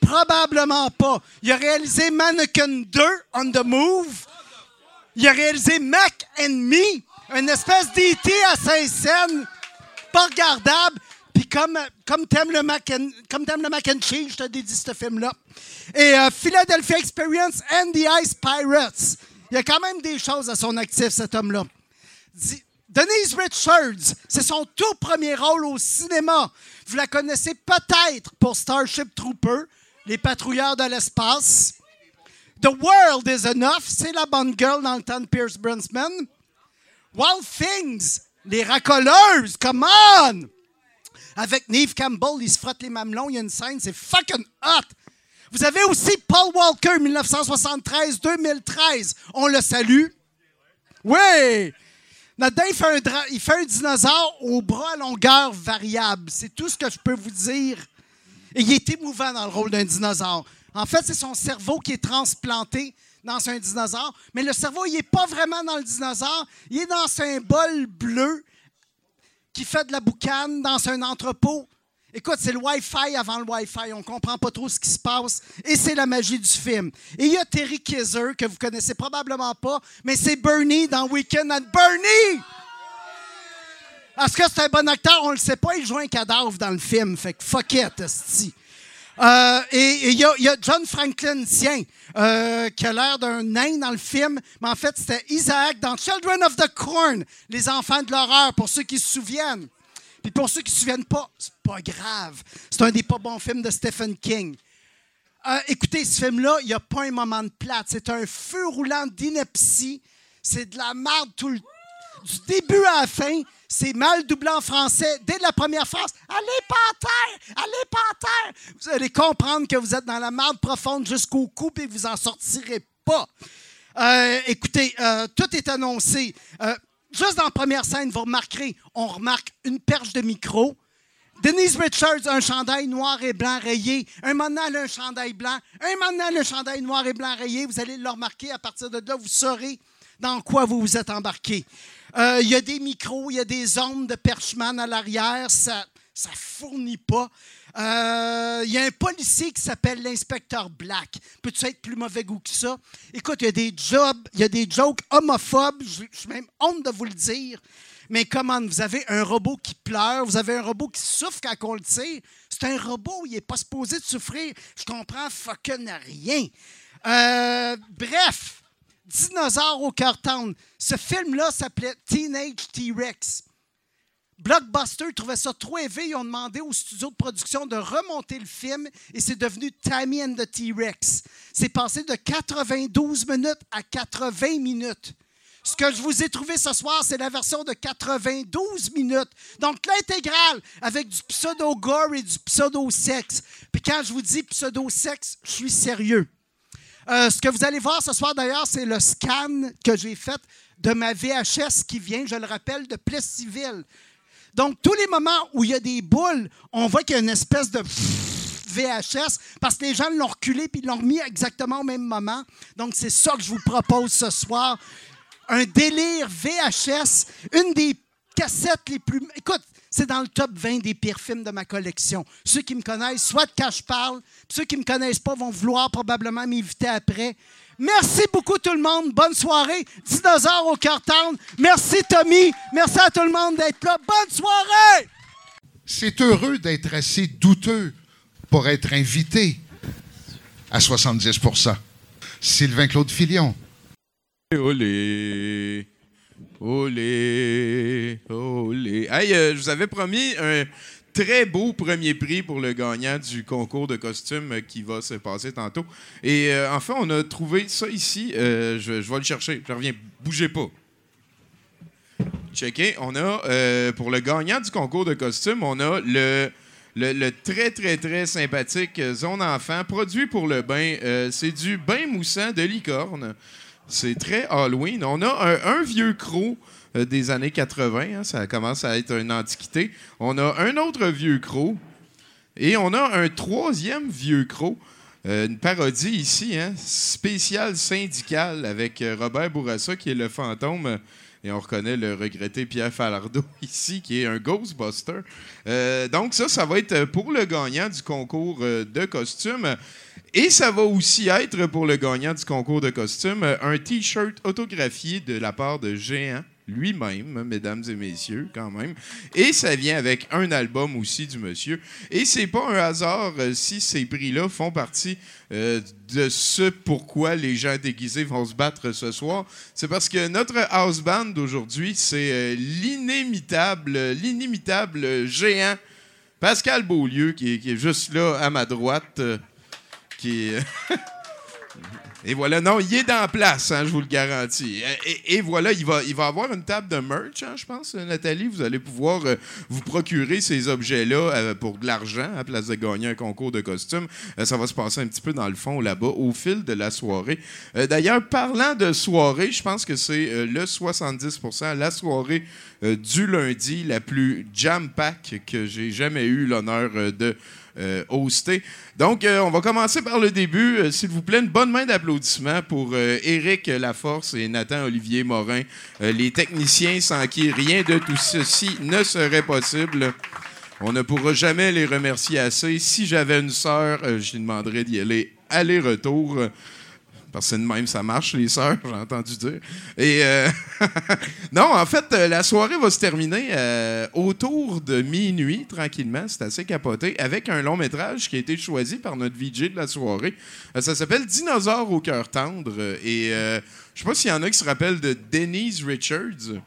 Probablement pas. Il a réalisé Mannequin 2 on the Move. Il a réalisé Mac and Me, une espèce d'E.T. à Saint-Saëns, pas regardable. Comme, comme t'aimes le, mac comme le mac and cheese, je te dédie ce film-là. Et euh, Philadelphia Experience and the Ice Pirates. Il y a quand même des choses à son actif, cet homme-là. Denise Richards, c'est son tout premier rôle au cinéma. Vous la connaissez peut-être pour Starship Trooper, les patrouilleurs de l'espace. The World is Enough, c'est la bonne girl dans le temps de Pierce Brosnan. Wild Things, les racoleuses, come on! Avec Neve Campbell, il se frotte les mamelons, il y a une scène, c'est fucking hot! Vous avez aussi Paul Walker, 1973-2013. On le salue. Oui! Dra- il fait un dinosaure au bras à longueur variable. C'est tout ce que je peux vous dire. Et il est émouvant dans le rôle d'un dinosaure. En fait, c'est son cerveau qui est transplanté dans un dinosaure. Mais le cerveau, il n'est pas vraiment dans le dinosaure. Il est dans un bol bleu qui fait de la boucane dans un entrepôt. Écoute, c'est le Wi-Fi avant le Wi-Fi. On comprend pas trop ce qui se passe. Et c'est la magie du film. Et il y a Terry Kizzer, que vous connaissez probablement pas, mais c'est Bernie dans Weekend at Bernie! Est-ce que c'est un bon acteur? On le sait pas. Il joue un cadavre dans le film. Fait que fuck it. Euh, et il y a John Franklin, tiens, euh, qui a l'air d'un nain dans le film, mais en fait, c'était Isaac dans Children of the Corn, Les enfants de l'horreur, pour ceux qui se souviennent. Puis pour ceux qui ne se souviennent pas, c'est pas grave. C'est un des pas bons films de Stephen King. Euh, écoutez, ce film-là, il n'y a pas un moment de plate. C'est un feu roulant d'ineptie. C'est de la merde tout le du début à la fin. C'est mal doublé en français. Dès la première phrase, allez pas à terre, allez pas à terre. Vous allez comprendre que vous êtes dans la merde profonde jusqu'au cou et vous en sortirez pas. Euh, écoutez, euh, tout est annoncé. Euh, juste dans la première scène, vous remarquerez, on remarque une perche de micro. Denise Richards a un chandail noir et blanc rayé. Un moment un chandail blanc. Un moment un chandail noir et blanc rayé. Vous allez le remarquer. À partir de là, vous saurez dans quoi vous vous êtes embarqué. Euh, Il y a des micros, il y a des ondes de perchman à l'arrière. Ça ça fournit pas. Euh, Il y a un policier qui s'appelle l'inspecteur Black. Peux-tu être plus mauvais goût que ça? Écoute, il y a des jobs, il y a des jokes homophobes. Je suis même honte de vous le dire. Mais comment vous avez un robot qui pleure, vous avez un robot qui souffre quand on le tire. C'est un robot, il n'est pas supposé souffrir. Je comprends fucking rien. Euh, bref, Dinosaure au cœur tendre. Ce film-là s'appelait Teenage T-Rex. Blockbuster trouvait ça trop élevé. Ils ont demandé au studio de production de remonter le film et c'est devenu Tammy and the T-Rex. C'est passé de 92 minutes à 80 minutes. Ce que je vous ai trouvé ce soir, c'est la version de 92 minutes. Donc, l'intégrale avec du pseudo-gore et du pseudo-sexe. Puis quand je vous dis pseudo-sexe, je suis sérieux. Euh, ce que vous allez voir ce soir, d'ailleurs, c'est le scan que j'ai fait de ma VHS qui vient, je le rappelle, de Plessisville. Donc, tous les moments où il y a des boules, on voit qu'il y a une espèce de VHS parce que les gens l'ont reculé puis l'ont remis exactement au même moment. Donc, c'est ça que je vous propose ce soir. Un délire VHS, une des cassettes les plus. Écoute, c'est dans le top 20 des pires films de ma collection. Ceux qui me connaissent, soit de quand je parle, puis ceux qui ne me connaissent pas vont vouloir probablement m'inviter après. Merci beaucoup tout le monde. Bonne soirée. Dinosaure au cœur tendre. Merci Tommy. Merci à tout le monde d'être là. Bonne soirée. C'est heureux d'être assez douteux pour être invité à 70% Sylvain Claude Filion. Olé, olé, olé. Hey, euh, je vous avais promis un très beau premier prix pour le gagnant du concours de costumes qui va se passer tantôt. Et euh, enfin, on a trouvé ça ici. Euh, je, je vais le chercher. Je reviens. Bougez pas. Checkez. On a, pour le gagnant du concours de costumes, on a le, le, le très, très, très sympathique Zone Enfant, produit pour le bain. C'est du bain moussant de licorne. C'est très Halloween. On a un, un vieux croc euh, des années 80. hein, ça commence à être une antiquité. On a un autre vieux croc. Et on a un troisième vieux croc. Euh, une parodie ici, hein, spéciale syndicale avec euh, Robert Bourassa qui est le fantôme. et on reconnaît le regretté Pierre Falardeau ici, qui est un Ghostbuster. Donc ça, ça va être pour le gagnant du concours de costumes. Et ça va aussi être pour le gagnant du concours de costumes euh, un T-shirt autographié de la part de Géant lui-même, mesdames et messieurs, quand même. Et ça vient avec un album aussi du monsieur. Et c'est pas un hasard euh, si ces prix-là font partie euh, de ce pourquoi les gens déguisés vont se battre ce soir. C'est parce que notre house band d'aujourd'hui, c'est l'inimitable, l'inimitable géant Pascal Beaulieu qui est juste là à ma droite. Euh, qui est- Et voilà, non, il est dans la place, hein, je vous le garantis. Et, et- voilà, il va, il va avoir une table de merch, hein, je pense, Nathalie. Vous allez pouvoir euh, vous procurer ces objets-là euh, pour de l'argent à place de gagner un concours de costumes. Euh, ça va se passer un petit peu dans le fond là-bas au fil de la soirée. Euh, D'ailleurs, parlant de soirée, je pense que c'est euh, le 70% la soirée euh, du lundi la plus jam-pack que j'ai jamais eu l'honneur euh, de euh. Donc, euh, on va commencer par le début. Euh, S'il vous plaît, une bonne main d'applaudissements pour Éric Laforce et Nathan Olivier Morin, les techniciens sans qui rien de tout ceci ne serait possible. On ne pourra jamais les remercier assez. Si j'avais une sœur, je lui demanderais d'y aller aller-retour. C'est même, ça marche, les sœurs, j'ai entendu dire. Et euh, non, en fait, euh, la soirée va se terminer euh, autour de minuit, tranquillement. C'est assez capoté, avec un long métrage qui a été choisi par notre VJ de la soirée. Ça s'appelle Dinosaure au cœur tendre. Et euh, je sais pas s'il y en a qui se rappellent de Denise Richards.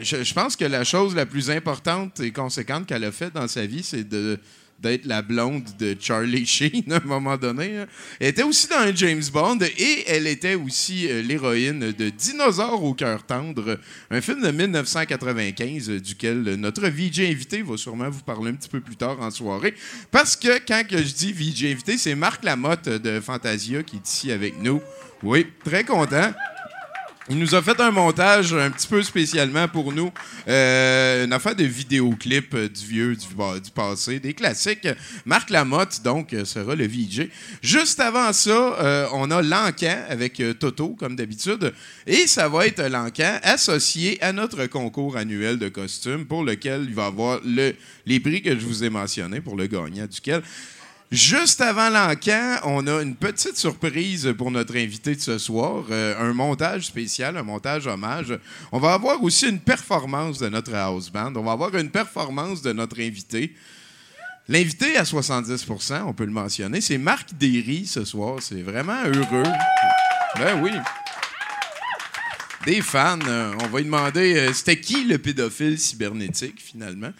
Je, je pense que la chose la plus importante et conséquente qu'elle a faite dans sa vie, c'est de d'être la blonde de Charlie Sheen à un moment donné. hein. Elle était aussi dans un James Bond et elle était aussi euh, l'héroïne de Dinosaure au cœur tendre, un film de 1995 euh, duquel euh, notre VJ invité va sûrement vous parler un petit peu plus tard en soirée. Parce que quand que je dis VJ invité, c'est Marc Lamotte de Fantasia qui est ici avec nous. Oui, très content. Il nous a fait un montage un petit peu spécialement pour nous. Euh, une affaire de vidéoclip du vieux, du, passé, des classiques. Marc Lamotte, donc, sera le VJ. Juste avant ça, euh, on a l'encan avec euh, Toto, comme d'habitude. Et ça va être l'encan associé à notre concours annuel de costumes pour lequel il va avoir le, les prix que je vous ai mentionnés pour le gagnant duquel. Juste avant l'encan, on a une petite surprise pour notre invité de ce soir, euh, un montage spécial, un montage hommage. On va avoir aussi une performance de notre house band. On va avoir une performance de notre invité. L'invité à 70% on peut le mentionner, c'est Marc Derry ce soir. C'est vraiment heureux. Ben oui. Des fans. euh, on va lui demander euh, c'était qui le pédophile cybernétique finalement?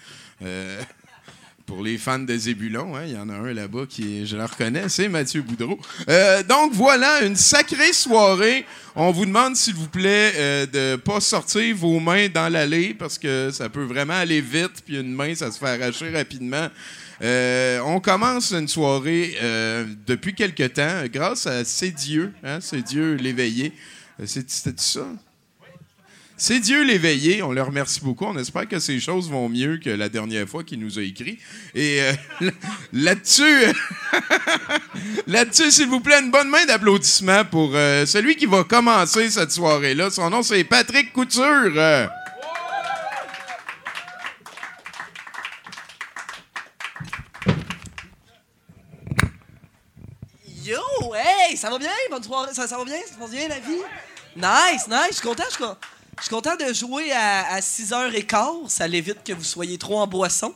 Pour les fans de Zébulon, hein, il y en a un là-bas qui, je le reconnais, c'est Mathieu Boudreau. Euh, donc voilà, une sacrée soirée. On vous demande, s'il vous plaît, euh, de pas sortir vos mains dans l'allée parce que ça peut vraiment aller vite, puis une main, ça se fait arracher rapidement. Euh, on commence une soirée depuis quelque temps grâce à C'est Dieu, hein, C'est Dieu l'éveillé. C'était ça? C'est Dieu l'éveillé. On le remercie beaucoup. On espère que ces choses vont mieux que la dernière fois qu'il nous a écrit. Et euh, là-dessus, s'il vous plaît, une bonne main d'applaudissement pour euh, celui qui va commencer cette soirée-là. Son nom, c'est Patrick Couture. Yo, hey, ça va bien? Ça, va bien? Ça passe bien, la vie? Nice, nice. Je suis content. Je suis je suis content de jouer à, à 6h15. Ça l'évite que vous soyez trop en boisson.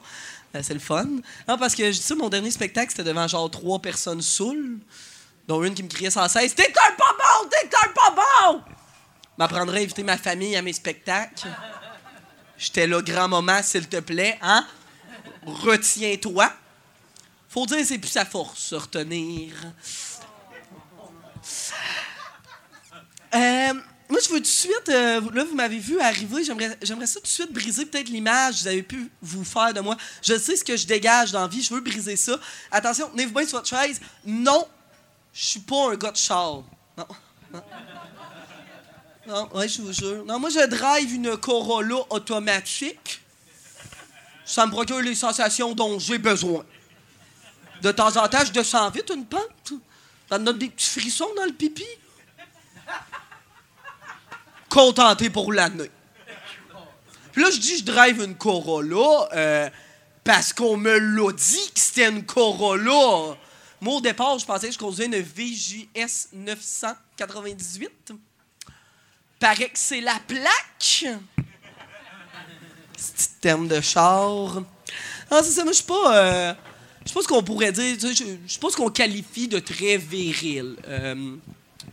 Euh, c'est le fun. Non, parce que je dis ça, mon dernier spectacle, c'était devant genre trois personnes saoules, dont une qui me criait sans cesse T'es un pas bon! T'es un pas bon! M'apprendrait à inviter ma famille à mes spectacles. J'étais là, grand moment, s'il te plaît, hein? Retiens-toi. Faut dire, c'est plus sa force, se retenir. Euh, moi, je veux tout de suite, euh, là, vous m'avez vu arriver, j'aimerais ça tout de suite briser peut-être l'image que vous avez pu vous faire de moi. Je sais ce que je dégage dans vie, je veux briser ça. Attention, tenez-vous bien sur votre chaise. Non, je suis pas un gars de char. Non, non. Non, ouais, je vous jure. Non, moi, je drive une Corolla automatique. Ça me procure les sensations dont j'ai besoin. De temps en temps, je descends vite une pente. Ça me donne des petits frissons dans le pipi. Contenté pour l'année. Puis là, je dis je drive une Corolla euh, parce qu'on me l'a dit que c'était une Corolla. Moi, au départ, je pensais que je conduisais une VJS 998. Paraît que c'est la plaque. Petit terme de char. Non, c'est ça, moi, je suis pas. euh, je sais pas ce qu'on pourrait dire. je sais pas ce qu'on qualifie de très viril. Euh,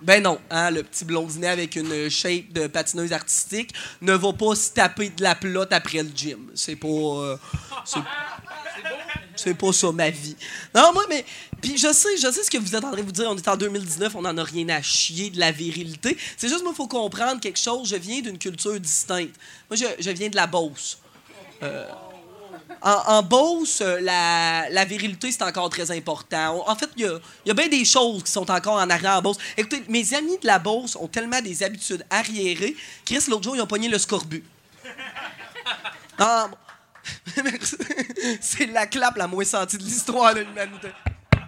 ben non, hein, le petit blondinet avec une shape de patineuse artistique ne va pas se taper de la pelote après le gym. C'est pas. euh, c'est- pas ça ma vie. Non, moi, mais. Puis je sais, je sais ce que vous êtes en train de vous dire. On est en 2019, on n'en a rien à chier de la virilité. C'est juste, moi, il faut comprendre quelque chose. Je viens d'une culture distincte. Moi, je, je viens de la Beauce. Euh, en, en Beauce, euh, la, la virilité, c'est encore très important. En fait, il y a, il y a bien des choses qui sont encore en arrière en Beauce. Écoutez, mes amis de la Beauce ont tellement des habitudes arriérées. Chris, l'autre jour, ils ont pogné le scorbut. Ah, c'est la clap la moins sentie de l'histoire de l'humanité.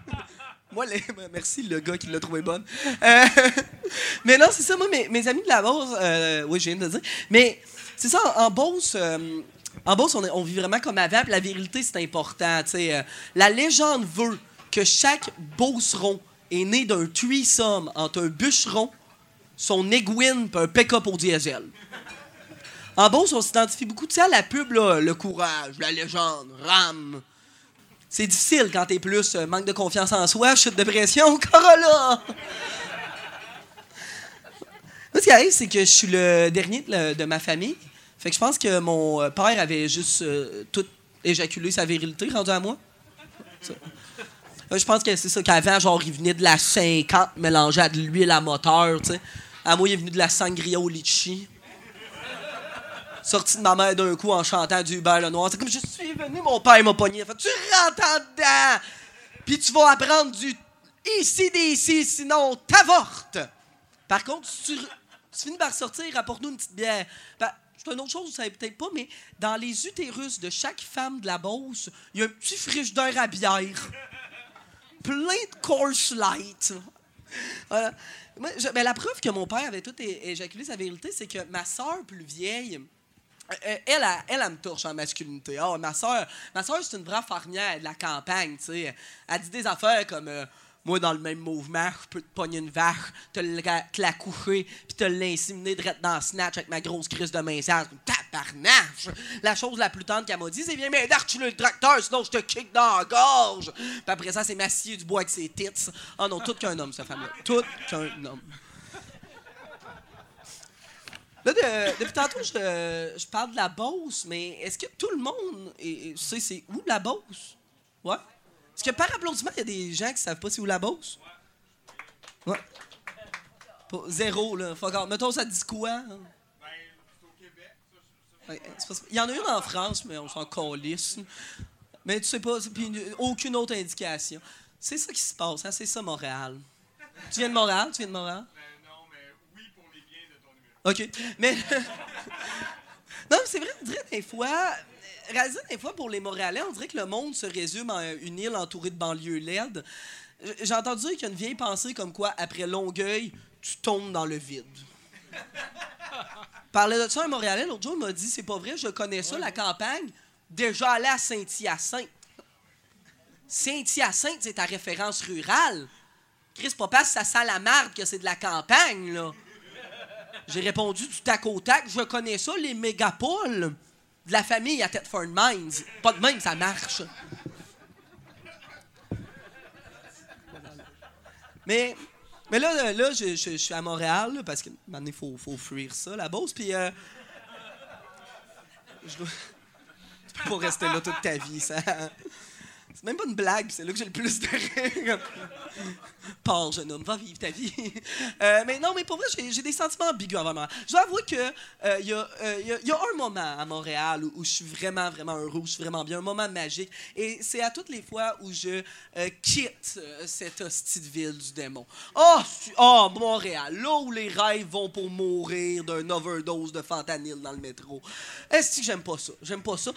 Moi, les- merci le gars qui l'a trouvé bonne. Euh, mais non, c'est ça, moi, mes, mes amis de la Beauce, euh, oui, je viens de le dire, mais c'est ça, en, en Beauce, euh, en Beauce, on, vit vraiment comme avant, puis la virilité, c'est important. euh, la légende veut que chaque Beauceron est né d'un threesome entre un bûcheron, son aiguine et un pick-up au diesel. En Beauce, on s'identifie beaucoup, tu sais, à la pub, là, le courage, la légende, rame. C'est difficile quand t'es plus euh, manque de confiance en soi, chute de pression, Corolla! Ce qui arrive, c'est que je suis le dernier de, de ma famille. Fait que je pense que mon euh, père avait juste euh, tout éjaculé sa virilité rendu à moi. Euh, Je pense que c'est ça qu'avant, genre, il venait de la 50 mélangée à de l'huile à moteur, tu sais. À moi, il est venu de la sangria au litchi. Sorti de ma mère d'un coup en chantant du Hubert Lenoir. C'est comme je suis venu, mon père m'a pogné. Fait, tu rentres en dedans, puis tu vas apprendre du ici d'ici, sinon t'avortes. Par contre, si tu, finis par sortir, apporte-nous une petite bière. Ben, c'est une autre chose, vous savez peut-être pas, mais dans les utérus de chaque femme de la Beauce, il y a un petit frigidaire à bière. Plein de course light. Voilà. Moi, ben, la preuve que mon père avait tout éjaculé sa vérité, c'est que ma soeur plus vieille, euh, euh, elle, elle, elle, elle me touche en masculinité. Ah, ma soeur, ma soeur, c'est une vraie farnière de la campagne, tu sais. Elle dit des affaires comme euh, moi, dans le même mouvement, je peux te pogner une vache, te la, coucher, puis te l'inséminer direct dans snatch avec ma grosse crise de main Tabarnache! La chose la plus tendre qu'elle m'a dit, c'est viens m'aider à le tracteur, sinon je te kick dans la gorge. Puis après ça, c'est massier du bois avec ses tits. Ah non, tout qu'un homme, cette femme-là. Tout qu'un homme. Là, de- depuis tantôt, je, je parle de la Beauce, mais est-ce que tout le monde sait c'est où la Beauce? Ouais? Est-ce que par applaudissement, il y a des gens qui savent pas c'est où la Beauce? Ouais. Pas- zéro, là. Fuck off. Mettons, ça dit quoi? hein? C'est parce- Il y en a une en France, mais on s'en calisse. Mais tu sais pas, puis une- aucune autre indication. C'est ça qui se passe, hein? c'est ça Montréal. Tu viens de Montréal? Tu viens de Montréal? OK. Mais. non, mais c'est vrai, on dirait des fois. Réalisé des fois pour les Montréalais, on dirait que le monde se résume en une île entourée de banlieues LED. J'ai entendu dire qu'il y a une vieille pensée comme quoi, après Longueuil, tu tombes dans le vide. Parlait de ça un Montréalais, l'autre jour, il m'a dit c'est pas vrai, je connais ça, la campagne. Déjà allé à Saint-Hyacinthe. Saint-Hyacinthe, c'est ta référence rurale. Chris, pas parce que ça sent la que c'est de la campagne, là. J'ai répondu du tac au tac. Je connais ça, les mégapoles de la famille à Thetford Mines. Pas de même, ça marche. Mais, mais là, là je, suis à Montréal parce que maintenant, il faut, faut fuir ça, la Beauce. Puis, euh, tu peux pas rester là toute ta vie. Ça... C'est même pas une blague, c'est là que j'ai le plus de rire. Pars, jeune homme, va vivre ta vie. Euh, mais non, mais pour vrai, j'ai des sentiments ambigus envers Montréal. Je dois avouer qu'il y, a, euh, y a- un moment à Montréal où, je suis vraiment, vraiment heureux, où je suis vraiment bien, un moment magique. Et c'est à toutes les fois où je euh, quitte euh, cette hostie de ville du démon. Oh, oh, Montréal, là où les rêves vont pour mourir d'un overdose de fentanyl dans le métro. Est-ce que j'aime pas ça? J'aime pas ça.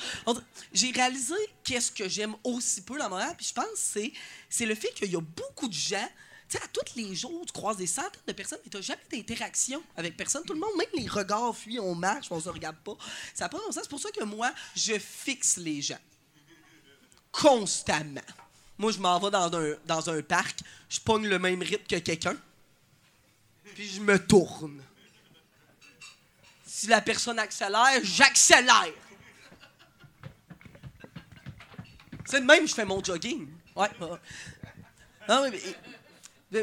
J'ai réalisé qu'est-ce que j'aime aussi peu dans Montréal, puis je pense que c'est, le fait qu'il y a beaucoup de gens. Tu sais, à tous les jours, tu croises des centaines de personnes et tu n'as jamais d'interaction avec personne. Tout le monde, même les regards fuient, on marche, on se regarde pas. Ça n'a pas de sens. C'est pour ça que moi, je fixe les gens. Constamment. Moi, je m'en vais dans un, dans un parc, je pogne le même rythme que quelqu'un, puis je me tourne. Si la personne accélère, j'accélère. De même je fais mon jogging. Ouais.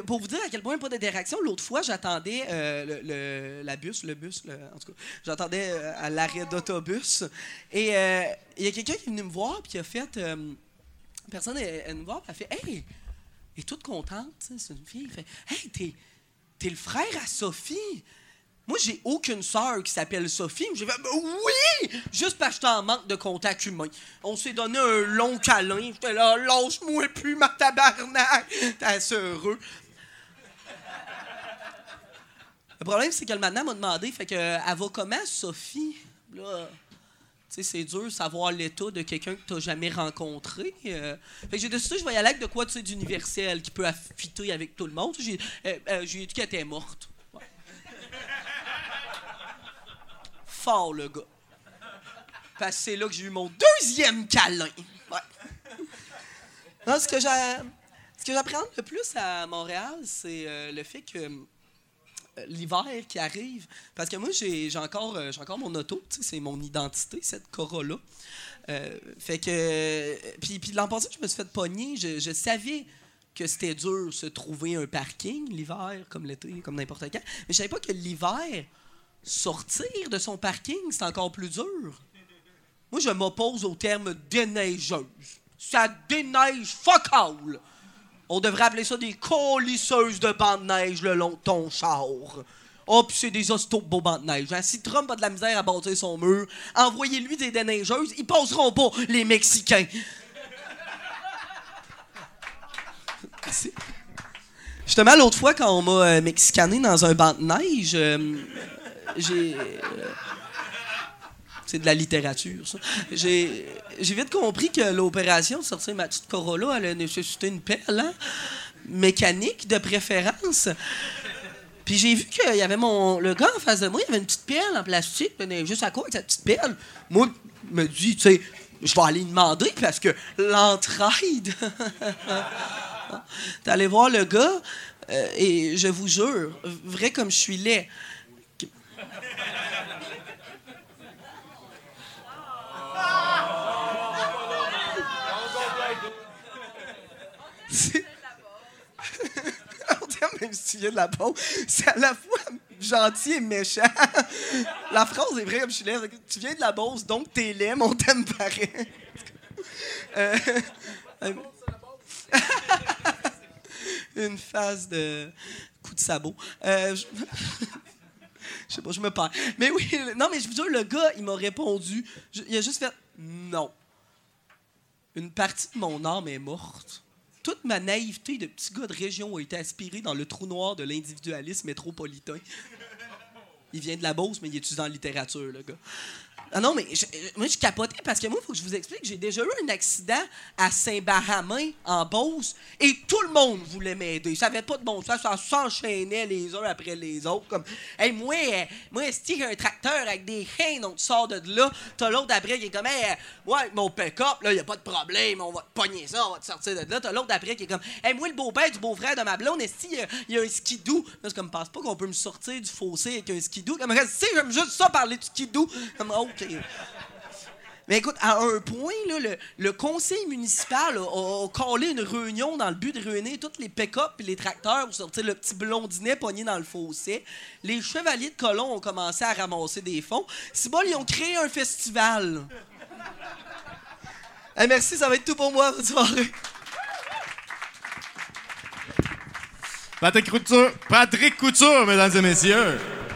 pour vous dire à quel point pas d'interaction, l'autre fois, j'attendais euh, le, le- la bus, le bus, en tout cas, j'attendais euh, à l'arrêt d'autobus. Et euh, il y a quelqu'un qui est venu me voir puis qui a fait. euh, personne, elle, elle nous voit, puis elle fait Hey! Elle est toute contente, sais, c'est une fille. Elle fait Hey, t'es le frère à Sophie! Moi, j'ai aucune sœur qui s'appelle Sophie. J'ai fait Ben oui! Juste parce que j'étais en manque de contact humain. On s'est donné un long câlin. J'étais là, lâche-moi plus, ma tabarnak! T'es assez heureux. Le problème, c'est que le m'a demandé, fait que, elle va comment, Sophie? Là, tu sais, c'est dur de savoir l'état de quelqu'un que tu n'as jamais rencontré. euh. fait que j'ai décidé que je vais y aller avec de quoi, tu sais, d'universel, qui peut affiter avec tout le monde. J'ai euh, euh, dit qu'elle était morte. Fort, le gars. Parce que c'est là que j'ai eu mon deuxième câlin. Non, ce que j'apprends le plus à Montréal, c'est euh, le fait que euh, l'hiver qui arrive. Parce que moi, j'ai encore, euh, encore mon auto, c'est mon identité, cette Corolla. Fait que. Puis, puis l'an passé, je me suis fait pogner. Je, je savais que c'était dur se trouver un parking l'hiver, comme l'été, comme n'importe quand. Mais je savais pas que l'hiver, sortir de son parking, c'est encore plus dur. Moi, je m'oppose au terme déneigeuse. Ça déneige fuck all. On devrait appeler ça des colisseuses de bancs de neige le long de ton char. Oh, puis c'est des hostos de beaux bancs de neige. hein. Si Trump a de la misère à bâtir son mur, envoyez-lui des déneigeuses, ils passeront pas, les Mexicains. Justement, l'autre fois, quand on m'a euh, mexicané dans un banc de neige, euh, j'ai... euh, c'est de la littérature, ça. J'ai, vite compris que l'opération de sortir ma petite Corolla allait nécessiter une pelle, hein? Mécanique, de préférence. Puis j'ai vu qu'il y avait mon. Le gars en face de moi, il avait une petite pelle en plastique, juste à quoi avec sa petite pelle. Moi, je me dis, tu sais, je vais aller demander parce que l'entraide. Allé voir le gars, euh, et je vous jure, vrai comme je suis laid, même si tu viens de la bombe, c'est à la fois gentil et méchant. La phrase est vraie je suis laid. Tu viens de la Beauce, donc t'es laid, mais on t'aime pareil. Euh, euh, Une phase de coup de sabot. Euh. Je sais pas, je me perds. Mais oui, non, mais je vous jure, le gars, il m'a répondu. Il a juste fait non. Une partie de mon âme est morte. Toute ma naïveté de petit gars de région a été aspirée dans le trou noir de l'individualisme métropolitain. Il vient de la Beauce, mais il étudie en littérature, le gars? Ah non, mais je- moi, je capotais parce que moi, il faut que je vous explique. J'ai déjà eu un accident à Saint-Baramin, en Beauce, et tout le monde voulait m'aider. Ça n'avait pas de bon sens. Ça s'enchaînait les uns après les autres. Comme, hey, moi, euh, moi, si un tracteur avec des reins, donc tu sors de là, t'as l'autre après qui est comme, hey, euh, ouais, mon pick-up, là, y a pas de problème, on va te pogner ça, on va te sortir de là. T'as l'autre après qui est comme, hey, moi, le beau-père du beau-frère de ma blonde, est il y, a un skidoo? Là, c'est comme, pense pas qu'on peut me sortir du fossé avec un skidoo. Comme, si j'aime juste ça parler du skidoo. Comme, Mais écoute, à un point, là, le, conseil municipal a, collé une réunion dans le but de réunir tous les pick-up et les tracteurs pour sortir le petit blondinet pogné dans le fossé. Les chevaliers de colons ont commencé à ramasser des fonds. C'est bon, ils ont créé un festival. Eh, merci, ça va être tout pour moi. Bonne soirée. Patrick Couture, Patrick Couture, mesdames et messieurs.